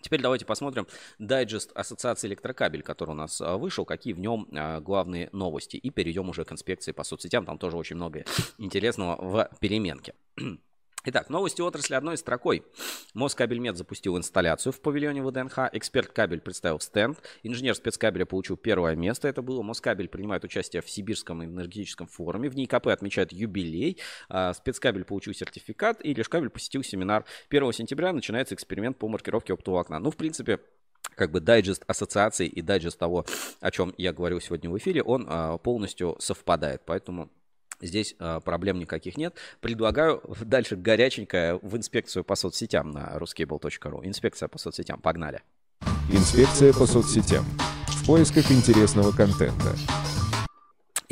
Теперь давайте посмотрим дайджест Ассоциации электрокабель, который у нас а, вышел, какие в нем главные новости. И перейдем уже к инспекции по соцсетям, там тоже очень много интересного в переменке. Итак, новости отрасли одной строкой. Москабельмет запустил инсталляцю в павильоне ВДНХ. Эксперт кабель представил стенд. Инженер спецкабеля получил первое место. Это было. Москабель принимает участие в Сибирском энергетическом форуме. В НИКП отмечают юбилей. А, спецкабель получил сертификат. И Лешкабель посетил семинар. 1 сентября начинается эксперимент по маркировке оптового окна. Ну, в принципе, как бы дайджест ассоциации и дайджест того, о чем я говорил сегодня в эфире, он а, полностью совпадает. Поэтому Здесь э, проблем никаких нет. Предлагаю дальше горяченькое в инспекцию по соцсетям на ruskable.ru. Инспекция по соцсетям. Погнали. Инспекция по соцсетям. В поисках интересного контента.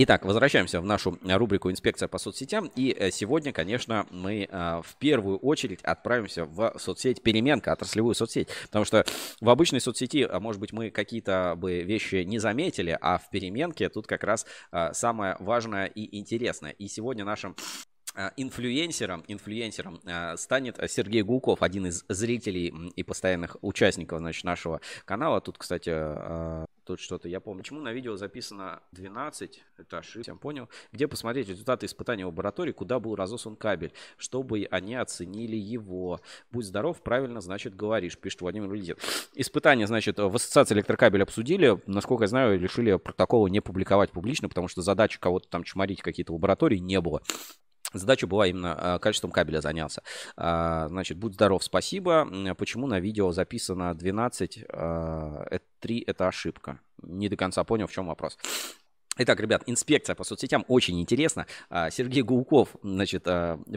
Итак, возвращаемся в нашу рубрику «Инспекция по соцсетям». И э, сегодня, конечно, мы э, в первую очередь отправимся в соцсеть «Переменка», отраслевую соцсеть. Потому что в обычной соцсети, а, может быть, мы какие-то бы вещи не заметили, а в «Переменке» тут как раз э, самое важное и интересное. И сегодня нашим инфлюенсером, инфлюенсером станет Сергей Гулков, один из зрителей и постоянных участников значит, нашего канала. Тут, кстати, Тут что-то, я помню, почему на видео записано 12, это ошибка, я понял. Где посмотреть результаты испытания в лаборатории, куда был разослан кабель, чтобы они оценили его. Будь здоров, правильно, значит, говоришь, пишет Владимир Лидит. Испытания, значит, в ассоциации электрокабель обсудили. Насколько я знаю, решили протоколы не публиковать публично, потому что задачи кого-то там чморить какие-то лаборатории не было. Задача была именно а, качеством кабеля заняться. А, значит, будь здоров, спасибо. Почему на видео записано 12, 3 а, это ошибка? Не до конца понял, в чем вопрос. Итак, ребят, инспекция по соцсетям очень интересно. А, Сергей Гулков, значит,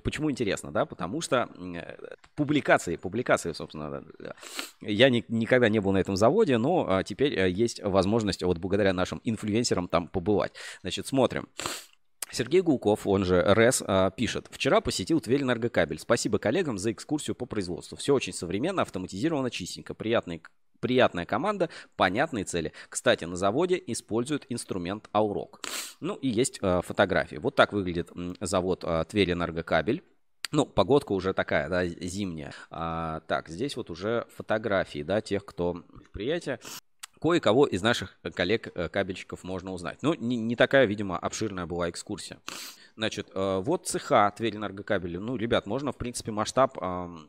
почему интересно, да? Потому что публикации, публикации, собственно, я ни, никогда не был на этом заводе, но теперь есть возможность вот благодаря нашим инфлюенсерам там побывать. Значит, смотрим. Сергей Гулков, он же РЭС, пишет. Вчера посетил Тверь энергокабель. Спасибо коллегам за экскурсию по производству. Все очень современно, автоматизировано, чистенько. Приятный Приятная команда, понятные цели. Кстати, на заводе используют инструмент Аурок. Ну и есть э, фотографии. Вот так выглядит завод э, Тверь Энергокабель. Ну, погодка уже такая, да, зимняя. А, так, здесь вот уже фотографии, да, тех, кто предприятие. Кое-кого из наших коллег-кабельщиков э, можно узнать. Ну, не, не такая, видимо, обширная была экскурсия. Значит, э, вот цеха Тверь энергокабели. Ну, ребят, можно, в принципе, масштаб,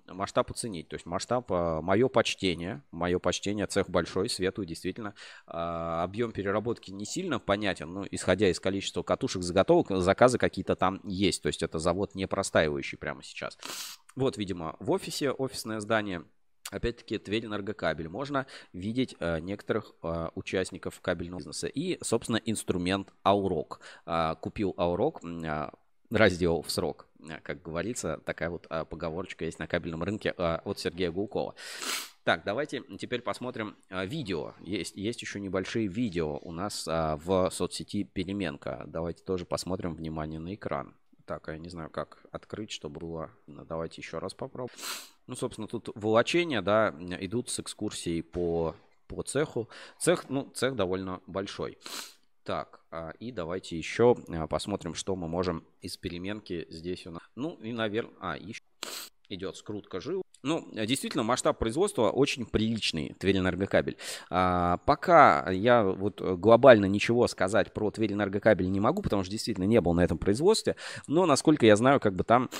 масштаб оценить. То есть масштаб, э, мое почтение, мое почтение, цех большой, светлый, действительно. А, объем переработки не сильно понятен, но исходя из количества катушек, заготовок, заказы какие-то там есть. То есть это завод не простаивающий прямо сейчас. Вот, видимо, в офисе, офисное здание. Опять-таки, Тверь энергокабель. Можно видеть э, некоторых э, участников кабельного бизнеса. И, собственно, инструмент Аурок. Э, купил Аурок, э, разделал в срок. Э, как говорится, такая вот э, поговорочка есть на кабельном рынке э, от Сергея Гулкова. Так, давайте теперь посмотрим э, видео. Есть, есть еще небольшие видео у нас э, в соцсети Переменка. Давайте тоже посмотрим внимание на экран. Так, я не знаю, как открыть, чтобы было. Давайте еще раз попробуем. Ну, собственно, тут волочения, да, идут с экскурсией по, по цеху. Цех, ну, цех довольно большой. Так, а, и давайте еще а, посмотрим, что мы можем из переменки здесь у нас. Ну, и, наверное, а, еще идет скрутка жил. Ну, действительно, масштаб производства очень приличный, Тверь Энергокабель. А, пока я вот глобально ничего сказать про Тверь Энергокабель не могу, потому что действительно не был на этом производстве, но, насколько я знаю, как бы там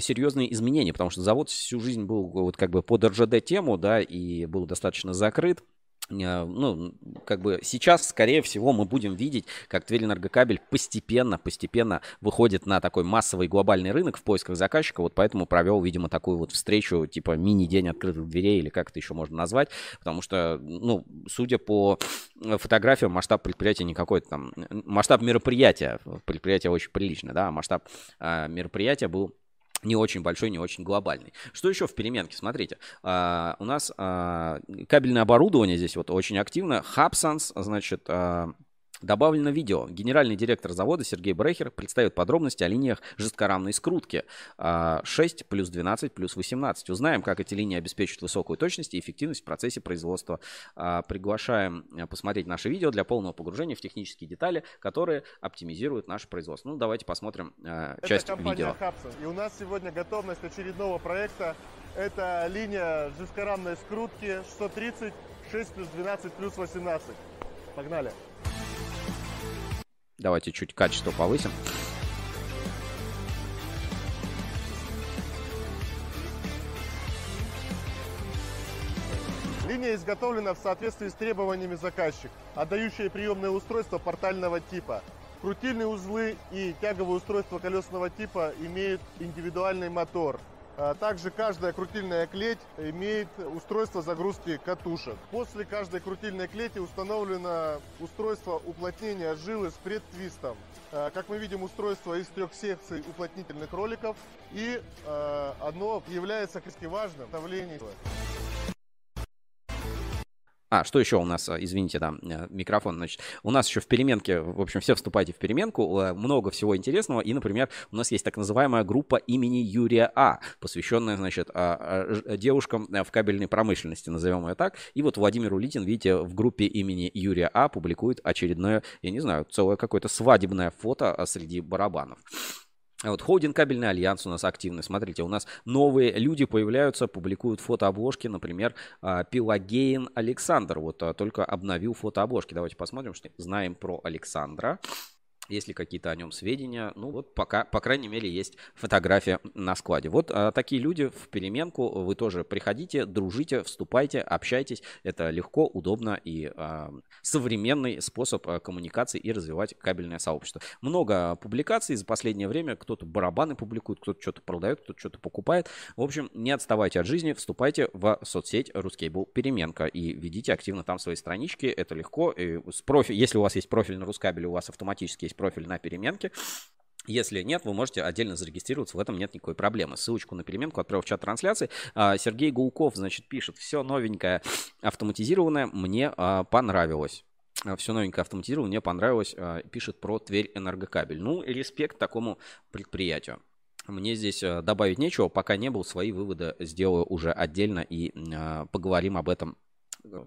серьезные изменения, потому что завод всю жизнь был вот как бы под РЖД-тему, да, и был достаточно закрыт. Э, ну, как бы сейчас, скорее всего, мы будем видеть, как Тверь Энергокабель постепенно, постепенно выходит на такой массовый глобальный рынок в поисках заказчика. Вот поэтому провел, видимо, такую вот встречу, типа мини-день открытых дверей, или как это еще можно назвать. Потому что, ну, судя по фотографиям, масштаб предприятия не какой-то там... Масштаб мероприятия, предприятие очень приличное, да, масштаб э, мероприятия был не очень большой, не очень глобальный. Что еще в переменке? Смотрите, а, у нас а, кабельное оборудование здесь вот очень активно. Hubsense, значит, а, Добавлено видео. Генеральный директор завода Сергей Брехер представит подробности о линиях жесткорамной скрутки 6 а, плюс 12 плюс 18. Узнаем, как эти линии обеспечат высокую точность и эффективность в процессе производства. А, приглашаем э, посмотреть наше видео для полного погружения в технические детали, которые оптимизируют наше производство. Ну, давайте посмотрим э, часть Это компания видео. Хабсон. И у нас сегодня готовность очередного проекта. Это линия жесткорамной скрутки 130 6 плюс 12 плюс 18. Погнали! Давайте чуть качество повысим. Линия изготовлена в соответствии с требованиями заказчика, отдающие приемное устройство портального типа. Крутильные узлы и тяговые устройства колесного типа имеют индивидуальный мотор – также каждая крутильная клеть имеет устройство загрузки катушек. После каждой крутильной клети установлено устройство уплотнения жилы с предтвистом. А, как мы видим, устройство из трех секций уплотнительных роликов и а, одно является важным в а, что еще у нас, а, извините, да, э, микрофон, значит, у нас еще в переменке, в общем, все вступайте в переменку, э, много всего интересного, и, например, у нас есть так называемая группа имени Юрия А, посвященная, значит, а, а, девушкам э, в кабельной промышленности, назовем ее так, и вот Владимир Улитин, видите, в группе имени Юрия А публикует очередное, я не знаю, целое какое-то свадебное фото среди барабанов. Вот Холдинг Кабельный Альянс у нас активный. Смотрите, у нас новые люди появляются, публикуют фотообложки. Например, а, Пелагеин Александр. Вот а, только обновил фотообложки. Давайте посмотрим, что знаем про Александра. Есть ли какие-то о нем сведения? Ну вот пока, по крайней мере, есть фотография на складе. Вот а, такие люди в переменку. Вы тоже приходите, дружите, вступайте, общайтесь. Это легко, удобно и а, современный способ а, коммуникации и развивать кабельное сообщество. Много публикаций за последнее время. Кто-то барабаны публикует, кто-то что-то продает, кто-то что-то покупает. В общем, не отставайте от жизни, вступайте в соцсеть Рускейбл Переменка и ведите активно там свои странички. Это легко. И с профи... Если у вас есть профиль на Рускабеле, у вас автоматически есть профиль на переменке. Если нет, вы можете отдельно зарегистрироваться, в этом нет никакой проблемы. Ссылочку на переменку отправил в чат трансляции. А, Сергей Гулков, значит, пишет, все новенькое, автоматизированное мне а, понравилось. А, все новенькое автоматизировано, мне понравилось, пишет про Тверь энергокабель. Ну, респект такому предприятию. Мне здесь добавить нечего, пока не был, свои выводы сделаю уже отдельно и поговорим об этом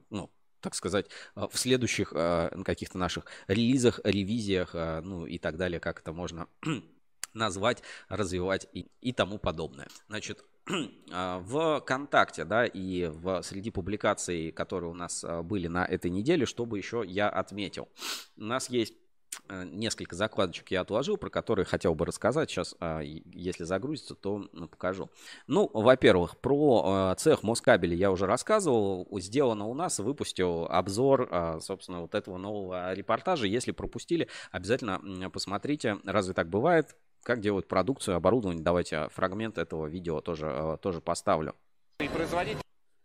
ну, так сказать, а, в следующих а, каких-то наших релизах, ревизиях, а, ну и так далее, как это можно назвать, развивать и, и тому подобное. Значит, в ВКонтакте, да, и в, среди публикаций, которые у нас были на этой неделе, чтобы еще я отметил. У нас есть Э, несколько закладочек я отложил, про которые хотел бы рассказать. Сейчас, а, если загрузится, то ну, покажу. Ну, во-первых, про э, цех Москабеля я уже рассказывал. Сделано у нас, выпустил обзор, а, собственно, вот этого нового репортажа. Если пропустили, обязательно посмотрите. Разве так бывает? Как делают продукцию, оборудование. Давайте фрагмент этого видео тоже, э, тоже поставлю. И производить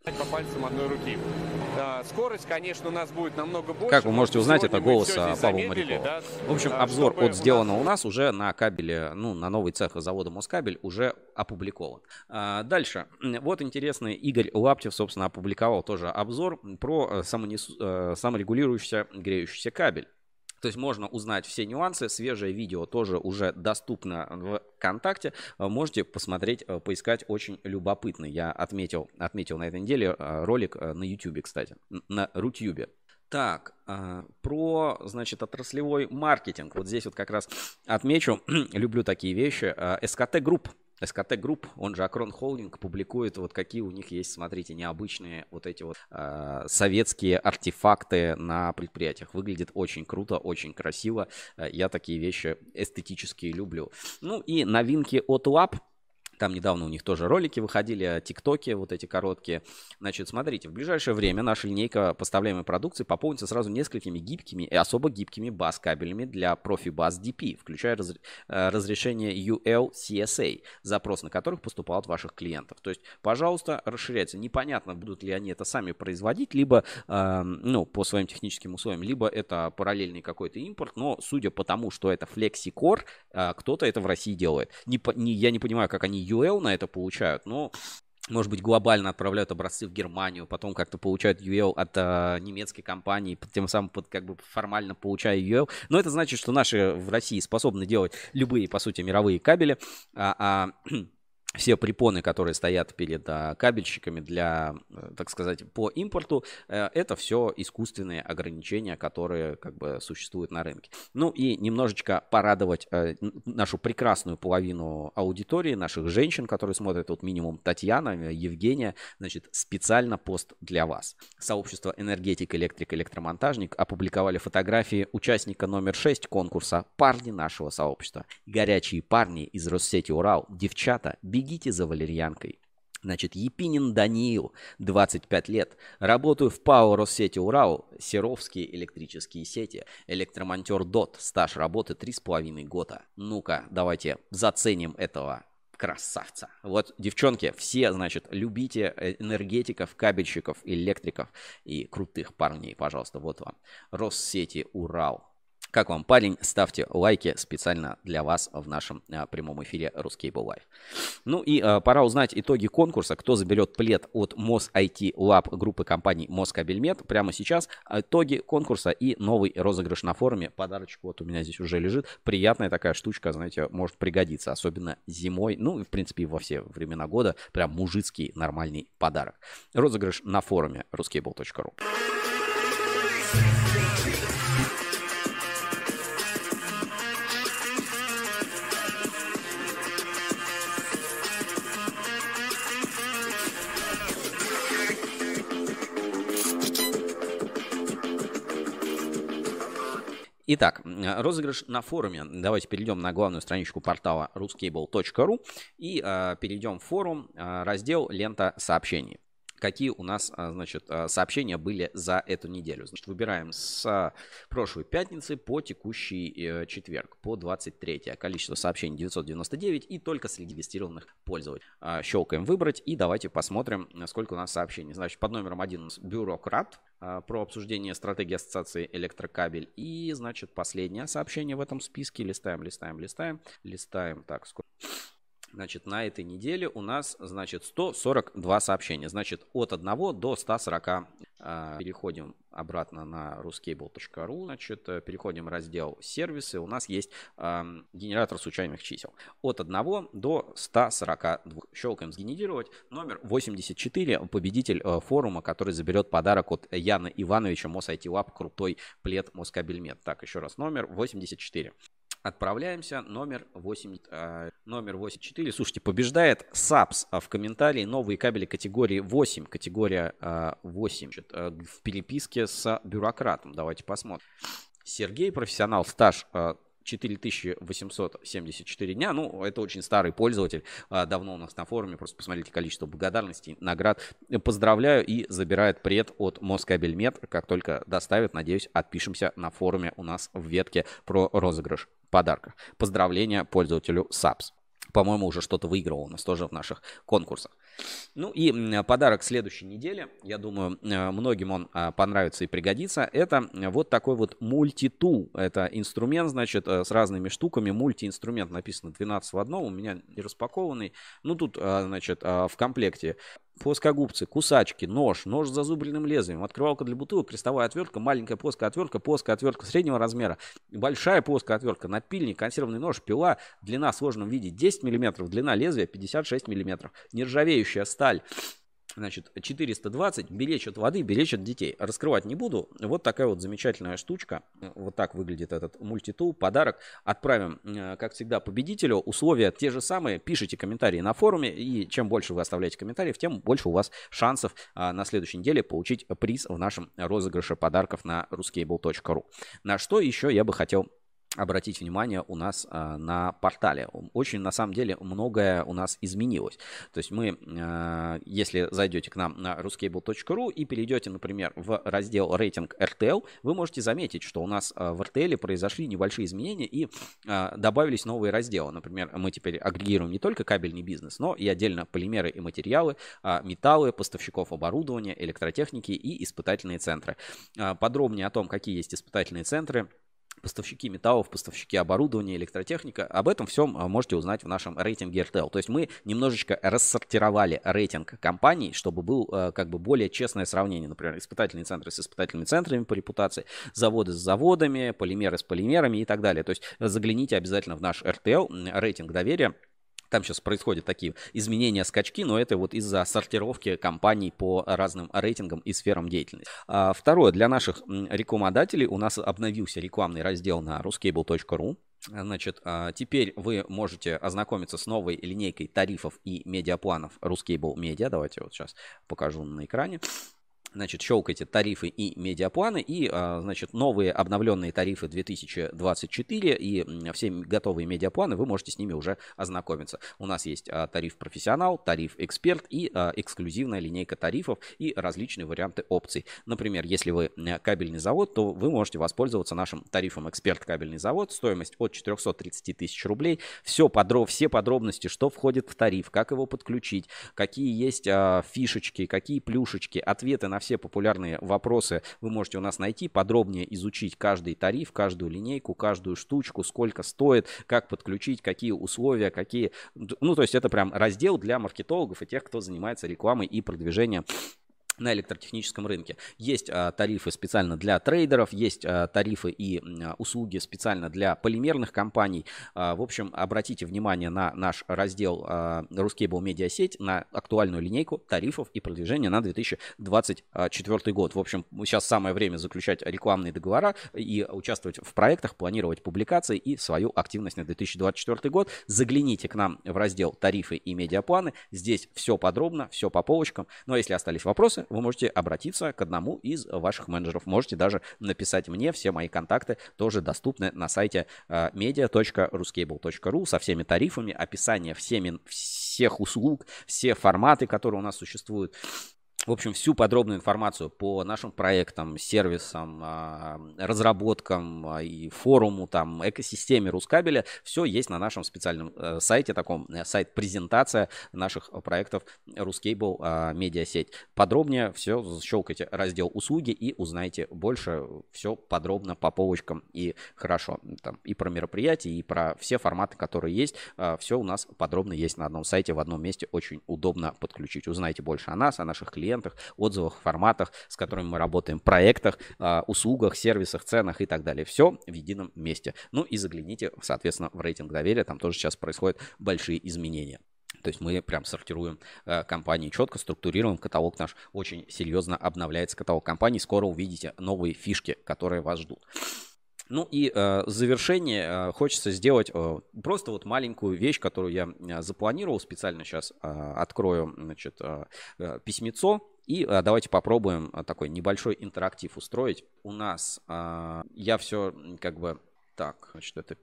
по пальцам одной руки. Скорость, конечно, у нас будет намного больше. Как вы можете узнать, это голос Павла Морякова. Да? В общем, обзор от сделано у нас уже на кабеле, ну, на новый цех завода Москабель уже опубликован. А, дальше. Вот интересный Игорь Лаптев, собственно, опубликовал тоже обзор про э. Э, саморегулирующийся греющийся кабель. То есть можно узнать все нюансы. Свежее видео тоже уже доступно в ВКонтакте. Э, можете посмотреть, э, поискать. Очень любопытный. Я отметил, отметил на этой неделе э, ролик на YouTube, кстати. На Рутюбе. Так, про, значит, отраслевой маркетинг. Вот здесь вот как раз отмечу, люблю такие вещи. СКТ Group СКТ Group, он же Акрон Холдинг, публикует вот какие у них есть, смотрите, необычные вот эти вот э, советские артефакты на предприятиях. Выглядит очень круто, очень красиво. Я такие вещи эстетически люблю. Ну и новинки от Lab. Там недавно у них тоже ролики выходили, тиктоки вот эти короткие. Значит, смотрите, в ближайшее время наша линейка поставляемой продукции пополнится сразу несколькими гибкими и особо гибкими бас-кабелями для профи-бас DP, включая раз, э, разрешение UL-CSA, запрос на которых поступал от ваших клиентов. То есть, пожалуйста, расширяйте. Непонятно, будут ли они это сами производить, либо, э, ну, по своим техническим условиям, либо это параллельный какой-то импорт, но судя по тому, что это FlexiCore, э, кто-то это в России делает. Не, не, я не понимаю, как они UL на это получают, но может быть, глобально отправляют образцы в Германию, потом как-то получают UL от э, немецкой компании, тем самым под, как бы формально получая UL. Но это значит, что наши в России способны делать любые, по сути, мировые кабели, а, а все препоны, которые стоят перед а, кабельщиками для, э, так сказать, по импорту, э, это все искусственные ограничения, которые как бы существуют на рынке. Ну и немножечко порадовать э, нашу прекрасную половину аудитории, наших женщин, которые смотрят, вот минимум Татьяна, Евгения, значит, специально пост для вас. Сообщество «Энергетик, электрик, электромонтажник» опубликовали фотографии участника номер 6 конкурса «Парни нашего сообщества». Горячие парни из Россети Урал, девчата, бегите за валерьянкой. Значит, Епинин Даниил, 25 лет. Работаю в ПАО Россети Урал, Серовские электрические сети. Электромонтер ДОТ, стаж работы 3,5 года. Ну-ка, давайте заценим этого красавца. Вот, девчонки, все, значит, любите энергетиков, кабельщиков, электриков и крутых парней, пожалуйста, вот вам. Россети Урал. Как вам, парень? Ставьте лайки специально для вас в нашем а, прямом эфире Ruscable Live. Ну и а, пора узнать итоги конкурса. Кто заберет плед от Мос IT Lab группы компаний Москабельмет прямо сейчас. Итоги конкурса и новый розыгрыш на форуме. Подарочек вот у меня здесь уже лежит. Приятная такая штучка, знаете, может пригодиться. Особенно зимой. Ну и в принципе во все времена года. Прям мужицкий нормальный подарок. Розыгрыш на форуме ruscable.ru. Итак, розыгрыш на форуме. Давайте перейдем на главную страничку портала ruscable.ru и э, перейдем в форум, э, раздел «Лента сообщений» какие у нас, а, значит, а, сообщения были за эту неделю. Значит, выбираем с прошлой пятницы по текущий э, четверг, по 23. Количество сообщений 999 и только среди регистрированных пользователей. А, щелкаем «Выбрать» и давайте посмотрим, сколько у нас сообщений. Значит, под номером один у нас бюрократ про обсуждение стратегии ассоциации электрокабель. И, значит, последнее сообщение в этом списке. Листаем, листаем, листаем. Листаем, так, сколько... Значит, на этой неделе у нас, значит, 142 сообщения. Значит, от 1 до 140. Э, а, переходим обратно на ruscable.ru. Значит, э, переходим в раздел сервисы. У нас есть э, генератор случайных чисел. От 1 до 142. Щелкаем сгенерировать. Номер 84. Победитель э, форума, который заберет подарок от Яна Ивановича Мос Лаб. Крутой плед Москабельмет. Так, еще раз. Номер 84. Отправляемся. Номер 8, э, номер 84. Слушайте, побеждает САПС а в комментарии. Новые кабели категории 8. Категория э, 8. Значит, э, в переписке с бюрократом. Давайте посмотрим. Сергей, профессионал, стаж э, 4874 дня. Ну, это очень старый пользователь, давно у нас на форуме. Просто посмотрите количество благодарностей, наград. Поздравляю и забирает пред от Москабельмет. Как только доставят, надеюсь, отпишемся на форуме у нас в ветке про розыгрыш подарка. Поздравления пользователю SAPS. По-моему, уже что-то выигрывал у нас тоже в наших конкурсах. Ну и подарок следующей недели, я думаю, э, многим он а, понравится и пригодится. Это вот такой вот мультитул. Это инструмент, значит, э, с разными штуками. Мультиинструмент написано 12 в одном. У меня не распакованный. Ну тут, а, значит, а, в комплекте плоскогубцы, кусачки, нож, нож с зазубренным лезвием, открывалка для бутылок, крестовая отвертка, маленькая плоская отвертка, плоская отвертка среднего размера, большая плоская отвертка, напильник, консервный нож, пила, длина в сложном виде 10 мм, длина лезвия 56 мм, нержавеющая сталь, Значит, 420 беречь от воды, беречь от детей. Раскрывать не буду. Вот такая вот замечательная штучка. Вот так выглядит этот мультитул. Подарок отправим, э, как всегда, победителю. Условия те же самые. Пишите комментарии на форуме. И чем больше вы оставляете комментариев, тем больше у вас шансов а, на следующей неделе получить приз в нашем розыгрыше подарков на ruscable.ru. На что еще я бы хотел обратить внимание у нас а, на портале. Очень, на самом деле, многое у нас изменилось. То есть мы, а, если зайдете к нам на ruscable.ru и перейдете, например, в раздел рейтинг RTL, вы можете заметить, что у нас а, в RTL произошли небольшие изменения и а, добавились новые разделы. Например, мы теперь агрегируем не только кабельный бизнес, но и отдельно полимеры и материалы, а, металлы, поставщиков оборудования, электротехники и испытательные центры. А, подробнее о том, какие есть испытательные центры, поставщики металлов, поставщики оборудования, электротехника. Об этом всем а, можете узнать в нашем рейтинге RTL. То есть мы немножечко рассортировали рейтинг компаний, чтобы был а, как бы более честное сравнение. Например, испытательные центры с испытательными центрами по репутации, заводы с заводами, полимеры с полимерами и так далее. То есть загляните обязательно в наш RTL, рейтинг доверия. Там сейчас происходят такие изменения, скачки, но это вот из-за сортировки компаний по разным рейтингам и сферам деятельности. А, второе, для наших рекламодателей у нас обновился рекламный раздел на ruscable.ru. Значит, а, теперь вы можете ознакомиться с новой линейкой тарифов и медиапланов Ruscable Media. Давайте вот сейчас покажу на экране. Значит, щелкайте тарифы и медиапланы и, а, значит, новые обновленные тарифы 2024 и все готовые медиапланы, вы можете с ними уже ознакомиться. У нас есть а, тариф профессионал, тариф эксперт и а, эксклюзивная линейка тарифов и различные варианты опций. Например, если вы кабельный завод, то вы можете воспользоваться нашим тарифом эксперт кабельный завод, стоимость от 430 тысяч рублей. Все, подров, все подробности, что входит в тариф, как его подключить, какие есть фишечки, какие плюшечки, ответы на все популярные вопросы вы можете у нас найти, подробнее изучить каждый тариф, каждую линейку, каждую штучку, сколько стоит, как подключить, какие условия, какие... Ну, то есть это прям раздел для маркетологов и тех, кто занимается рекламой и продвижением на электротехническом рынке. Есть а, тарифы специально для трейдеров, есть а, тарифы и а, услуги специально для полимерных компаний. А, в общем, обратите внимание на наш раздел а, Ruscable Медиасеть, на актуальную линейку тарифов и продвижения на 2024 год. В общем, сейчас самое время заключать рекламные договора и участвовать в проектах, планировать публикации и свою активность на 2024 год. Загляните к нам в раздел тарифы и медиапланы. Здесь все подробно, все по полочкам. Ну а если остались вопросы, вы можете обратиться к одному из ваших менеджеров. Можете даже написать мне, все мои контакты тоже доступны на сайте э, media.ruscable.ru со всеми тарифами, описание всеми, всех услуг, все форматы, которые у нас существуют. В общем, всю подробную информацию по нашим проектам, сервисам, а, разработкам а, и форуму, там, экосистеме Рускабеля, все есть на нашем специальном э, сайте, таком э, сайт-презентация наших проектов Рускейбл а, медиасеть. Подробнее все щелкайте раздел услуги и узнаете больше, все подробно по полочкам и хорошо. Там и про мероприятия, и про все форматы, которые есть, все у нас подробно есть на одном сайте, в одном месте, очень удобно подключить. Узнайте больше о нас, о наших клиентах, клиентах, отзывах, форматах, с которыми мы работаем, проектах, а, услугах, сервисах, ценах и так далее. Все в едином месте. Ну и загляните, соответственно, в рейтинг доверия. Там тоже сейчас происходят большие изменения. То есть мы прям сортируем э, компании четко, структурируем каталог наш. Очень серьезно обновляется каталог компаний. Скоро увидите новые фишки, которые вас ждут. Ну и э, завершение э, хочется сделать э, просто вот маленькую вещь, которую я э, запланировал. Специально сейчас э, открою значит, э, э, письмецо. И э, давайте попробуем э, такой небольшой интерактив устроить. У нас э, я все как бы так, значит, это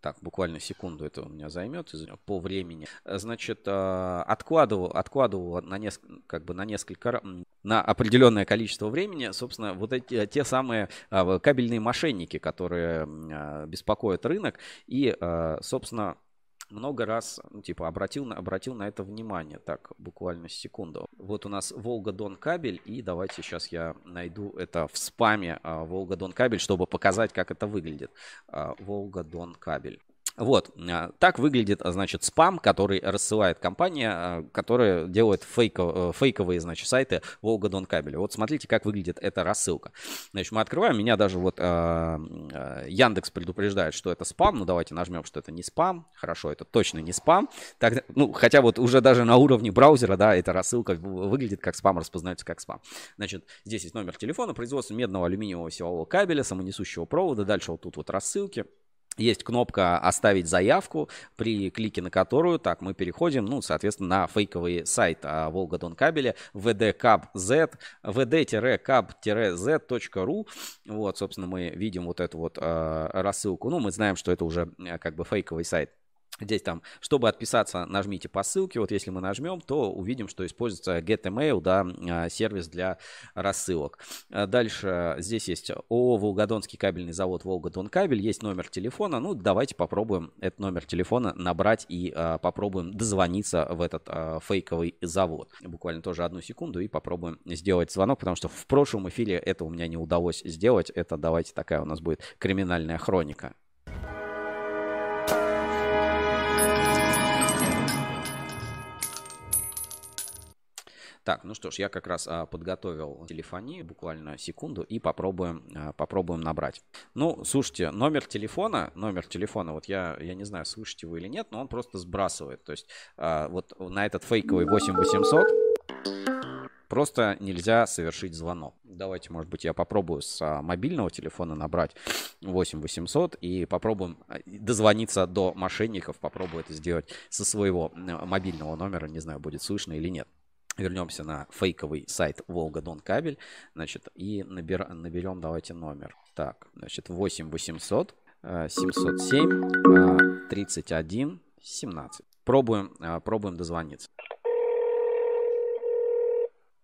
так, буквально секунду это у меня займет по времени. Значит, э, откладываю, откладываю на несколько, как бы на несколько, на определенное количество времени, собственно, вот эти те самые а, кабельные мошенники, которые а, беспокоят рынок. И, а, собственно, много раз, ну, типа, обратил, обратил на это внимание. Так, буквально секунду. Вот у нас Волга-Дон кабель, и давайте сейчас я найду это в спаме Волга-Дон кабель, чтобы показать, как это выглядит. Волга-Дон кабель. Вот, а, так выглядит, а, значит, спам, который рассылает компания, а, которая делает фейков, э, фейковые, значит, сайты Волга Дон кабеля. Вот смотрите, как выглядит эта рассылка. Значит, мы открываем, меня даже вот Яндекс предупреждает, что это спам. Ну, давайте нажмем, что это не спам. Хорошо, это точно не спам. Так, ну, хотя вот уже даже на уровне браузера, да, эта рассылка выглядит как спам, распознается как спам. Значит, здесь есть номер телефона, производство медного алюминиевого силового кабеля, самонесущего провода. Дальше вот тут вот рассылки. Есть кнопка «Оставить заявку», при клике на которую, так, мы переходим, ну, соответственно, на фейковый сайт а, Волга-Дон кабеля vdcab.z, vd-cab-z.ru. Вот, собственно, мы видим вот эту вот э, рассылку. Ну, мы знаем, что это уже э, как бы фейковый сайт. Здесь там, чтобы отписаться, нажмите по ссылке. Вот если мы нажмем, то увидим, что используется GetEmail, да, сервис для рассылок. А дальше здесь есть ООО «Волгодонский кабельный завод Волгодон кабель». Есть номер телефона. Ну, давайте попробуем этот номер телефона набрать и а, попробуем дозвониться в этот а, фейковый завод. Буквально тоже одну секунду и попробуем сделать звонок, потому что в прошлом эфире это у меня не удалось сделать. Это давайте такая у нас будет криминальная хроника. Так, ну что ж, я как раз а, подготовил телефонию, буквально секунду, и попробуем, а, попробуем набрать. Ну, слушайте, номер телефона, номер телефона, вот я, я не знаю, слышите вы или нет, но он просто сбрасывает. То есть а, вот на этот фейковый 8800 просто нельзя совершить звонок. Давайте, может быть, я попробую с мобильного телефона набрать 8800 и попробуем дозвониться до мошенников, попробую это сделать со своего мобильного номера, не знаю, будет слышно или нет. Вернемся на фейковый сайт Волга Дон Кабель, значит, и набер, наберем, давайте номер. Так, значит, 8 800 707 31 17. Пробуем, э, пробуем дозвониться.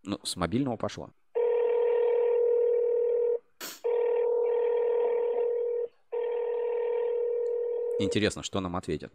Ну, с мобильного пошло. Интересно, что нам ответят.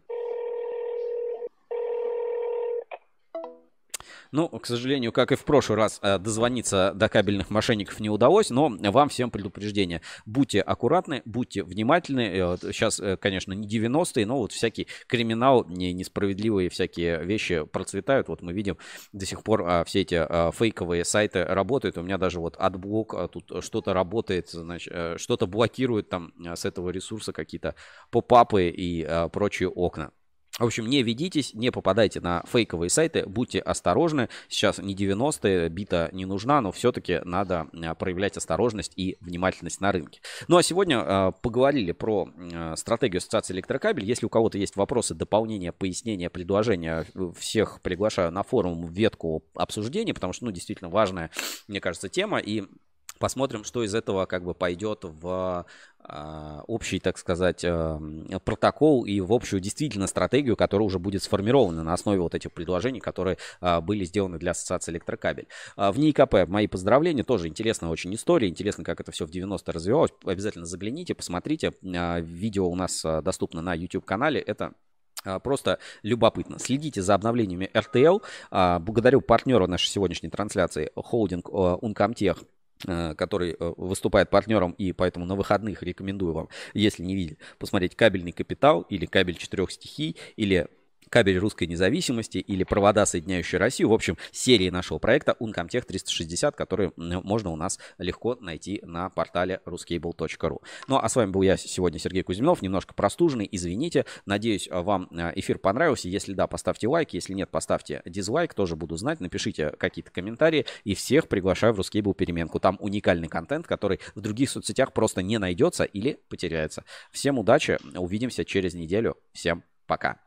Ну, к сожалению, как и в прошлый раз, э, дозвониться до кабельных мошенников не удалось, но вам всем предупреждение. Будьте аккуратны, будьте внимательны. Сейчас, э, конечно, не 90-е, но вот всякий криминал, несправедливые всякие вещи процветают. Вот мы видим до сих пор а, все эти а, фейковые сайты работают. У меня даже вот AdBlock а, тут что-то работает, значит, э, что-то блокирует там с этого ресурса какие-то попапы и прочие окна. В общем, не ведитесь, не попадайте на фейковые сайты, будьте осторожны. Сейчас не 90-е, бита не нужна, но все-таки надо а, проявлять осторожность и внимательность на рынке. Ну а сегодня э, поговорили про э, стратегию Ассоциации Электрокабель. Если у кого-то есть вопросы, дополнения, пояснения, предложения, всех приглашаю на форум в ветку обсуждения, потому что, ну, действительно важная, мне кажется, тема. И Посмотрим, что из этого как бы пойдет в э, общий, так сказать, э, протокол и в общую действительно стратегию, которая уже будет сформирована на основе вот этих предложений, которые э, были сделаны для Ассоциации Электрокабель. Э, в НИИКП мои поздравления, тоже интересная очень история, интересно, как это все в 90-е развивалось. Обязательно загляните, посмотрите. Видео у нас доступно на YouTube-канале. Это Просто любопытно. Следите за обновлениями RTL. Благодарю партнера нашей сегодняшней трансляции, холдинг Uncomtech Э, который э, выступает партнером, и поэтому на выходных рекомендую вам, если не видели, посмотреть кабельный капитал или кабель четырех стихий, или кабель русской независимости или провода, соединяющие Россию. В общем, серии нашего проекта Uncomtech 360, которые можно у нас легко найти на портале ruscable.ru. Ну, а с вами был я сегодня, Сергей Кузьминов, немножко простуженный, извините. Надеюсь, вам э, эфир понравился. Если да, поставьте лайк, если нет, поставьте дизлайк, тоже буду знать. Напишите какие-то комментарии и всех приглашаю в Ruscable переменку. Там уникальный контент, который в других соцсетях просто не найдется или потеряется. Всем удачи, увидимся через неделю. Всем пока.